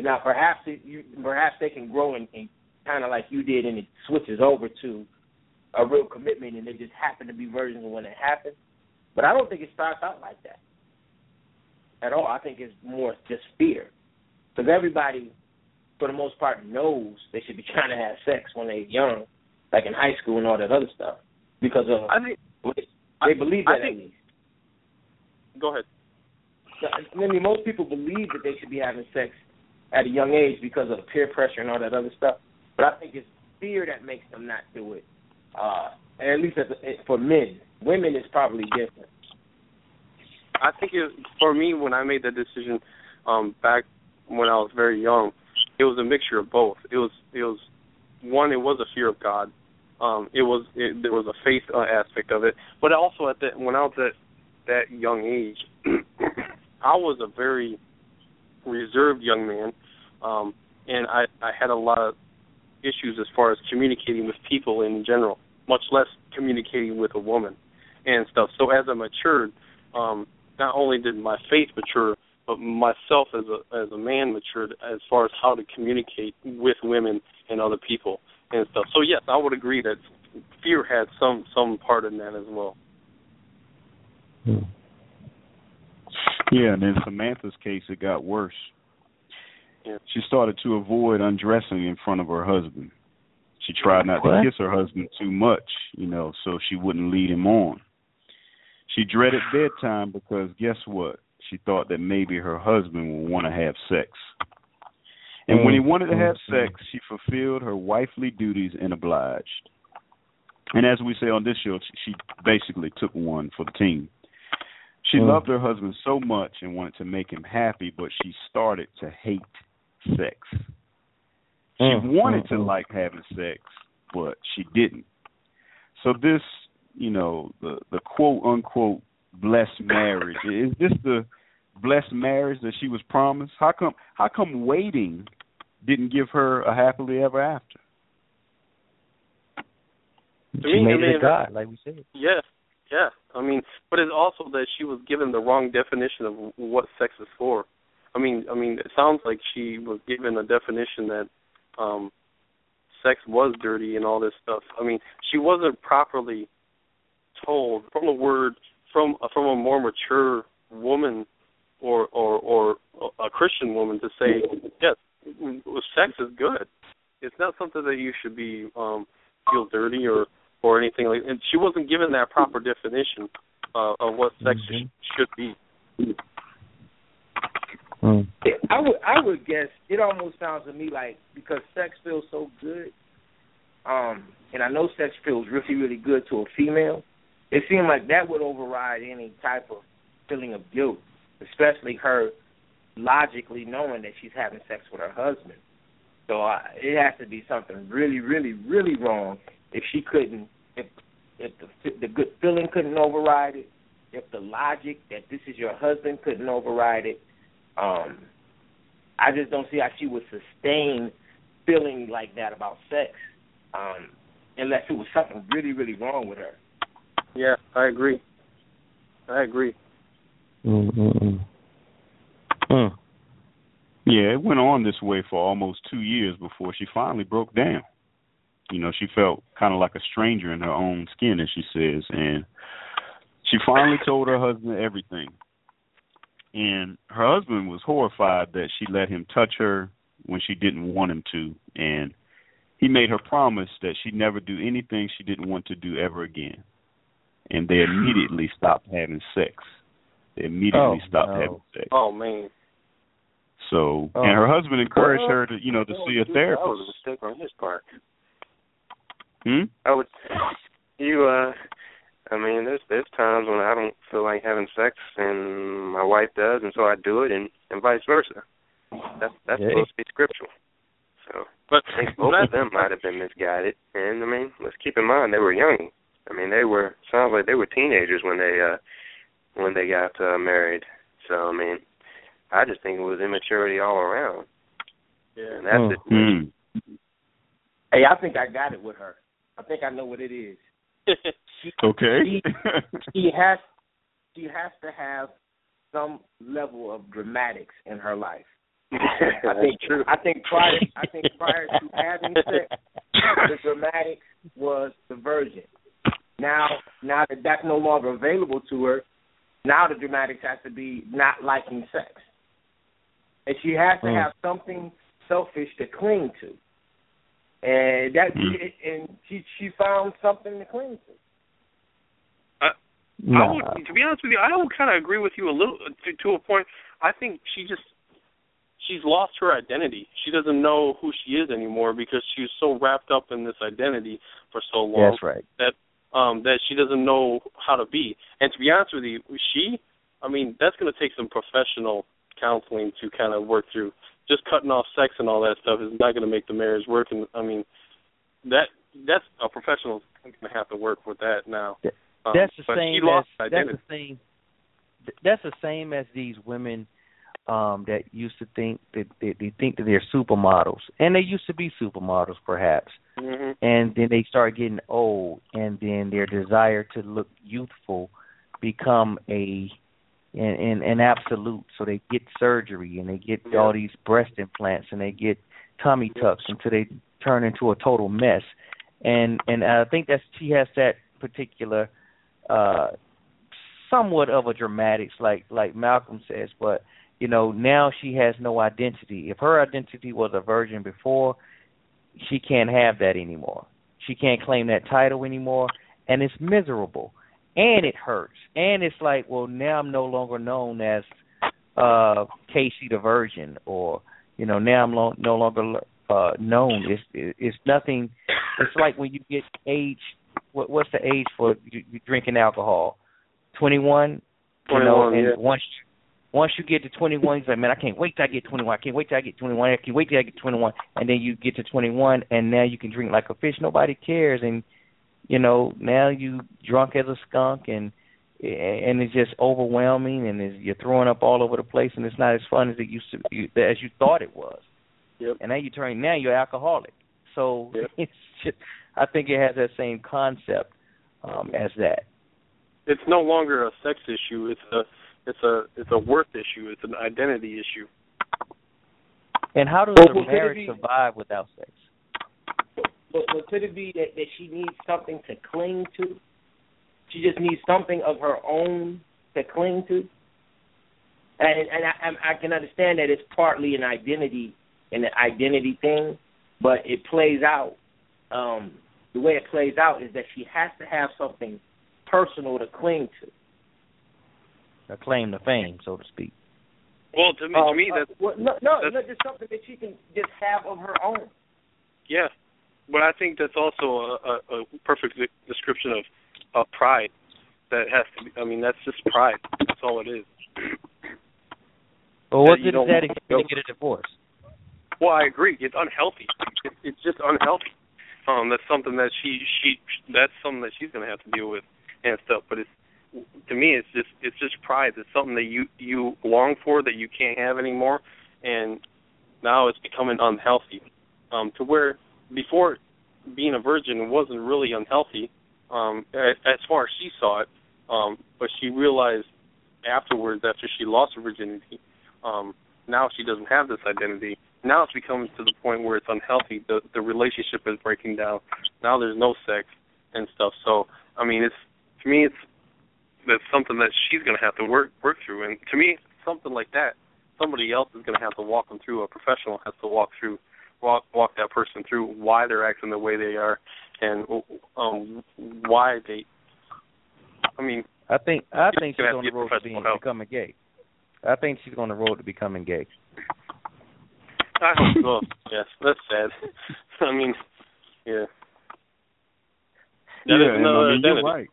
Now, perhaps it, you, perhaps they can grow and, and kind of like you did, and it switches over to a real commitment, and they just happen to be virgins when it happens. But I don't think it starts out like that at all. I think it's more just fear, because everybody, for the most part, knows they should be trying to have sex when they're young, like in high school and all that other stuff, because of
I think
they believe that
I think,
at least.
Go ahead.
I mean, most people believe that they should be having sex at a young age because of peer pressure and all that other stuff. But I think it's fear that makes them not do it. Uh, and at least as a, for men, women is probably different.
I think it for me when I made that decision um back when I was very young, it was a mixture of both. It was it was one it was a fear of God. Um it was it, there was a faith uh, aspect of it, but also at that when I was at that young age, I was a very reserved young man. Um and I I had a lot of issues as far as communicating with people in general, much less communicating with a woman and stuff. So as I matured, um not only did my faith mature, but myself as a as a man matured as far as how to communicate with women and other people and stuff. So yes, I would agree that fear had some some part in that as well.
Hmm. Yeah, and in Samantha's case, it got worse.
Yeah.
She started to avoid undressing in front of her husband. She tried not
What?
to kiss her husband too much, you know, so she wouldn't lead him on. She dreaded bedtime because guess what? She thought that maybe her husband would want to have sex. And when he wanted to have sex, she fulfilled her wifely duties and obliged. And as we say on this show, she basically took one for the team. She
Mm.
loved her husband so much and wanted to make him happy, but she started to hate sex. She
Mm,
wanted
mm,
to
mm.
like having sex, but she didn't. So this, you know, the the quote unquote blessed marriage is this the blessed marriage that she was promised? How come how come waiting didn't give her a happily ever after?
To
She
me,
made
I
it
mean,
a god, like we said.
Yeah, yeah. I mean, but it's also that she was given the wrong definition of what sex is for. I mean, I mean, it sounds like she was given a definition that um sex was dirty and all this stuff. I mean, she wasn't properly told from a word from from a more mature woman or or or a Christian woman to say, yes, sex is good. It's not something that you should be um feel dirty or or anything like. And she wasn't given that proper definition uh, of what sex
Mhm.
sh- should be.
Mm.
I would I would guess it almost sounds to me like because sex feels so good, um, and I know sex feels really really good to a female. It seemed like that would override any type of feeling of guilt, especially her logically knowing that she's having sex with her husband. So uh, it has to be something really really really wrong if she couldn't if if the the good feeling couldn't override it, if the logic that this is your husband couldn't override it. Um, I just don't see how she would sustain feeling like that about sex, um, unless it was something really, really wrong with her.
Yeah, I agree. I agree.
Mm, mm, mm. Mm.
Yeah, it went on this way for almost two years before she finally broke down. You know, she felt kind of like a stranger in her own skin, as she says, and she finally told her husband everything. And her husband was horrified that she let him touch her when she didn't want him to, and he made her promise that she'd never do anything she didn't want to do ever again. And they immediately stopped having sex. They immediately
Oh,
stopped
no.
having sex.
Oh man.
So,
Oh.
and her husband encouraged her to, you know, to see a therapist.
That was
therapist.
a mistake on his part.
Hmm?
I would you uh I mean there's there's times when I don't feel like having sex and my wife does and so I do it and, and vice versa. That's that's
Yeah.
supposed to be scriptural. So
But
I think both of them might have been misguided and I mean, let's keep in mind they were young. I mean they were sounds like they were teenagers when they uh when they got uh, married. So I mean I just think it was immaturity all around.
yeah.
And that's
Mm.
it.
Hmm.
Hey, I think I got it with her. I think I know what it is.
She, okay.
she, she has she has to have some level of dramatics in her life. I think
true.
I think prior I think prior to having sex, the dramatics was the virgin. Now now that that's no longer available to her, now the dramatics has to be not liking sex, and she has to
Mm.
have something selfish to cling to, and that
Mm.
and she she found something to cling to.
I would, to be honest with you, I would kind of agree with you a little to, to a point. I think she just she's lost her identity. She doesn't know who she is anymore because she's so wrapped up in this identity for so long
That's right.
that um that she doesn't know how to be. And to be honest with you, she, I mean, that's going to take some professional counseling to kind of work through. Just cutting off sex and all that stuff is not going to make the marriage work. And I mean, that that's a professional going to have to work with that now. Um,
that's the same
she lost
that's the same that's the same as these women um that used to think that they, they think that they're supermodels. And they used to be supermodels perhaps.
Hmm
and then they start getting old and then their desire to look youthful become a an, an, an absolute. So they get surgery and they get
Yeah.
all these breast implants and they get tummy tucks until they turn into a total mess. And and I think that she has that particular uh somewhat of a dramatics like like Malcolm says but you know now she has no identity. If her identity was a virgin before she can't have that anymore. She can't claim that title anymore and it's miserable and it hurts. And it's like well now I'm no longer known as uh Casey the virgin or you know now I'm lo- no longer uh known. It's it's nothing it's like when you get age what what's the age for you, you drinking alcohol? 21 you know
21,
and
yeah.
once once you get to 21 you're like man I can't wait till I get 21 I can't wait till I get 21 I can't wait till I get 21 and then you get to 21 and now you can drink like a fish. Nobody cares. And you know now you drunk as a skunk and and it's just overwhelming and it's, you're throwing up all over the place and it's not as fun as it used to you, as you thought it was.
Yep.
and now you turn now you're alcoholic. So
Yep.
it's just I think it has that same concept um as that.
It's no longer a sex issue. It's a it's a it's a worth issue. It's an identity issue.
and how does
Well,
a
well, could it
marriage
be-
survive without sex
But, but could it be that, that she needs something to cling to? She just needs something of her own to cling to. And and I, I I can understand that it's partly an identity an identity thing, but it plays out. Um, the way it plays out is that she has to have something personal to cling to.
A claim to fame so to speak
Well, to me,
Um,
to me
uh,
that's
well, no, no,
that's-
no, just something that she can just have of her own.
yeah. But I think that's also a, a, a perfect de- description of of pride. That has to be. I mean, that's just pride. That's all it is.
well what's
you
it
don't
that
want
if you get a divorce
Well, I agree. It's unhealthy. It, it's just unhealthy. Um, that's something that she she that's something that she's gonna have to deal with and stuff. But it's to me, it's just it's just pride. It's something that you you long for that you can't have anymore, and now it's becoming unhealthy. Um, to where before being a virgin wasn't really unhealthy, um, as, far as she saw it. Um, but she realized afterwards, after she lost her virginity, um, now she doesn't have this identity. Now it's becoming to the point where it's unhealthy. The the relationship is breaking down. Now there's no sex and stuff. So I mean, it's to me, it's that's something that she's going to have to work work through. And to me, something like that, somebody else is going to have to walk them through. A professional has to walk through walk walk that person through why they're acting the way they are and um why they. I mean,
I think I think she's
gonna
on the
get
road to
professional
being
help.
becoming gay. I think she's on the road to becoming gay.
I hope so. yes, that's sad. I mean, yeah. That is
yeah, and
another
I mean you're right.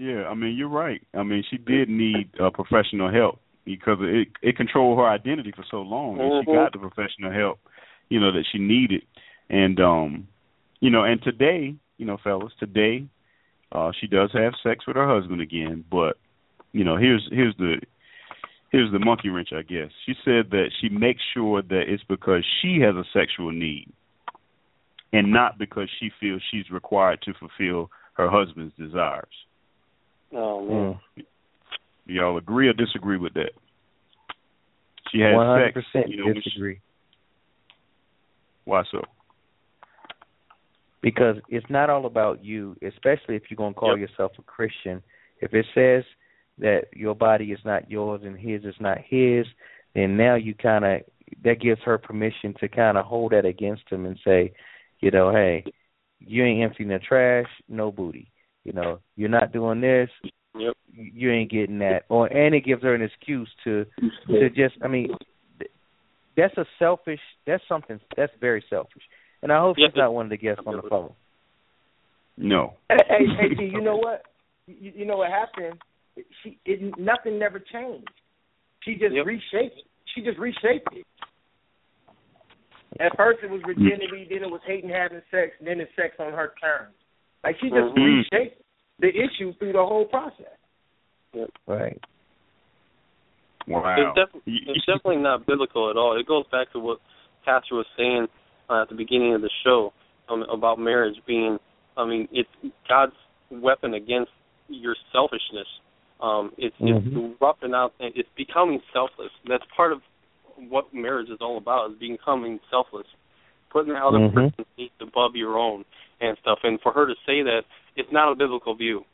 Yeah, I mean you're right. I mean she did need uh, professional help because it it controlled her identity for so long, and she
Mhm.
got the professional help, you know, that she needed. And um, you know, and today, you know, fellas, today, uh, she does have sex with her husband again, but you know, here's here's the here's the monkey wrench, I guess. She said that she makes sure that it's because she has a sexual need. and not because she feels she's required to fulfill her husband's desires.
Oh man.
Mm. Y'all agree or disagree with that? She has
100%
sex. You know,
disagree.
She, why so?
Because it's not all about you, especially if you're going to call
Yep.
yourself a Christian. If it says that your body is not yours and his is not his, then now you kind of that gives her permission to kind of hold that against him and say, you know, hey, you ain't emptying the trash, no booty. You know, you're not doing this,
Yep.
you ain't getting that. Or and it gives her an excuse to to just I mean that's a selfish that's something that's very selfish. And I hope
Yep.
she's not one of the guests on the phone.
No.
Hey, hey, hey, you know what? You, you know what happened? She it, nothing never changed. She just
Yep.
reshaped it. She just reshaped it. At first it was mm. virginity, then it was hating having sex, and then it's sex on her terms. Like she just
Mhm.
reshaped the issue through the whole process.
Right.
Wow.
It's, def- it's definitely not biblical at all. It goes back to what Pastor was saying uh, at the beginning of the show um, about marriage being, I mean, it's God's weapon against your selfishness. Um, it's
Mhm.
it's roughing out. It's becoming selfless. That's part of what marriage is all about: is becoming selfless, putting the other
Mhm.
person's needs above your own and stuff. And for her to say that, it's not a biblical view.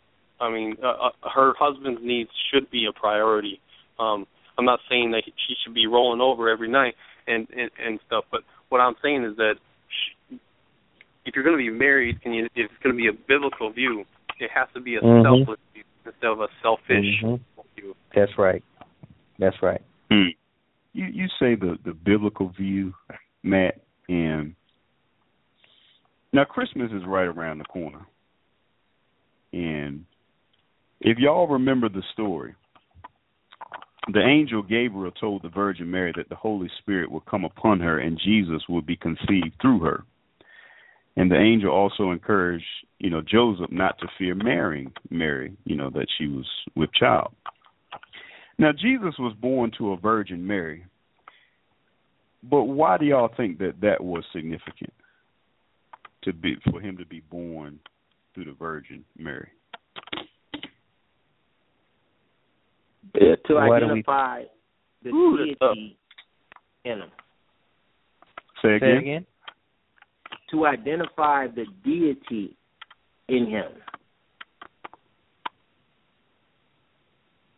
I mean, uh, uh, her husband's needs should be a priority. Um, I'm not saying that she should be rolling over every night and and, and stuff, but what I'm saying is that sh if you're going to be married and you, if it's going to be a biblical view, it has to be a
Mhm.
selfless view instead of a selfish
Mhm.
view.
That's right. That's right.
Hmm. You you say the the biblical view, Matt, and now Christmas is right around the corner. And if y'all remember the story, the angel Gabriel told the Virgin Mary that the Holy Spirit would come upon her and Jesus would be conceived through her. And the angel also encouraged, you know, Joseph not to fear marrying Mary, you know, that she was with child. Now Jesus was born to a Virgin Mary. But why do y'all think that that was significant to be for him to be born through the Virgin Mary?
to
Why do we-
identify the
Ooh, that's tough.
deity in him.
Say
Say
again.
it again.
To identify the deity in him.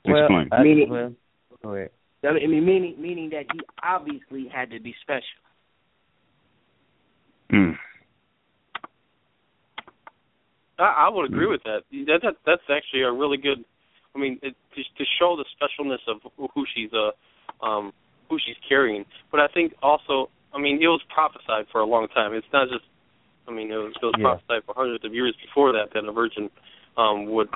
Well,
Explain.
I,
Meaning-
well, go ahead.
I mean, meaning meaning that he obviously had to be special.
Mm.
I, I would agree with that. That, that. That's actually a really good. I mean, it, to, to show the specialness of who she's uh, um, who she's carrying. But I think also, I mean, it was prophesied for a long time. It's not just. I mean, it was, it was
Yeah.
prophesied for hundreds of years before that that a virgin um, would.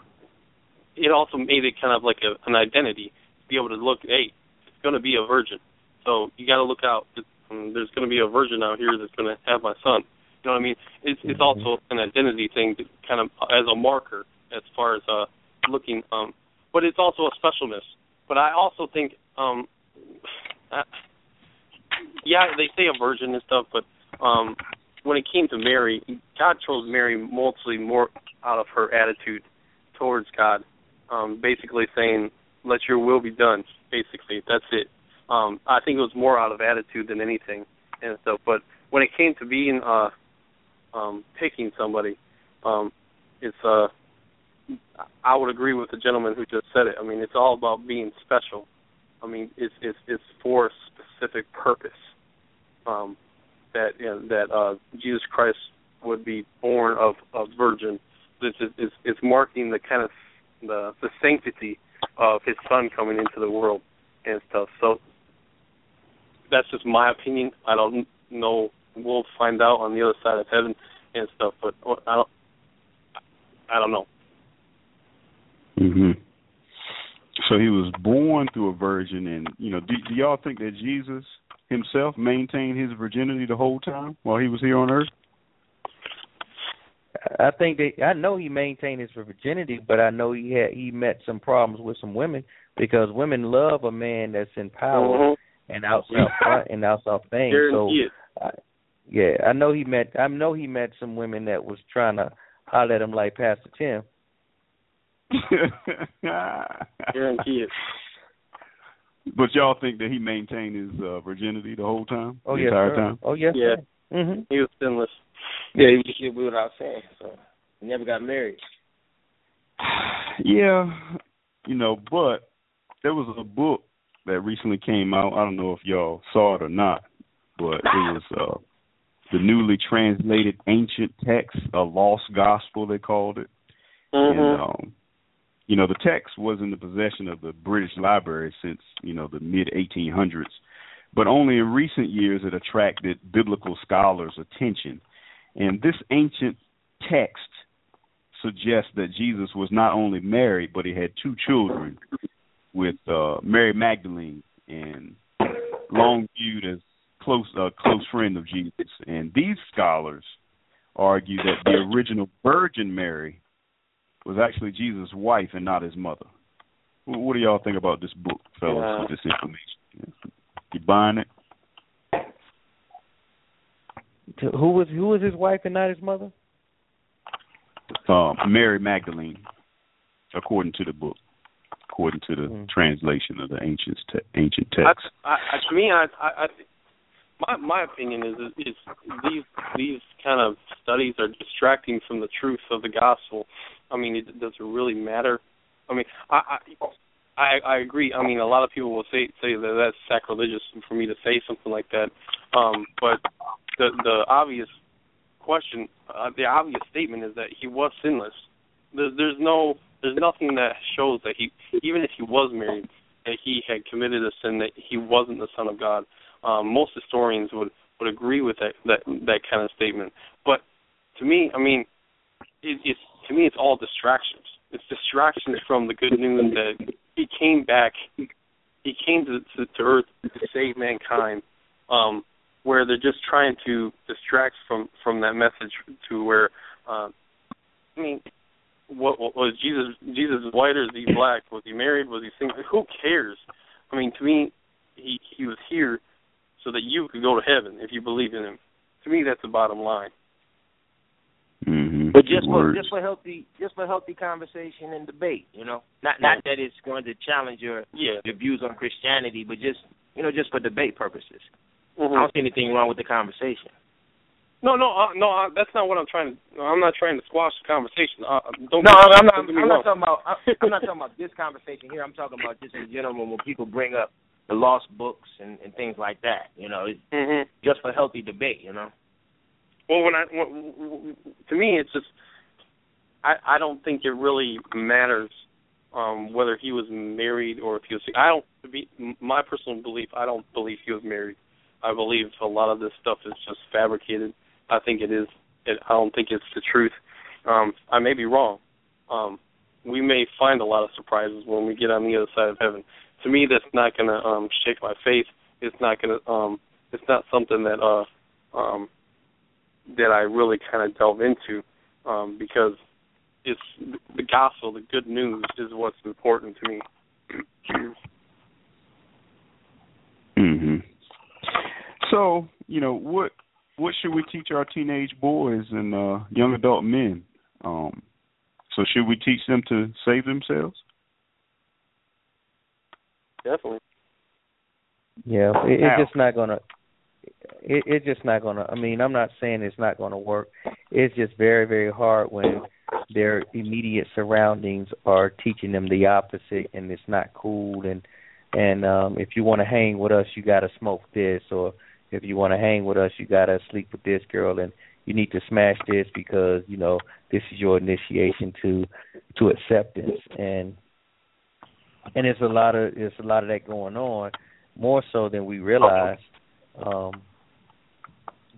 It also made it kind of like a, an identity to be able to look. Hey, it's going to be a virgin, so you got to look out. It's, um, there's going to be a virgin out here that's going to have my son. You know what I mean? It's it's
Mhm.
also an identity thing, to kind of as a marker as far as uh looking. Um, but it's also a specialness. But I also think, um, uh, yeah, they say a virgin and stuff, but um, when it came to Mary, God chose Mary mostly more out of her attitude towards God, um, basically saying, "Let your will be done." Basically, that's it. Um, I think it was more out of attitude than anything and stuff. But when it came to being uh, um, picking somebody, um, it's uh, I would agree with the gentleman who just said it. I mean, it's all about being special. I mean, it's it's it's for a specific purpose. Um, that you know, that uh, Jesus Christ would be born of a virgin. Is it's, it's marking the kind of the the sanctity of His Son coming into the world and stuff. So that's just my opinion. I don't know. We'll find out on the other side of heaven and stuff. But I don't. I don't know.
Mhm. So he was born through a virgin, and you know, do, do y'all think that Jesus himself maintained his virginity the whole time while he was here on earth?
I think that I know he maintained his virginity, but I know he had he met some problems with some women because women love a man that's in power
Mhm.
and out out front and out out thing. So I, Yeah, I know he met. I know he met some women that was trying to holler at him like Pastor Tim.
Guarantee it.
But y'all think that he maintained his uh, virginity the whole time?
Oh
the
yes,
entire
sir.
time?
Oh yes,
Yeah.
sir. Mhm.
He was sinless.
Yeah, he was shit without saying. So never got married.
Yeah, you know, but there was a book that recently came out. I don't know if y'all saw it or not, but it was uh the newly translated ancient text, a lost gospel they called it.
Mm-hmm.
And um you know, the text was in the possession of the British Library since, you know, the mid 1800s, but only in recent years it attracted biblical scholars' attention. And this ancient text suggests that Jesus was not only married, but he had two children with uh, Mary Magdalene and long viewed as close a uh, close friend of Jesus. And these scholars argue that the original Virgin Mary was actually Jesus' wife and not his mother. What do y'all think about this book, fellas,
Yeah.
with this information? You buying it?
To- Who was who was his wife and not his mother?
Um, Mary Magdalene, according to the book, according to the
Mm.
translation of the ancient te- ancient
I,
text.
I, I, to me, I, I, I, my my opinion is, is is these these kind of studies are distracting from the truth of the gospel. I mean, it, does it really matter? I mean, I, I I I agree. I mean, a lot of people will say say that that's sacrilegious for me to say something like that. Um, but the the obvious question, uh, the obvious statement is that he was sinless. There, there's no there's nothing that shows that he even if he was married that he had committed a sin that he wasn't the son of God. Um, most historians would would agree with that that that kind of statement. But to me, I mean, it, it's to me it's all distractions. It's distractions from the good news that he came back. He came to to, to earth to save mankind. Um, where they're just trying to distract from from that message to where, uh, I mean, what, what was Jesus? Jesus is white or is he black? Was he married? Was he single? Who cares? I mean, to me, he he was here so that you could go to heaven if you believe in him. To me, that's the bottom line.
Mm-hmm.
But just for just for healthy just for healthy conversation and debate, you know. Not not that it's going to challenge your
Yeah.
your views on Christianity, but just you know, just for debate purposes.
Mhm.
I don't see anything wrong with the conversation.
No, no, uh, no. Uh, that's not what I'm trying to. I'm not trying to squash the conversation. Uh, don't.
No, I'm not.
don't
I'm not talking about. I'm I'm not talking about this conversation here. I'm talking about just in general when people bring up the lost books and, and things like that. You know, it's
Mhm.
just for healthy debate. You know.
Well, when I when, to me, it's just I I don't think it really matters um whether he was married or if he was. I don't to be my personal belief. I don't believe he was married. I believe a lot of this stuff is just fabricated. I think it is. It, I don't think it's the truth. Um, I may be wrong. Um, we may find a lot of surprises when we get on the other side of heaven. To me, that's not going to um, shake my faith. It's not going to. Um, it's not something that uh, um, that I really kind of delve into um, because it's the gospel, the good news, is what's important to me.
hmm So, you know, what what should we teach our teenage boys and uh young adult men? Um so should we teach them to save themselves?
Definitely.
Yeah, it,
How?
it's just not gonna. It, it's just not gonna. I mean, I'm not saying it's not gonna work. It's just very, very hard when their immediate surroundings are teaching them the opposite, and it's not cool. And and um if you want to hang with us, you got to smoke this, or if you want to hang with us, you got to sleep with this girl, and you need to smash this because you know this is your initiation to to acceptance. And and it's a lot of it's a lot of that going on, more so than we realize. Um,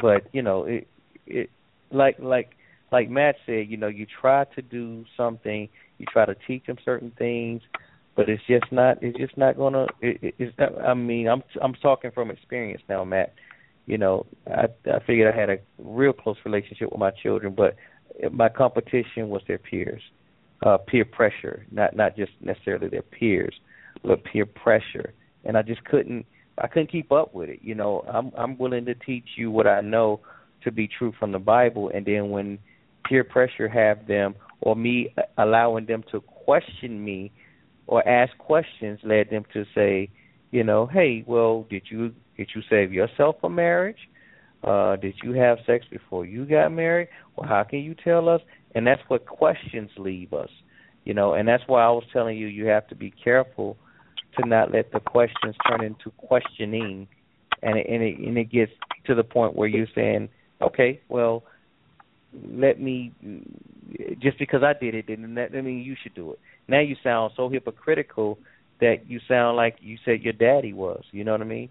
but you know, it it like like like Matt said, you know, you try to do something, you try to teach them certain things, but it's just not it's just not gonna. It, it, it's not, I mean, I'm I'm talking from experience now, Matt. You know, I I figured I had a real close relationship with my children, but my competition was their peers uh, peer pressure, not not just necessarily their peers, but peer pressure. And I just couldn't I couldn't keep up with it. You know, I'm I'm willing to teach you what I know, to be true from the Bible, and then when peer pressure have them or me allowing them to question me or ask questions led them to say, you know, hey, well, did you did you save yourself for marriage? Uh, did you have sex before you got married? Well, how can you tell us? And that's what questions leave us, you know. And that's why I was telling you you have to be careful to not let the questions turn into questioning, and it, and it, and it gets to the point where you're saying, okay, well, let me just because I did it didn't that mean you should do it. Now you sound so hypocritical that you sound like you said your daddy was. You know what I mean?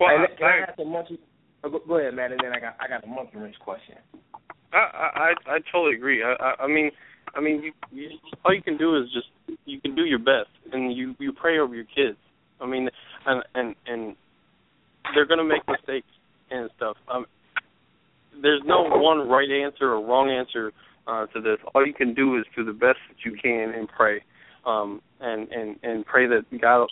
Well, I, can I, I ask a monkey? Oh, go, go ahead, man, and then I got I got a monkey wrench question.
I I I totally agree. I I, I mean I mean you, you all you can do is just you can do your best and you you pray over your kids. I mean and and and they're gonna make mistakes and stuff. Um, there's no one right answer or wrong answer uh, to this. All you can do is do the best that you can and pray, um, and and and pray that God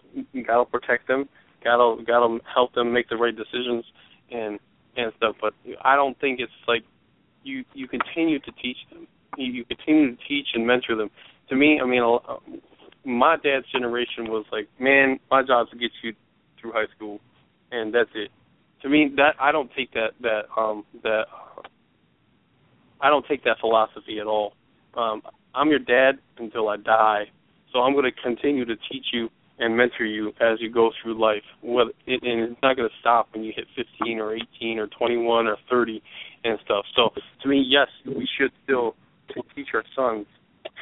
God will protect them, God will God will help them make the right decisions and and stuff. But I don't think it's like you you continue to teach them, you, you continue to teach and mentor them. To me, I mean, uh, my dad's generation was like, man, my job's to get you through high school, and that's it to me that I don't take that that um that I don't take that philosophy at all. Um I'm your dad until I die. So I'm going to continue to teach you and mentor you as you go through life. And it's not going to stop when you hit 15 or 18 or 21 or 30 and stuff. So to me, yes, we should still teach our sons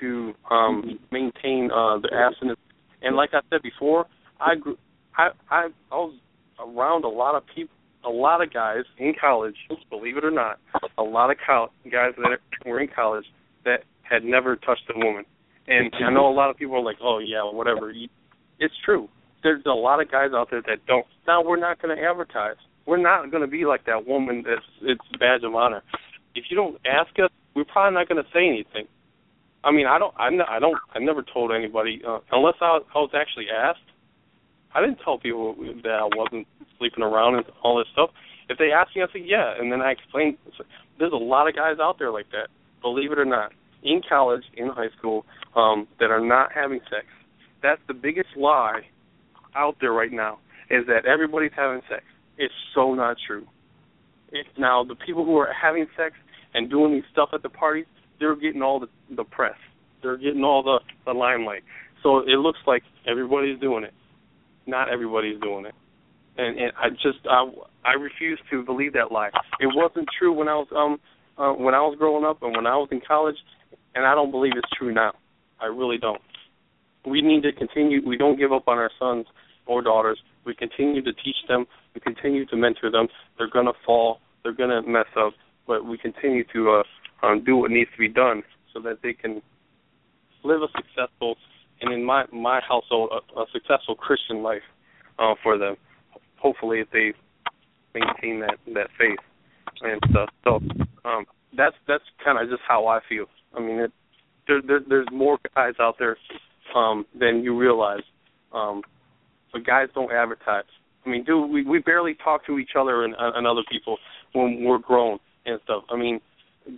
to um maintain uh the abstinence. And like I said before, I grew I I I was around a lot of people a lot of guys in college, believe it or not, a lot of co- guys that were in college that had never touched a woman. And I know a lot of people are like, "Oh yeah, whatever." It's true. There's a lot of guys out there that don't. Now we're not going to advertise. We're not going to be like that woman that's it's badge of honor. If you don't ask us, we're probably not going to say anything. I mean, I don't. I'm not, I don't. I never told anybody uh, unless I, I was actually asked. I didn't tell people that I wasn't sleeping around and all this stuff. If they ask me, I say yeah, and then I explain. There's a lot of guys out there like that, believe it or not, in college, in high school, um, that are not having sex. That's the biggest lie out there right now is that everybody's having sex. It's so not true. It's now the people who are having sex and doing these stuff at the parties, they're getting all the the press. They're getting all the the limelight. So it looks like everybody's doing it not everybody's doing it. And and I just I I refuse to believe that lie. It wasn't true when I was um uh, when I was growing up and when I was in college, and I don't believe it's true now. I really don't. We need to continue. We don't give up on our sons or daughters. We continue to teach them. We continue to mentor them. They're gonna fall. They're gonna mess up, but we continue to uh, um, do what needs to be done so that they can live a successful and in my my household a, a successful Christian life uh, for them. Hopefully, if they maintain that that faith and stuff. So um, that's that's kind of just how I feel. I mean, it, there, there there's more guys out there um, than you realize, um, but guys don't advertise. I mean, dude, we we barely talk to each other and, and other people when we're grown and stuff. I mean,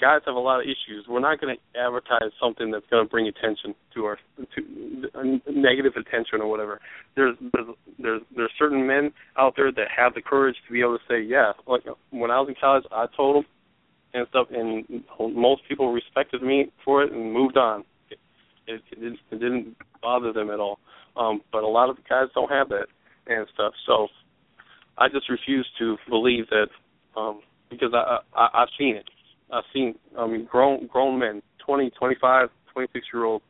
guys have a lot of issues. We're not going to advertise something that's going to bring attention to our to uh, negative attention or whatever. There's there's there's certain men out there that have the courage to be able to say, yeah, like when I was in college, I told them and stuff, and most people respected me for it and moved on. It, it, it, it didn't bother them at all. Um, but a lot of the guys don't have that and stuff. So I just refuse to believe that um, because I, I I've seen it. I've seen I mean grown grown men, twenty, twenty five, twenty six year old,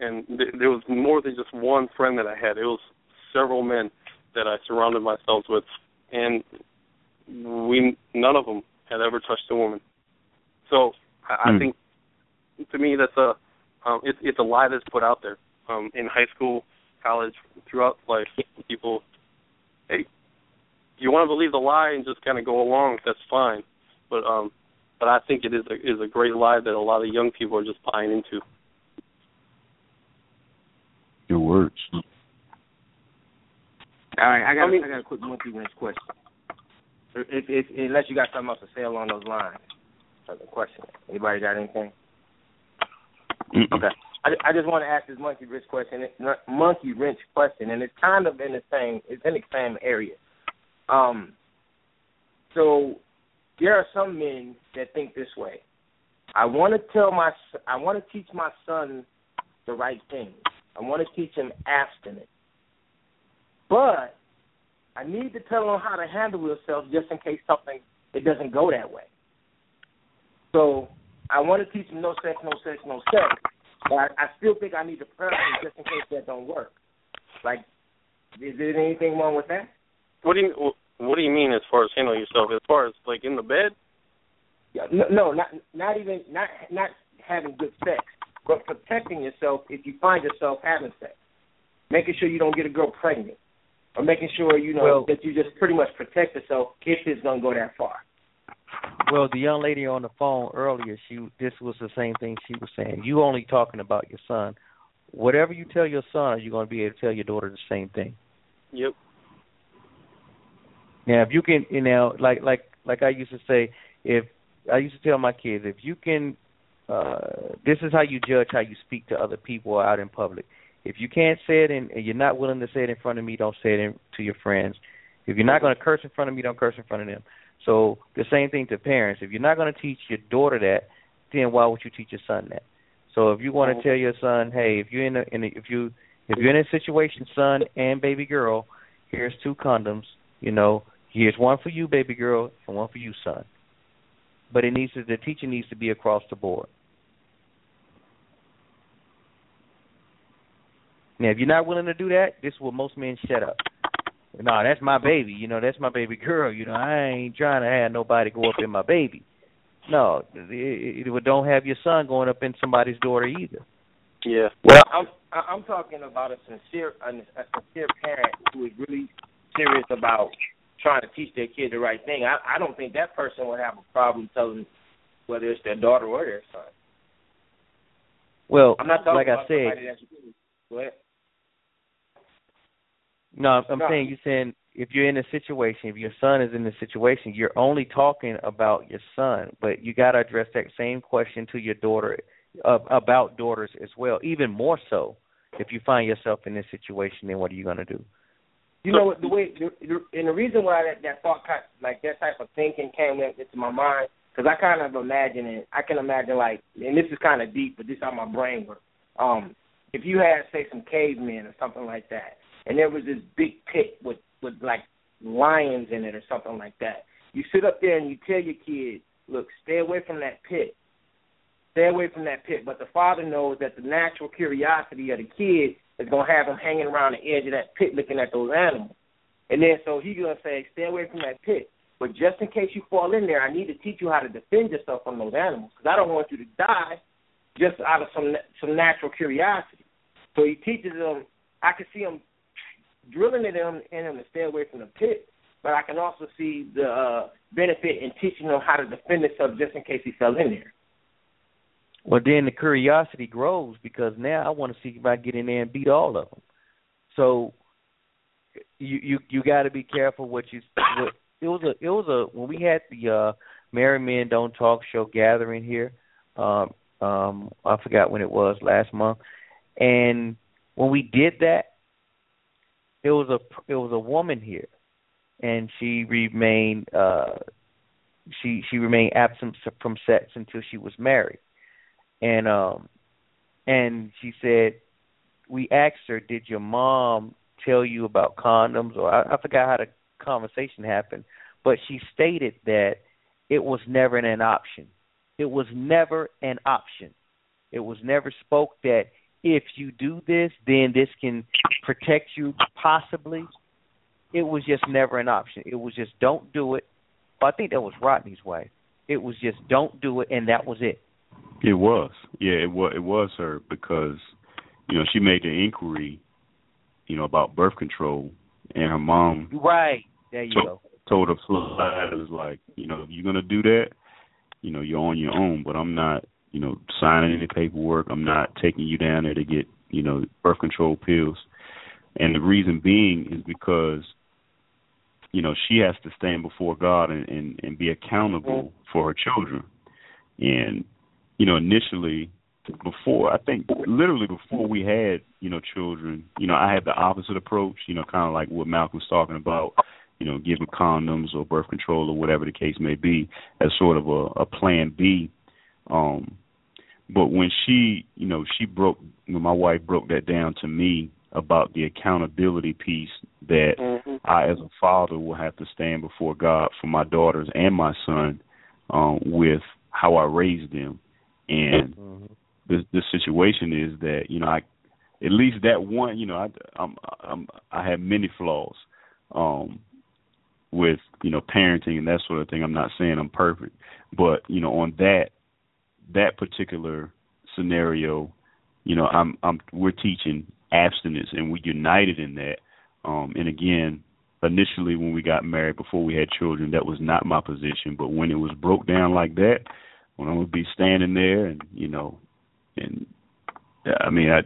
and th- there was more than just one friend that I had. It was several men that I surrounded myself with, and we none of them had ever touched a woman. So I, I hmm. think to me that's a um, it, it's a lie that's put out there um, in high school, college, throughout life. People, hey, you want to believe the lie and just kind of go along, that's fine. But um, but I think it is a, is a great lie that a lot of young people are just buying into.
Your words.
All right, I got I, mean, I got a quick monkey wrench question. if, if, unless you got something else to say along those lines. That's the question. Anybody got anything?
Mm-mm.
Okay. I, I just want to ask this monkey wrench question, monkey wrench question, and it's kind of in the same, it's in the same area. Um, so there are some men that think this way. I want to tell my, I want to teach my son the right things. I want to teach him abstinence, but I need to tell him how to handle himself just in case something it doesn't go that way. So I want to teach him no sex, no sex, no sex. But I, I still think I need to prep him just in case that don't work. Like, is there anything wrong with that?
What do you What do you mean as far as handling yourself? As far as like in the bed?
Yeah, no, no, not not even not not having good sex, but protecting yourself if you find yourself having sex. Making sure you don't get a girl pregnant, or making sure you know
Well-
that you just pretty much protect yourself if it's gonna go that far.
Well, the young lady on the phone earlier, she this was the same thing she was saying. You only talking about your son. Whatever you tell your son, you're going to be able to tell your daughter the same thing.
Yep.
Now, if you can, you know, like like like I used to say, if I used to tell my kids, if you can, uh this is how you judge how you speak to other people out in public. If you can't say it and, and you're not willing to say it in front of me, don't say it in, to your friends. If you're not going to curse in front of me, don't curse in front of them. So the same thing to parents. If you're not going to teach your daughter that, then why would you teach your son that? So if you want to tell your son, hey, if you're in a, in a if you if you're in a situation, son and baby girl, here's two condoms. You know, here's one for you, baby girl, and one for you, son. But it needs to the teaching needs to be across the board. Now, if you're not willing to do that, this is where most men shut up. No, that's my baby. You know, that's my baby girl. You know, I ain't trying to have nobody go up in my baby. No, it, it, it, don't have your son going up in somebody's daughter either.
Yeah.
Well, I'm I'm talking about a sincere a, a sincere parent who is really serious about trying to teach their kid the right thing. I I don't think that person would have a problem telling whether it's their daughter or their son.
Well,
I'm not talking
like
about
I said,
go ahead.
No, I'm I'm
No.
saying you're saying if you're in a situation, if your son is in a situation, you're only talking about your son, but you got to address that same question to your daughter uh, about daughters as well. Even more so, if you find yourself in this situation, then what are you going to do?
You know the way the, the, and the reason why that that thought kind like that type of thinking came in- into my mind because I kind of imagine it. I can imagine like, and this is kind of deep, but this is how my brain works. Um, if you had say some cavemen or something like that, and there was this big pit with with like lions in it or something like that, you sit up there and you tell your kid, look, stay away from that pit. Stay away from that pit. But the father knows that the natural curiosity of the kid is gonna have him hanging around the edge of that pit looking at those animals. And then so he's gonna say, Stay away from that pit. But just in case you fall in there, I need to teach you how to defend yourself from those animals because I don't want you to die just out of some some natural curiosity. So he teaches them. I can see him drilling it in, in him to stay away from the pit, but I can also see the uh, benefit in teaching him how to defend himself just in case he fell in there.
Well, then the curiosity grows because now I want to see if I get in there and beat all of them. So you you you got to be careful what you. What, it was a it was a when we had the uh Married Men Don't Talk show gathering here. Um, um, I forgot when it was last month, and when we did that, it was a it was a woman here, and she remained uh she she remained absent from sex until she was married and um and she said we asked her did your mom tell you about condoms? Or I, I forgot how the conversation happened but she stated that it was never an option. It was never an option. It was never spoke that if you do this then this can protect you possibly. It was just never an option. It was just don't do it. I think that was rodney's wife. It was just don't do it and that was it
It was, yeah, it was. It was her because, you know, she made the inquiry, you know, about birth control, and her mom
Right. There you
to-
go.
told her flat, it was like, you know, if you're gonna do that, you know, you're on your own. But I'm not, you know, signing any paperwork. I'm not taking you down there to get, you know, birth control pills. And the reason being is because you know she has to stand before God and and, and be accountable mm-hmm. for her children. And you know, initially before I think literally before we had you know children, you know I had the opposite approach. You know, kind of like what Malcolm was talking about. You know, giving condoms or birth control or whatever the case may be as sort of a, a plan B. Um, but when she, you know, she broke when my wife broke that down to me about the accountability piece that mm-hmm. I, as a father, will have to stand before God for my daughters and my son um, with how I raised them. And mm-hmm. the the situation is that you know I at least that one you know I I'm, I'm I have many flaws um with you know parenting and that sort of thing. I'm not saying I'm perfect, but you know on that that particular scenario, you know I'm I'm we're teaching abstinence, and we united in that. Um, and again, initially when we got married, before we had children, that was not my position. But when it was broke down like that, when I would be standing there, and you know, and I mean, I,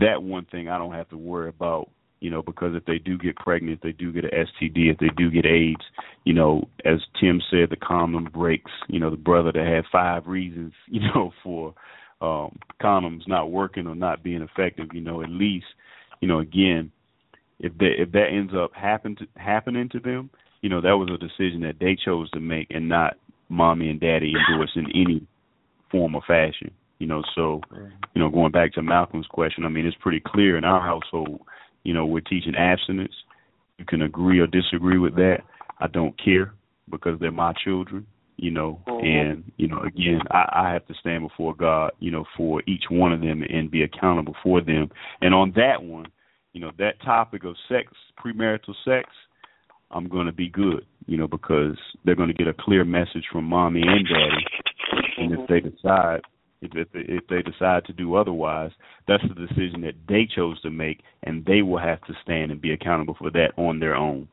that one thing I don't have to worry about you know, because if they do get pregnant, if they do get an STD, if they do get AIDS, you know, as Tim said, the condom breaks. You know, the brother that had five reasons, you know, for um, condoms not working or not being effective, you know, at least, you know, again, if that if that ends up happen to, happening to them, you know, that was a decision that they chose to make and not mommy and daddy endorse in any form or fashion. You know, so you know, going back to Malcolm's question, I mean, it's pretty clear in our household. You know, we're teaching abstinence. You can agree or disagree with that. I don't care because they're my children you know, mm-hmm. and you know, again, I, I have to stand before God, you know, for each one of them and be accountable for them. And on that one, you know, that topic of sex, premarital sex, I'm going to be good, you know, because they're going to get a clear message from mommy and daddy, and if mm-hmm. they decide. If, if if they decide to do otherwise, that's the decision that they chose to make, and they will have to stand and be accountable for that on their own.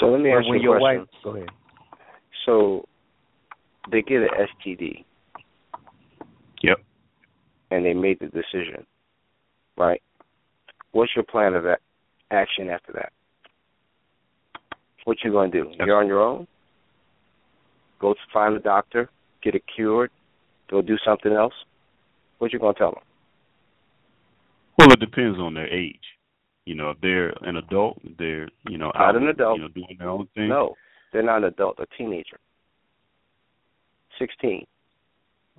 So let me ask you a question.
Wife, go ahead.
So they get an STD.
Yep.
And they made the decision, right? What's your plan of action after that? What you gonna do? Yep. You're on your own. Go to find a doctor, get it cured, go do something else. What you gonna tell them?
Well, it depends on their age. You know, if they're an adult, they're you know
not
out,
an adult,
you know, doing their own thing.
No, they're not an adult, a teenager. Sixteen.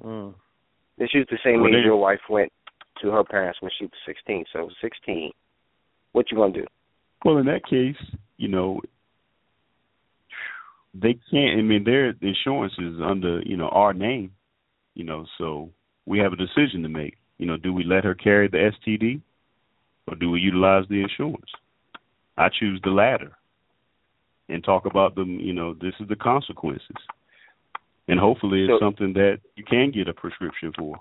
Mm.
This is the same well, age your wife went to her parents when she was sixteen. So sixteen. What you gonna do?
Well, in that case, you know, they can't. I mean, their insurance is under you know our name. You know, so we have a decision to make. You know, do we let her carry the STD, or do we utilize the insurance? I choose the latter and talk about them. You know, this is the consequences, and hopefully it's so, something that you can get a prescription for.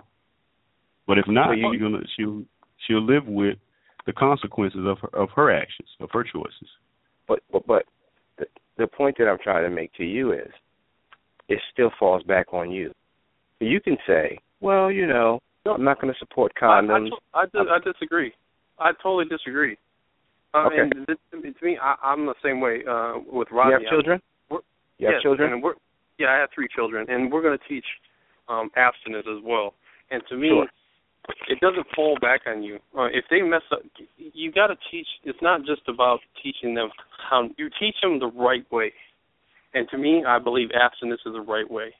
But if not, so you, you're gonna she'll she'll live with the consequences of her, of her actions, of her choices.
But but but the, point that I'm trying to make to you is, it still falls back on you. You can say, well, you know, I'm not going to support condoms.
I, I, I, I disagree. I totally disagree. Uh, okay. And to me, I, I'm the same way uh, with Rodney.
You have children?
you
have
yes,
children?
And we're, yeah, I have three children, and we're going to teach um, abstinence as well. And to me,
sure.
It doesn't fall back on you. Uh, if they mess up, you got to teach. It's not just about teaching them how you teach them the right way. And to me, I believe abstinence is the right way.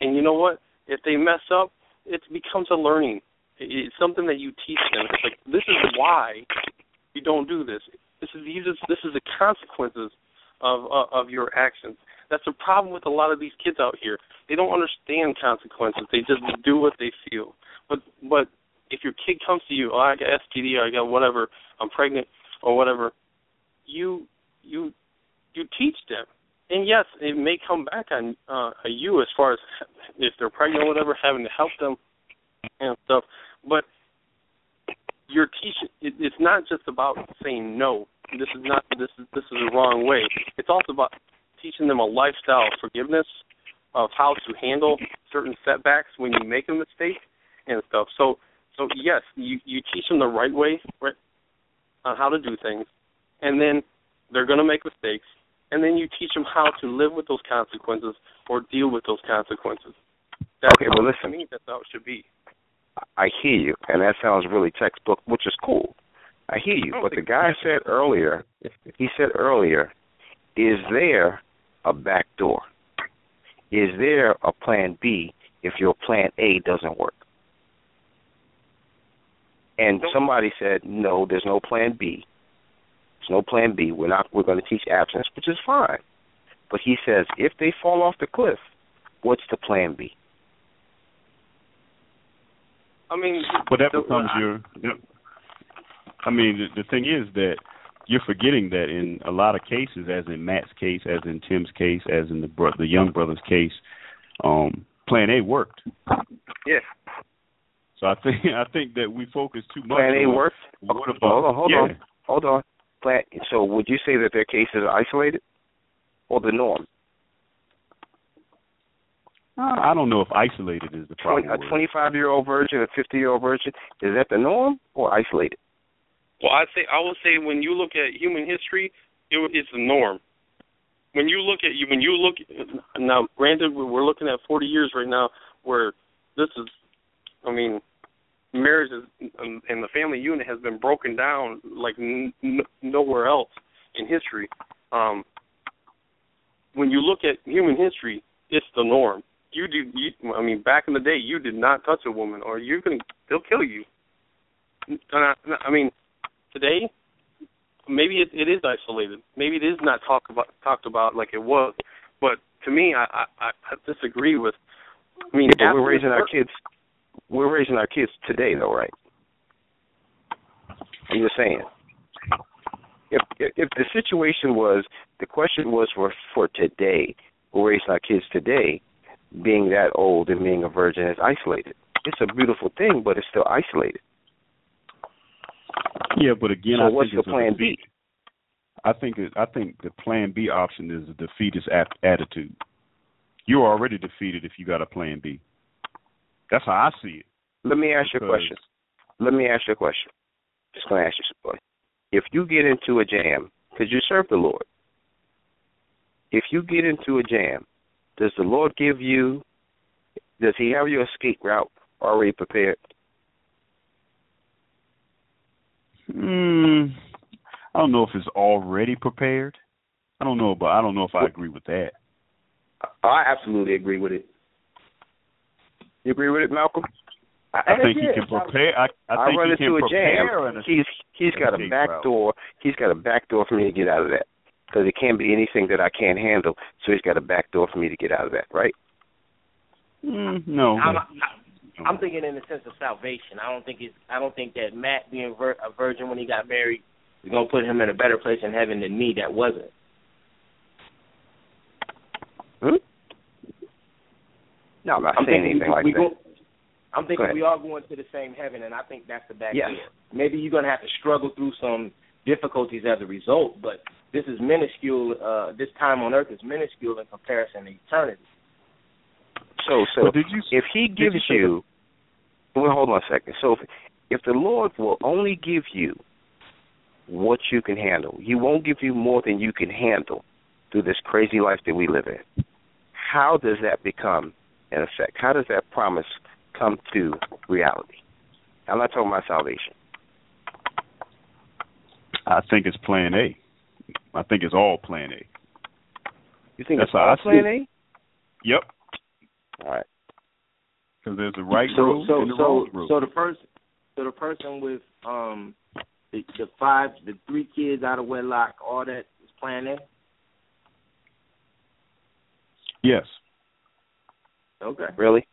And you know what? If they mess up, it becomes a learning. It's something that you teach them. It's like this is why you don't do this. This is these is this is the consequences of uh, of your actions. That's the problem with a lot of these kids out here. They don't understand consequences. They just do what they feel. But but if your kid comes to you, oh, I got STD, or I got whatever, I'm pregnant, or whatever, you you you teach them. And yes, it may come back on uh, you as far as if they're pregnant or whatever, having to help them and stuff. But you're teaching. It, it's not just about saying no. This is not. This is this is the wrong way. It's also about teaching them a lifestyle of forgiveness, of how to handle certain setbacks when you make a mistake and stuff. So so yes, you you teach them the right way, right, on how to do things, and then they're going to make mistakes, and then you teach them how to live with those consequences or deal with those consequences. That's
okay, well, listen.
I mean, that's how it should be.
I hear you, and that sounds really textbook, which is cool. I hear you, oh, but the guy said earlier, he said earlier, is there a back door? Is there a plan B if your plan A doesn't work? And somebody said, no, there's no plan B. There's no plan B. We're not. We're going to teach absence, which is fine. But he says, if they fall off the cliff, what's the plan B?
I mean,
but that becomes your. I mean, the, the thing is that you're forgetting that in a lot of cases, as in Matt's case, as in Tim's case, as in the bro- the young brother's case, um, Plan A worked.
Yeah.
So I think I think that we focus too much.
Plan A
on
worked.
What about,
hold on, hold
yeah.
on, hold on. Plan. So would you say that their cases are isolated, or the norm?
Uh, I don't know if isolated is the problem.
a 25 year old virgin, a 50 year old virgin, is that the norm or isolated?
Well, I say I would say when you look at human history, it, it's the norm. When you look at you, when you look now, granted, we're looking at 40 years right now where this is, I mean, marriage is, and the family unit has been broken down like n- nowhere else in history. Um, when you look at human history, it's the norm. You do, you, I mean, back in the day, you did not touch a woman, or you can, they'll kill you. And I, I mean, today, maybe it, it is isolated. Maybe it is not talked about talked about like it was. But to me, I I, I disagree with. I mean,
yeah, we're raising our kids. We're raising our kids today, though, right? I'm just saying. If if, if the situation was the question was for for today, we're raising our kids today, being that old and being a virgin is isolated. It's a beautiful thing, but it's still isolated.
Yeah, but again,
so
I
what's
think
the plan.
B? I think it, I think the plan B option is a defeatist attitude. You're already defeated if you got a plan B. That's how I see it.
Let me ask you a question. Let me ask you a question. Just gonna ask you something. If you get into a jam, because you serve the Lord, if you get into a jam, does the Lord give you? Does He have your escape route already prepared?
Hmm. I don't know if it's already prepared. I don't know, but I don't know if I agree with that.
I absolutely agree with it. You agree with it, Malcolm?
I, I think he can prepare. I, I think
run
he
into
can
a jam.
prepare.
He's he's got a back door. He's got a back door for me to get out of that because it can't be anything that I can't handle. So he's got a back door for me to get out of that, right?
Mm, no.
I'm, I'm thinking in the sense of salvation. I don't think it's. I don't think that Matt being vir- a virgin when he got married is going to put him in a better place in heaven than me that wasn't.
Hmm? No, I'm not
I'm
saying
thinking
anything
we,
like
we
that.
Go, I'm thinking we all going to the same heaven, and I think that's the back
Yes.
door. Maybe you're going to have to struggle through some difficulties as a result, but this is minuscule. Uh, this time on earth is minuscule in comparison to eternity.
So, so
But did you?
if he
did
gives
you
you, well, hold on a second. So, if, if the Lord will only give you what you can handle, He won't give you more than you can handle through this crazy life that we live in. How does that become an effect? How does that promise come to reality? I'm not talking about salvation.
I think it's Plan A. I think it's all Plan A.
You think
That's
it's
how
all
I
plan. A?
Yep.
All right.
Because there's the right
so,
road
so,
and the
so,
wrong road.
so the person, so the person with um the, the five, the three kids out of wedlock, all that is Plan A.
yes,
Okay.
Really?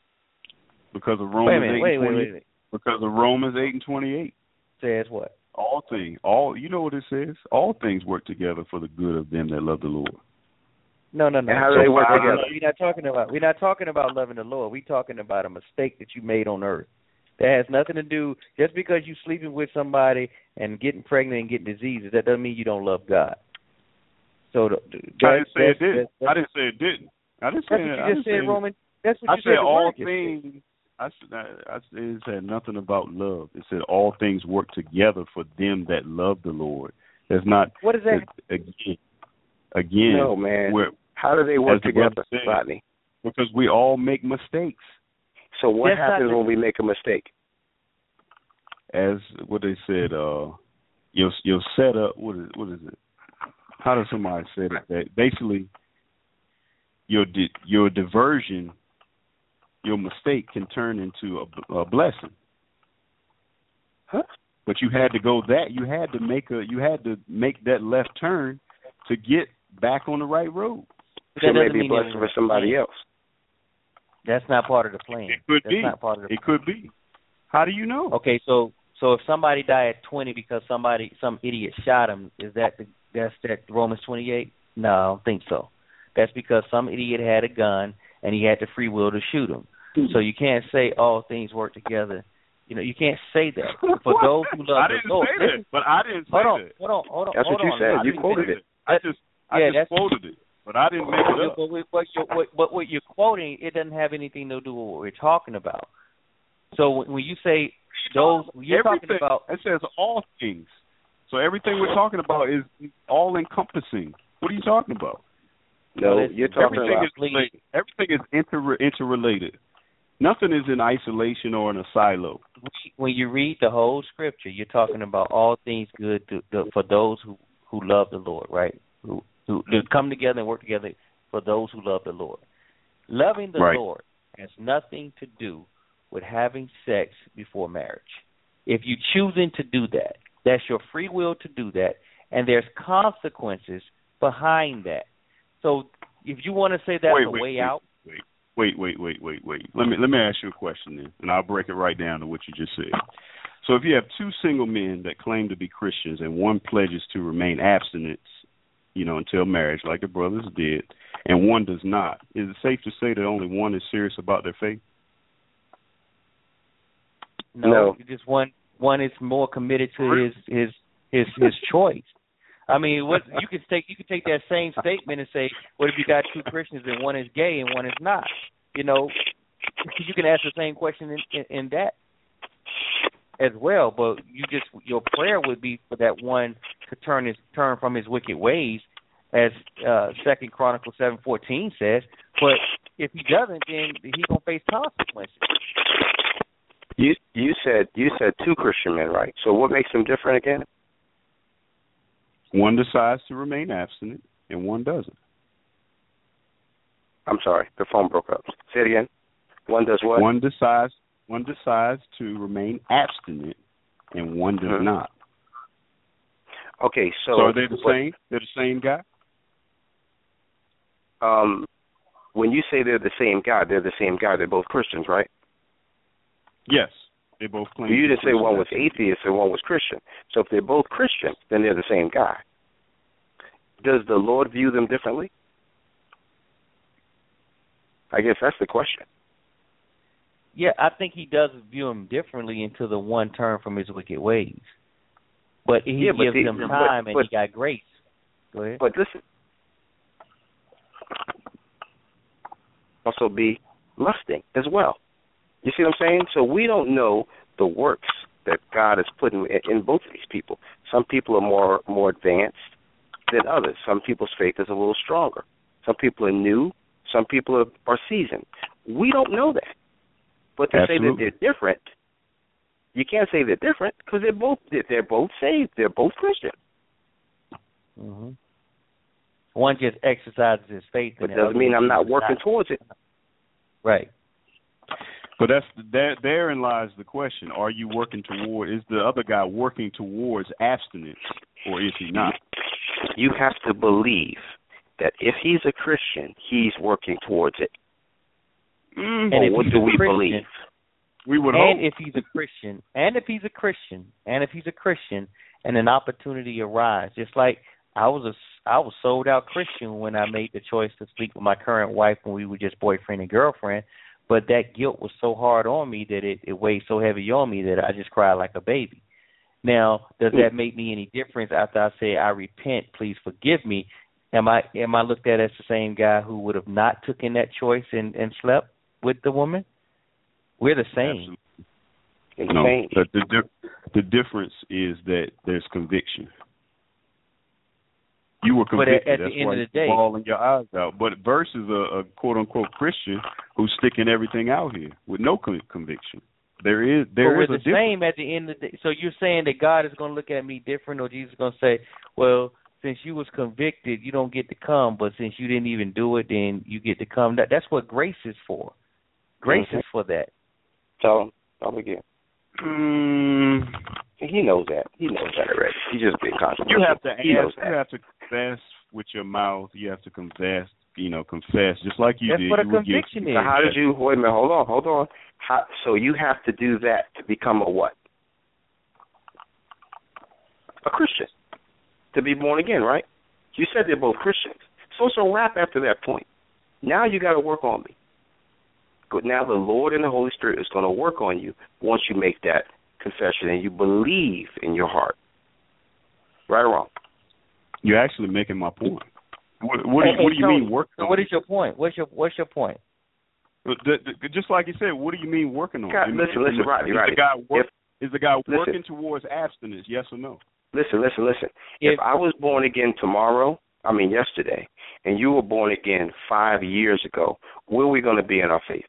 because of
Wait a
Romans
minute.
eight
Wait,
and
wait,
twenty.
wait, wait.
Because of Romans eight and twenty-eight.
Says what?
All things, all you know what it says. All things work together for the good of them that love the Lord.
No, no, no.
And how do
So
they work
five-
together?
We're not talking about. We're not talking about loving the Lord. We're talking about a mistake that you made on earth. That has nothing to do. Just because you're sleeping with somebody and getting pregnant and getting diseases, that doesn't mean you don't love God. So the, the,
I didn't say it didn't. I didn't say it didn't. I didn't say
That's
it.
what
I
you just
didn't
said,
say-
Roman. That's what
I
you
said
said.
all things. I said, I, I, it said nothing about love. It said all things work together for them that love the Lord. There's not.
What is that?
Again, again.
No man. How do they work together, said, Rodney?
Because we all make mistakes.
So what That's happens when we make a mistake?
As what they said, uh, your your setup. What is what is it? How does somebody say? That basically, your di- your diversion, your mistake can turn into a, a blessing.
Huh?
But you had to go that you had to make a you had to make that left turn to get back on the right road.
So that maybe a blessing for somebody else.
That's not part of the plan.
It could
That's
be.
Not part of the
it could be. How do you know?
Okay, so so if somebody died at 20 because somebody some idiot shot him, is that the, that's that Romans 28? No, I don't think so. That's because some idiot had a gun and he had the free will to shoot him. So you can't say all things work together. You know, you can't say that. For those who love
I didn't
the Lord,
say that, but I didn't say
hold on,
that.
Hold on, hold on,
That's
hold
what you
on.
said.
I
You quoted
say
it.
I just I
yeah,
just
that's,
quoted it, but I didn't make it up.
But what, what, you're, what, but what you're quoting, it doesn't have anything to do with what we're talking about. So when you say those, you're
everything,
talking about.
It says all things. So everything we're talking about is all encompassing. What are you talking about?
No, you're talking
everything
about
is. Everything is inter interrelated. Nothing is in isolation or in a silo.
when you read the whole scripture, you're talking about all things good to, to, for those who who love the Lord, right? Who who to come together and work together for those who love the Lord. Loving the
Right.
Lord has nothing to do with having sex before marriage. If you choosing to do that, that's your free will to do that, and there's consequences behind that. So if you want to say that's
Wait,
a
wait,
way
wait.
out,
Wait, wait, wait, wait, wait. Wait. Let me let me ask you a question then, and I'll break it right down to what you just said. So if you have two single men that claim to be Christians and one pledges to remain abstinent, you know, until marriage, like the brothers did, and one does not, is it safe to say that only one is serious about their faith?
No,
No.
just one one is more committed to his his his his choice. I mean, what you could take you could take that same statement and say, what if you got two Christians and one is gay and one is not? You know, you can ask the same question in, in, in that as well. But you just your prayer would be for that one to turn his turn from his wicked ways, as uh Second Chronicles seven fourteen says. But if he doesn't, then he's gonna face consequences.
you you said you said two Christian men, right? So what makes them different again?
One decides to remain abstinent and one doesn't.
I'm sorry, the phone broke up. Say it again. One does what?
One decides one decides to remain abstinent and one does
Mhm.
not.
Okay, so,
So, are they the
what-
same? They're the same guy?
Um, when you say they're the same guy, they're the same guy. They're both Christians, right?
Yes. They both claim
You
to be
didn't say one was atheist and one was Christian. So if they're both Christian, then they're the same guy. Does the Lord view them differently? I guess that's the question.
Yeah, I think he does view him differently until the one turn from his wicked ways. But he
Yeah, but
gives
the-
them
but-
time and he got grace. Go ahead.
But this also be lusting as well. You see what I'm saying? So we don't know the works that God is putting in, in both of these people. Some people are more more advanced than others. Some people's faith is a little stronger. Some people are new. Some people are, are seasoned. We don't know that. But to say that they're different, you can't say they're different because they're both they're both saved. They're both Christian.
hmm One just exercises his faith,
But doesn't mean I'm not working towards it.
Right.
But that's there. Therein lies the question: Are you working toward? Is the other guy working towards abstinence, or is he not?
You have to believe that if he's a Christian, he's working towards it. Mm-hmm.
And
or
if
what do we
Christian,
believe?
We would
and
hope.
if he's a Christian, and if he's a Christian, and if he's a Christian, and an opportunity arises, just like I was a I was sold out Christian when I made the choice to sleep with my current wife when we were just boyfriend and girlfriend, but that guilt was so hard on me that it, it weighed so heavy on me that I just cried like a baby. Now, does that make me any difference after I say I repent, please forgive me? Am I am I looked at as the same guy who would have not taken that choice and, and slept with the woman? We're the same.
No, the the, di- the difference is that there's conviction. You were convicted.
But at, at
That's
the end
why
of the day,
bawling your eyes out. But versus a, a quote unquote Christian who's sticking everything out here with no con- conviction. There is there
but
is
we're the
difference.
same at the end of the day. So you're saying that God is going to look at me different, or Jesus is going to say, "Well, since you was convicted, you don't get to come, but since you didn't even do it, then you get to come." That that's what grace is for. Grace
Mhm.
is for that.
Tell him. Tell him again.
Mm,
He knows that. He knows that already. He's just being controversial.
you have to
He
ask. You have to confess with your mouth. You have to confess. You know, confess just like you
That's
did.
what a
you would give-
conviction
So
is.
how did you? Wait a minute. Hold on. Hold on. How, so you have to do that to become a what? A Christian. To be born again, right? You said they're both Christians. So it's a wrap after that point. Now you got to work on me. But now the Lord and the Holy Spirit is going to work on you once you make that confession and you believe in your heart. Right or wrong?
You're actually making my point. What, what, do,
Hey,
you- what do you
Tony,
mean working
So
on
what your point? What's your What's your point?
The, the, just like you said, what do you mean working on?
God,
it?
listen,
Is
listen,
the-
Rodney,
is The guy work,
If-
is the guy
listen.
working towards abstinence? Yes or no?
Listen, listen, listen. If I was born again tomorrow, I mean yesterday, and you were born again five years ago, where are we going to be in our faith?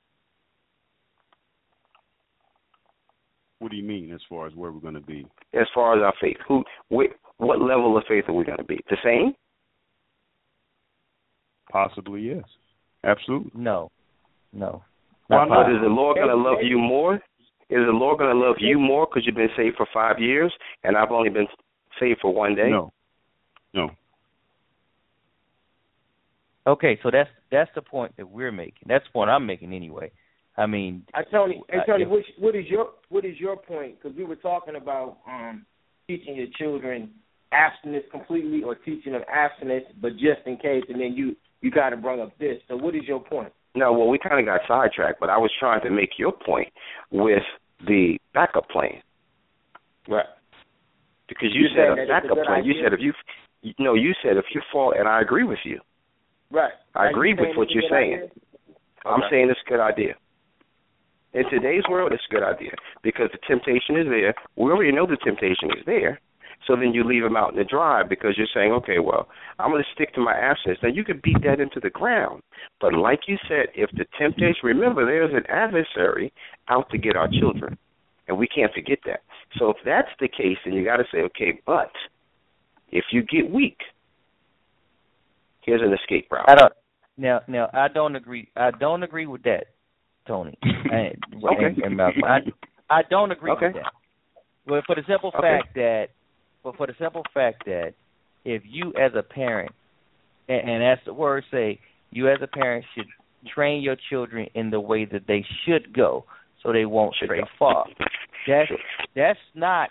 What do you mean as far as where we're going to be?
As far as our faith, who, wh- what level of faith are we going to be? The same?
Possibly yes. Absolutely.
No, no.
Why
Not
not?
But is the Lord going to love you more? Is the Lord going to love you more because you've been saved for five years and I've only been saved for one day?
No. No.
Okay, so that's that's the point that we're making. That's the point I'm making anyway. I mean,
I Tony, hey
uh,
Tony,
if-
which, what is your what is your point? Because we were talking about um, teaching your children abstinence completely, or teaching them abstinence, but just in case, and then you you kind of brought up this. So what is your point?
No, well, we kind of got sidetracked, but I was trying to make your point with the backup plan.
Right.
Because you
You're
said a
that it's a
backup
good
plan. You said if you, you no, you said if you fall, and I agree with you.
Right.
I
Are you
agree with what you're saying.
idea?
I'm
Okay.
saying it's a good idea. In today's world, it's a good idea because the temptation is there. We already know the temptation is there. So then you leave them out in the dry because you're saying, okay, well, I'm going to stick to my abstinence. Now you can beat that into the ground, but like you said, if the temptation, remember, there's an adversary out to get our children, and we can't forget that. So if that's the case, then you got to say, okay, but if you get weak, here's an escape route.
I don't. Now, now I don't agree. I don't agree with that, Tony. and,
Okay.
and, and Malcolm. I I don't agree
Okay.
with that. But for the simple
Okay.
fact that, but for the simple fact that, if you as a parent, and, and as the words say, you as a parent should train your children in the way that they should go, so they won't
Should
stray
go.
far. That's that's not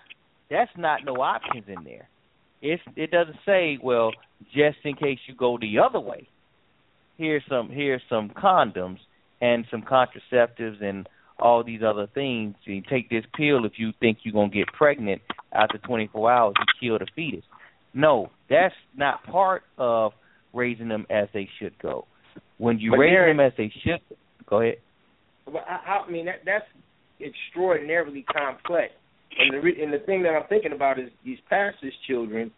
that's not no options in there. It's it doesn't say well just in case you go the other way. Here's some here's some condoms and some contraceptives and all these other things. You take this pill if you think you're gonna get pregnant after 24 hours and kill the fetus. No, that's not part of raising them as they should go. When you
But
raise them as they should, go ahead.
But I, I mean that that's extraordinarily complex. And the re- and the thing that I'm thinking about is these pastors' children,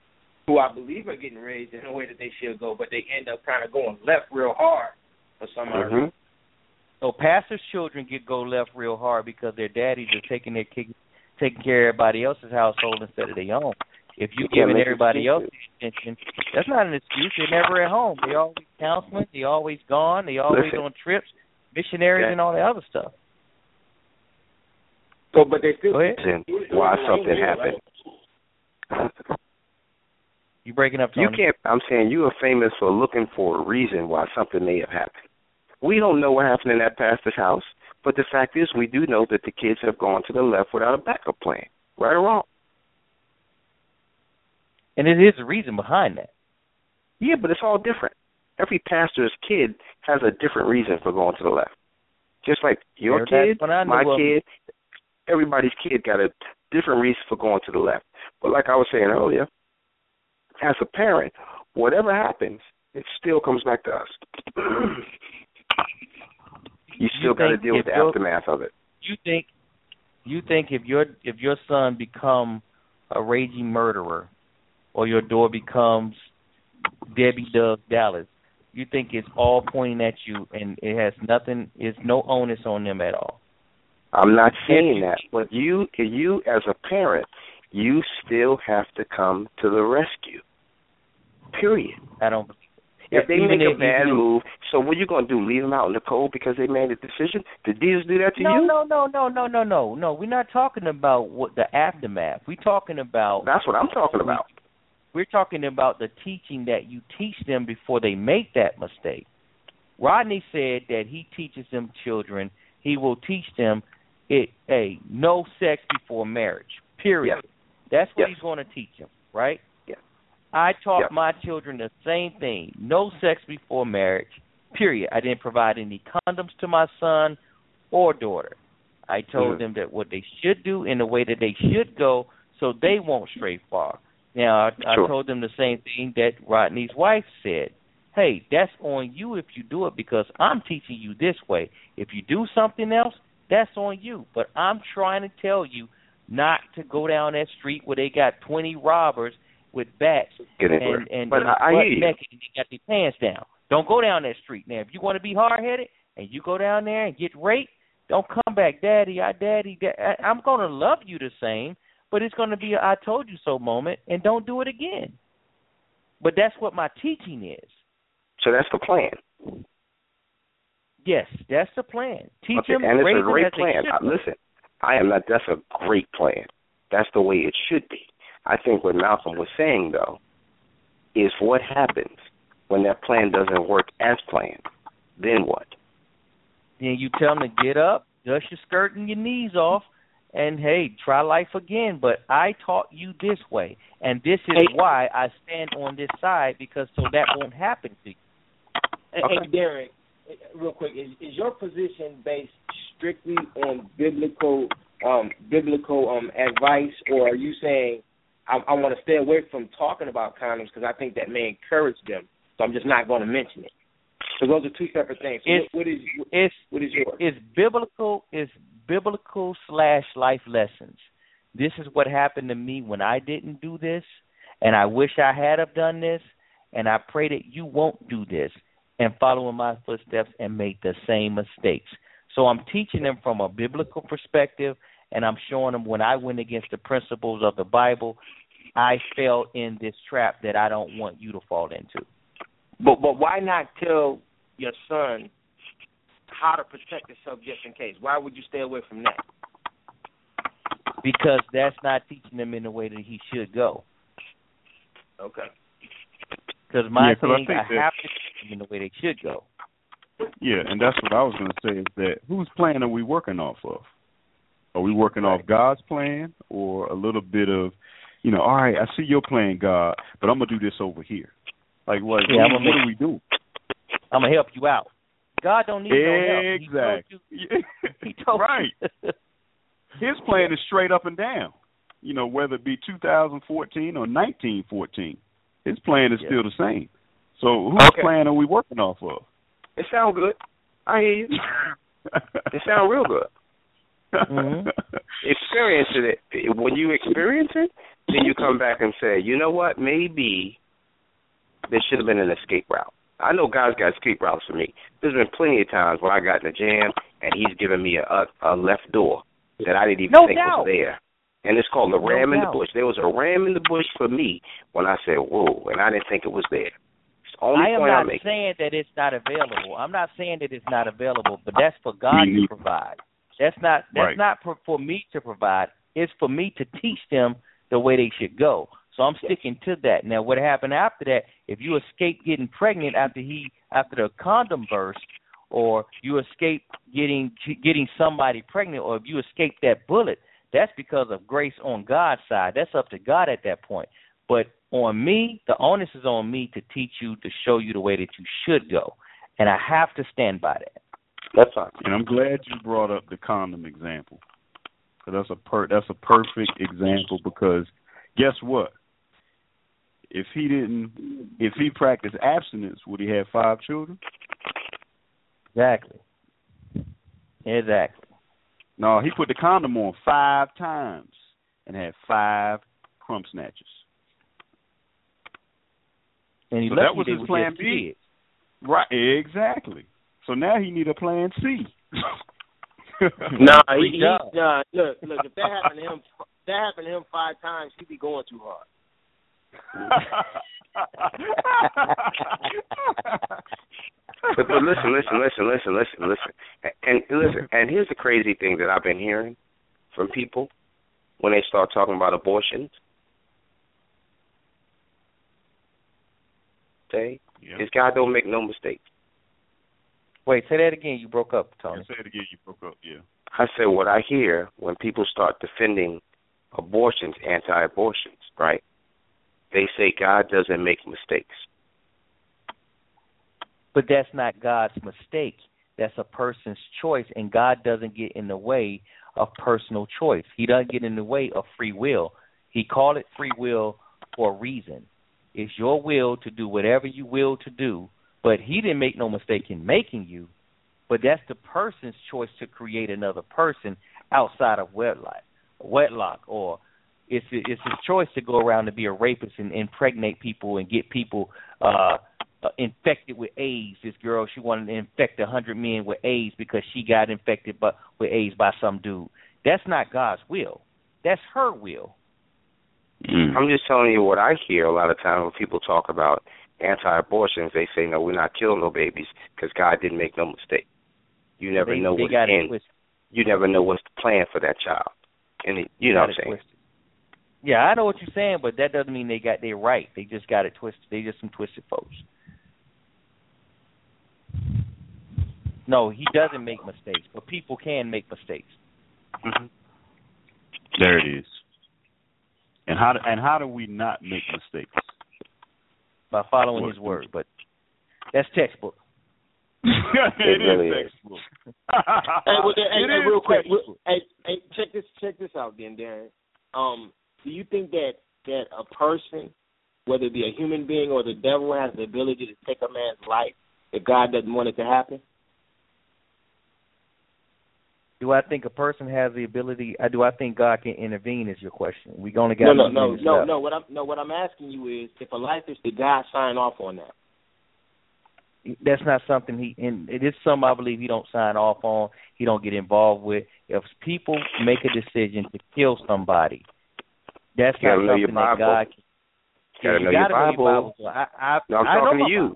who I believe are getting raised in the way that they should go, but they end up kind of going left real hard for some
Mhm.
reason.
So pastors' children get go left real hard because their daddies are taking their kids, taking care of everybody else's household instead of their own. If you
You can't
giving
make
everybody else attention, that's not an excuse. They're never at home. They always counseling. They always gone. They always
Listen.
on trips, missionaries,
Okay.
and all that other stuff.
So, but they still
Go ahead.
Listen, why something happened.
You breaking up? Tony?
You can't. I'm saying you are famous for looking for a reason why something may have happened. We don't know what happened in that pastor's house, but the fact is, we do know that the kids have gone to the left without a backup plan. Right or wrong?
And it is a reason behind that.
Yeah, but it's all different. Every pastor's kid has a different reason for going to the left. Just like your kid,
what I knew
my kid, everybody's kid got a different reason for going to the left. But like I was saying earlier, as a parent, whatever happens, it still comes back to us. you still got to deal with the aftermath of it.
You think you think if your if your son become a raging murderer or your daughter becomes Debbie Does Dallas, you think it's all pointing at you, and it has nothing. It's no onus on them at all.
I'm not saying that, but you, you as a parent, you still have to come to the rescue. Period.
I don't.
If they make
if,
a bad move, so what are you going to do? Leave them out in the cold because they made a decision? Did Jesus do that to
no,
you?
No, no, no, no, no, no, no. No. We're not talking about what the aftermath. We're talking about.
That's what I'm talking about.
We're talking about the teaching that you teach them before they make that mistake. Rodney said that he teaches them children. He will teach them it a no sex before marriage. Period.
Yes.
That's what
yes.
he's going to teach them, right? I taught
yes.
my children the same thing: no sex before marriage. Period. I didn't provide any condoms to my son or daughter. I told
mm-hmm.
them that what they should do in the way that they should go, so they won't stray far. Now, I,
sure.
I told them the same thing that Rodney's wife said. Hey, that's on you if you do it because I'm teaching you this way. If you do something else, that's on you. But I'm trying to tell you not to go down that street where they got 20 robbers with bats
Get
and and,
but
and
I, I
butt
hear
naked and they got their pants down. Don't go down that street. Now, if you want to be hard headed and you go down there and get raped, don't come back, Daddy. I, Daddy, da- I'm going to love you the same, but it's going to be a I told you so moment, and don't do it again. But that's what my teaching is.
So that's the plan.
Yes, that's the plan. Teach
okay,
them,
and it's a great
them as they
plan. listen, I am not. That's a great plan. That's the way it should be. I think what Malcolm was saying though is what happens when that plan doesn't work as planned. Then what?
Then you tell them to get up, dust your skirt and your knees off, and hey, try life again. But I taught you this way, and this is
Hey.
why I stand on this side because so that won't happen to you.
Hey, hey, Derek, real quick, is, is your position based strictly on biblical um, biblical um, advice, or are you saying I, I want to stay away from talking about condoms because I think that may encourage them, so I'm just not going to mention it? So those are two separate things. So
It's-
what, what is
It's
what is yours?
it's biblical it's biblical slash life lessons. This is what happened to me when I didn't do this, and I wish I had have done this, and I pray that you won't do this and follow in my footsteps and make the same mistakes. So I'm teaching them from a biblical perspective, and I'm showing them when I went against the principles of the Bible, I fell in this trap that I don't want you to fall into.
But but why not tell your son how to protect yourself just in case? Why would you stay away from that?
Because that's not teaching them in the way that he should go.
Okay.
Because my
Yeah, 'cause I
thing,
think
I,
that-
have to teach them in the way they should go.
Yeah, and that's what I was going to say is that whose plan are we working off of? Are we working off God's plan or a little bit of, you know, all right, I see your plan, God, but I'm going to do this over here. Like, what,
Yeah,
what, what
make-
do we do?
I'm gonna help you out. God don't need no help. Exactly. He told you- He told
right. His plan is straight up and down. You know, whether it be 2014 or 1914, his plan is
Yeah.
still the same. So whose
Okay.
plan are we working off of?
It sounds good. I hear you. It sounds real good.
Mhm.
Experience it. When you experience it, then you come back and say, you know what? Maybe there should have been an escape route. I know God's got escape routes for me. There's been plenty of times where I got in a jam and He's given me a, a, a left door that I didn't even
No
think
doubt.
was there. And it's called the
No
ram in the bush. There was a ram in the bush for me when I said, "Whoa!" and I didn't think it was there. It's the only
I am
point
not
I'm
saying that it's not available. I'm not saying that it's not available, but that's for God
Me
to provide. That's not that's
Right.
not for, for me to provide. It's for me to teach them the way they should go. So I'm sticking to that. Now, what happened after that? If you escape getting pregnant after he after the condom burst, or you escape getting getting somebody pregnant, or if you escape that bullet, that's because of grace on God's side. That's up to God at that point. But on me, the onus is on me to teach you to show you the way that you should go, and I have to stand by that.
That's fine.
And I'm glad you brought up the condom example. 'Cause that's a per that's a perfect example because guess what? If he didn't if he practiced abstinence, would he have five children?
Exactly. Exactly.
No, he put the condom on five times and had five crumb snatches.
And he
so that was his plan B.
kids.
Right, exactly. So now he need a plan C.
Nah, he,
Great
he,
job.
nah. Look, look. If that happened to him, if that happened to him five times, he'd be going too hard.
But, but listen, listen, listen, listen, listen, listen, and, and listen. And here's the crazy thing that I've been hearing from people when they start talking about abortions. Say,
yeah.
is God don't make no mistakes.
Wait, say that again. You broke up, Tony.
Say it again. You broke up. Yeah.
I said what I hear when people start defending abortions, anti-abortions, right? They say God doesn't make mistakes.
But that's not God's mistake. That's a person's choice, and God doesn't get in the way of personal choice. He doesn't get in the way of free will. He called it free will for a reason. It's your will to do whatever you will to do, but He didn't make no mistake in making you. But that's the person's choice to create another person outside of wedlock, wedlock, or it's it's his choice to go around and be a rapist and impregnate people and get people uh uh, infected with AIDS. This girl, she wanted to infect a hundred men with AIDS because she got infected by, with AIDS by some dude. That's not God's will. That's her will.
Mm.
I'm just telling you what I hear a lot of times when people talk about anti-abortions. They say, "No, we're not killing no babies because God didn't make no mistake." You never
they,
know
they
what's
got it
in.
twisted.
You never know what's the plan for that child, and it, you know what I'm saying.
twisted. Yeah, I know what you're saying, but that doesn't mean they got they right. They just got it twisted. They just some twisted folks. No, he doesn't make mistakes, but people can make mistakes.
Mm-hmm.
There it is. And how do, and how do we not make mistakes?
By following his word. But that's textbook.
it
really
is
is.
textbook.
Hey, well, then, hey, hey, real quick,
textbook.
hey, hey, check this, check this out, then, Darren. Um, do you think that that a person, whether it be a human being or the devil, has the ability to take a man's life if God doesn't want it to happen?
Do I think a person has the ability? Uh, do I think God can intervene? Is your question? We only got
No, no, no, no,
left.
no. What I'm no, what I'm asking you is, if a life is, did God sign off on that?
That's not something he. And it is something I believe he don't sign off on. He don't get involved with. If people make a decision to kill somebody, that's
You
not
know your
something that God. Can,
You gotta
you
know your
gotta know
Bible.
your Bible. So I, I,
No, I'm
I know
talking to you.
Bible.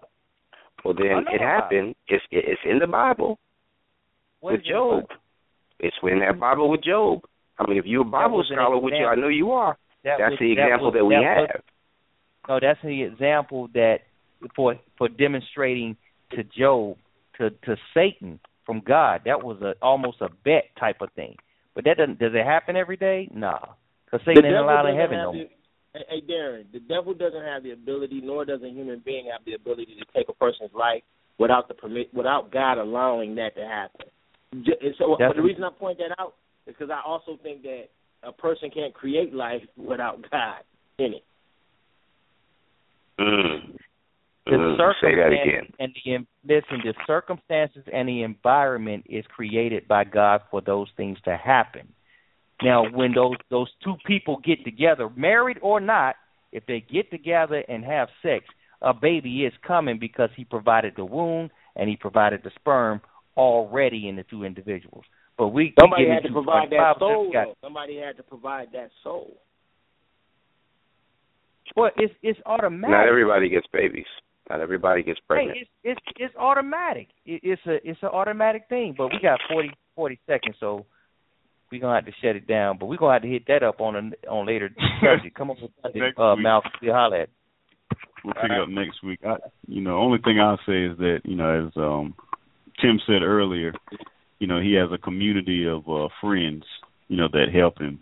Well, then it
my Bible.
happened. It's it's in the Bible
What
with
is
Job.
Bible?
It's in that Bible with Job. I mean, if you're a Bible scholar, which I know you are,
That
that's
was,
the example that,
was,
we
that
have.
Was, no, that's the example that for for demonstrating to Job to to Satan from God. That was a almost a bet type of thing. But that doesn't does it happen every day? Nah, because Satan ain't allowed in heaven no more.
hey, hey, Darren, the devil doesn't have the ability, nor does a human being have the ability to take a person's life without the permit, without God allowing that to happen. J- and So, but the reason I point that out is because I also think that a person can't create life without God in it.
Mm.
The
Mm, say that again.
circumstances and the listen, the circumstances and the environment is created by God for those things to happen. Now, when those those two people get together, married or not, if they get together and have sex, a baby is coming because He provided the womb and He provided the sperm already in the two individuals. But we
Somebody
we get
had to provide that soul.
got-
Somebody had to provide that soul.
Well, it's it's automatic.
Not everybody gets babies. Not everybody gets
Hey,
pregnant.
it's it's it's automatic. It, it's a it's an automatic thing. But we got 40, 40 seconds, so we're gonna have to shut it down. But we're gonna have to hit that up on a, on later subject. Come on with something, uh,
week.
Malcolm. You holler at.
We'll pick it up next week. I, you know, only thing I'll say is that you know, as um Tim said earlier, you know, he has a community of uh friends, you know, that help him,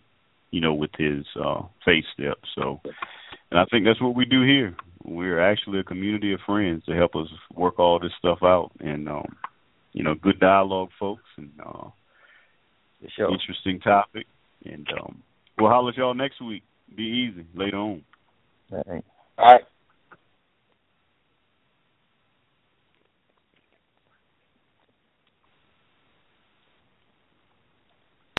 you know, with his uh faith steps. So, and I think that's what we do here. We're actually a community of friends to help us work all this stuff out, and um, you know, good dialogue, folks, and uh,
sure.
interesting topic. And um, we'll holler at y'all next week. Be easy later on.
All right.
All right.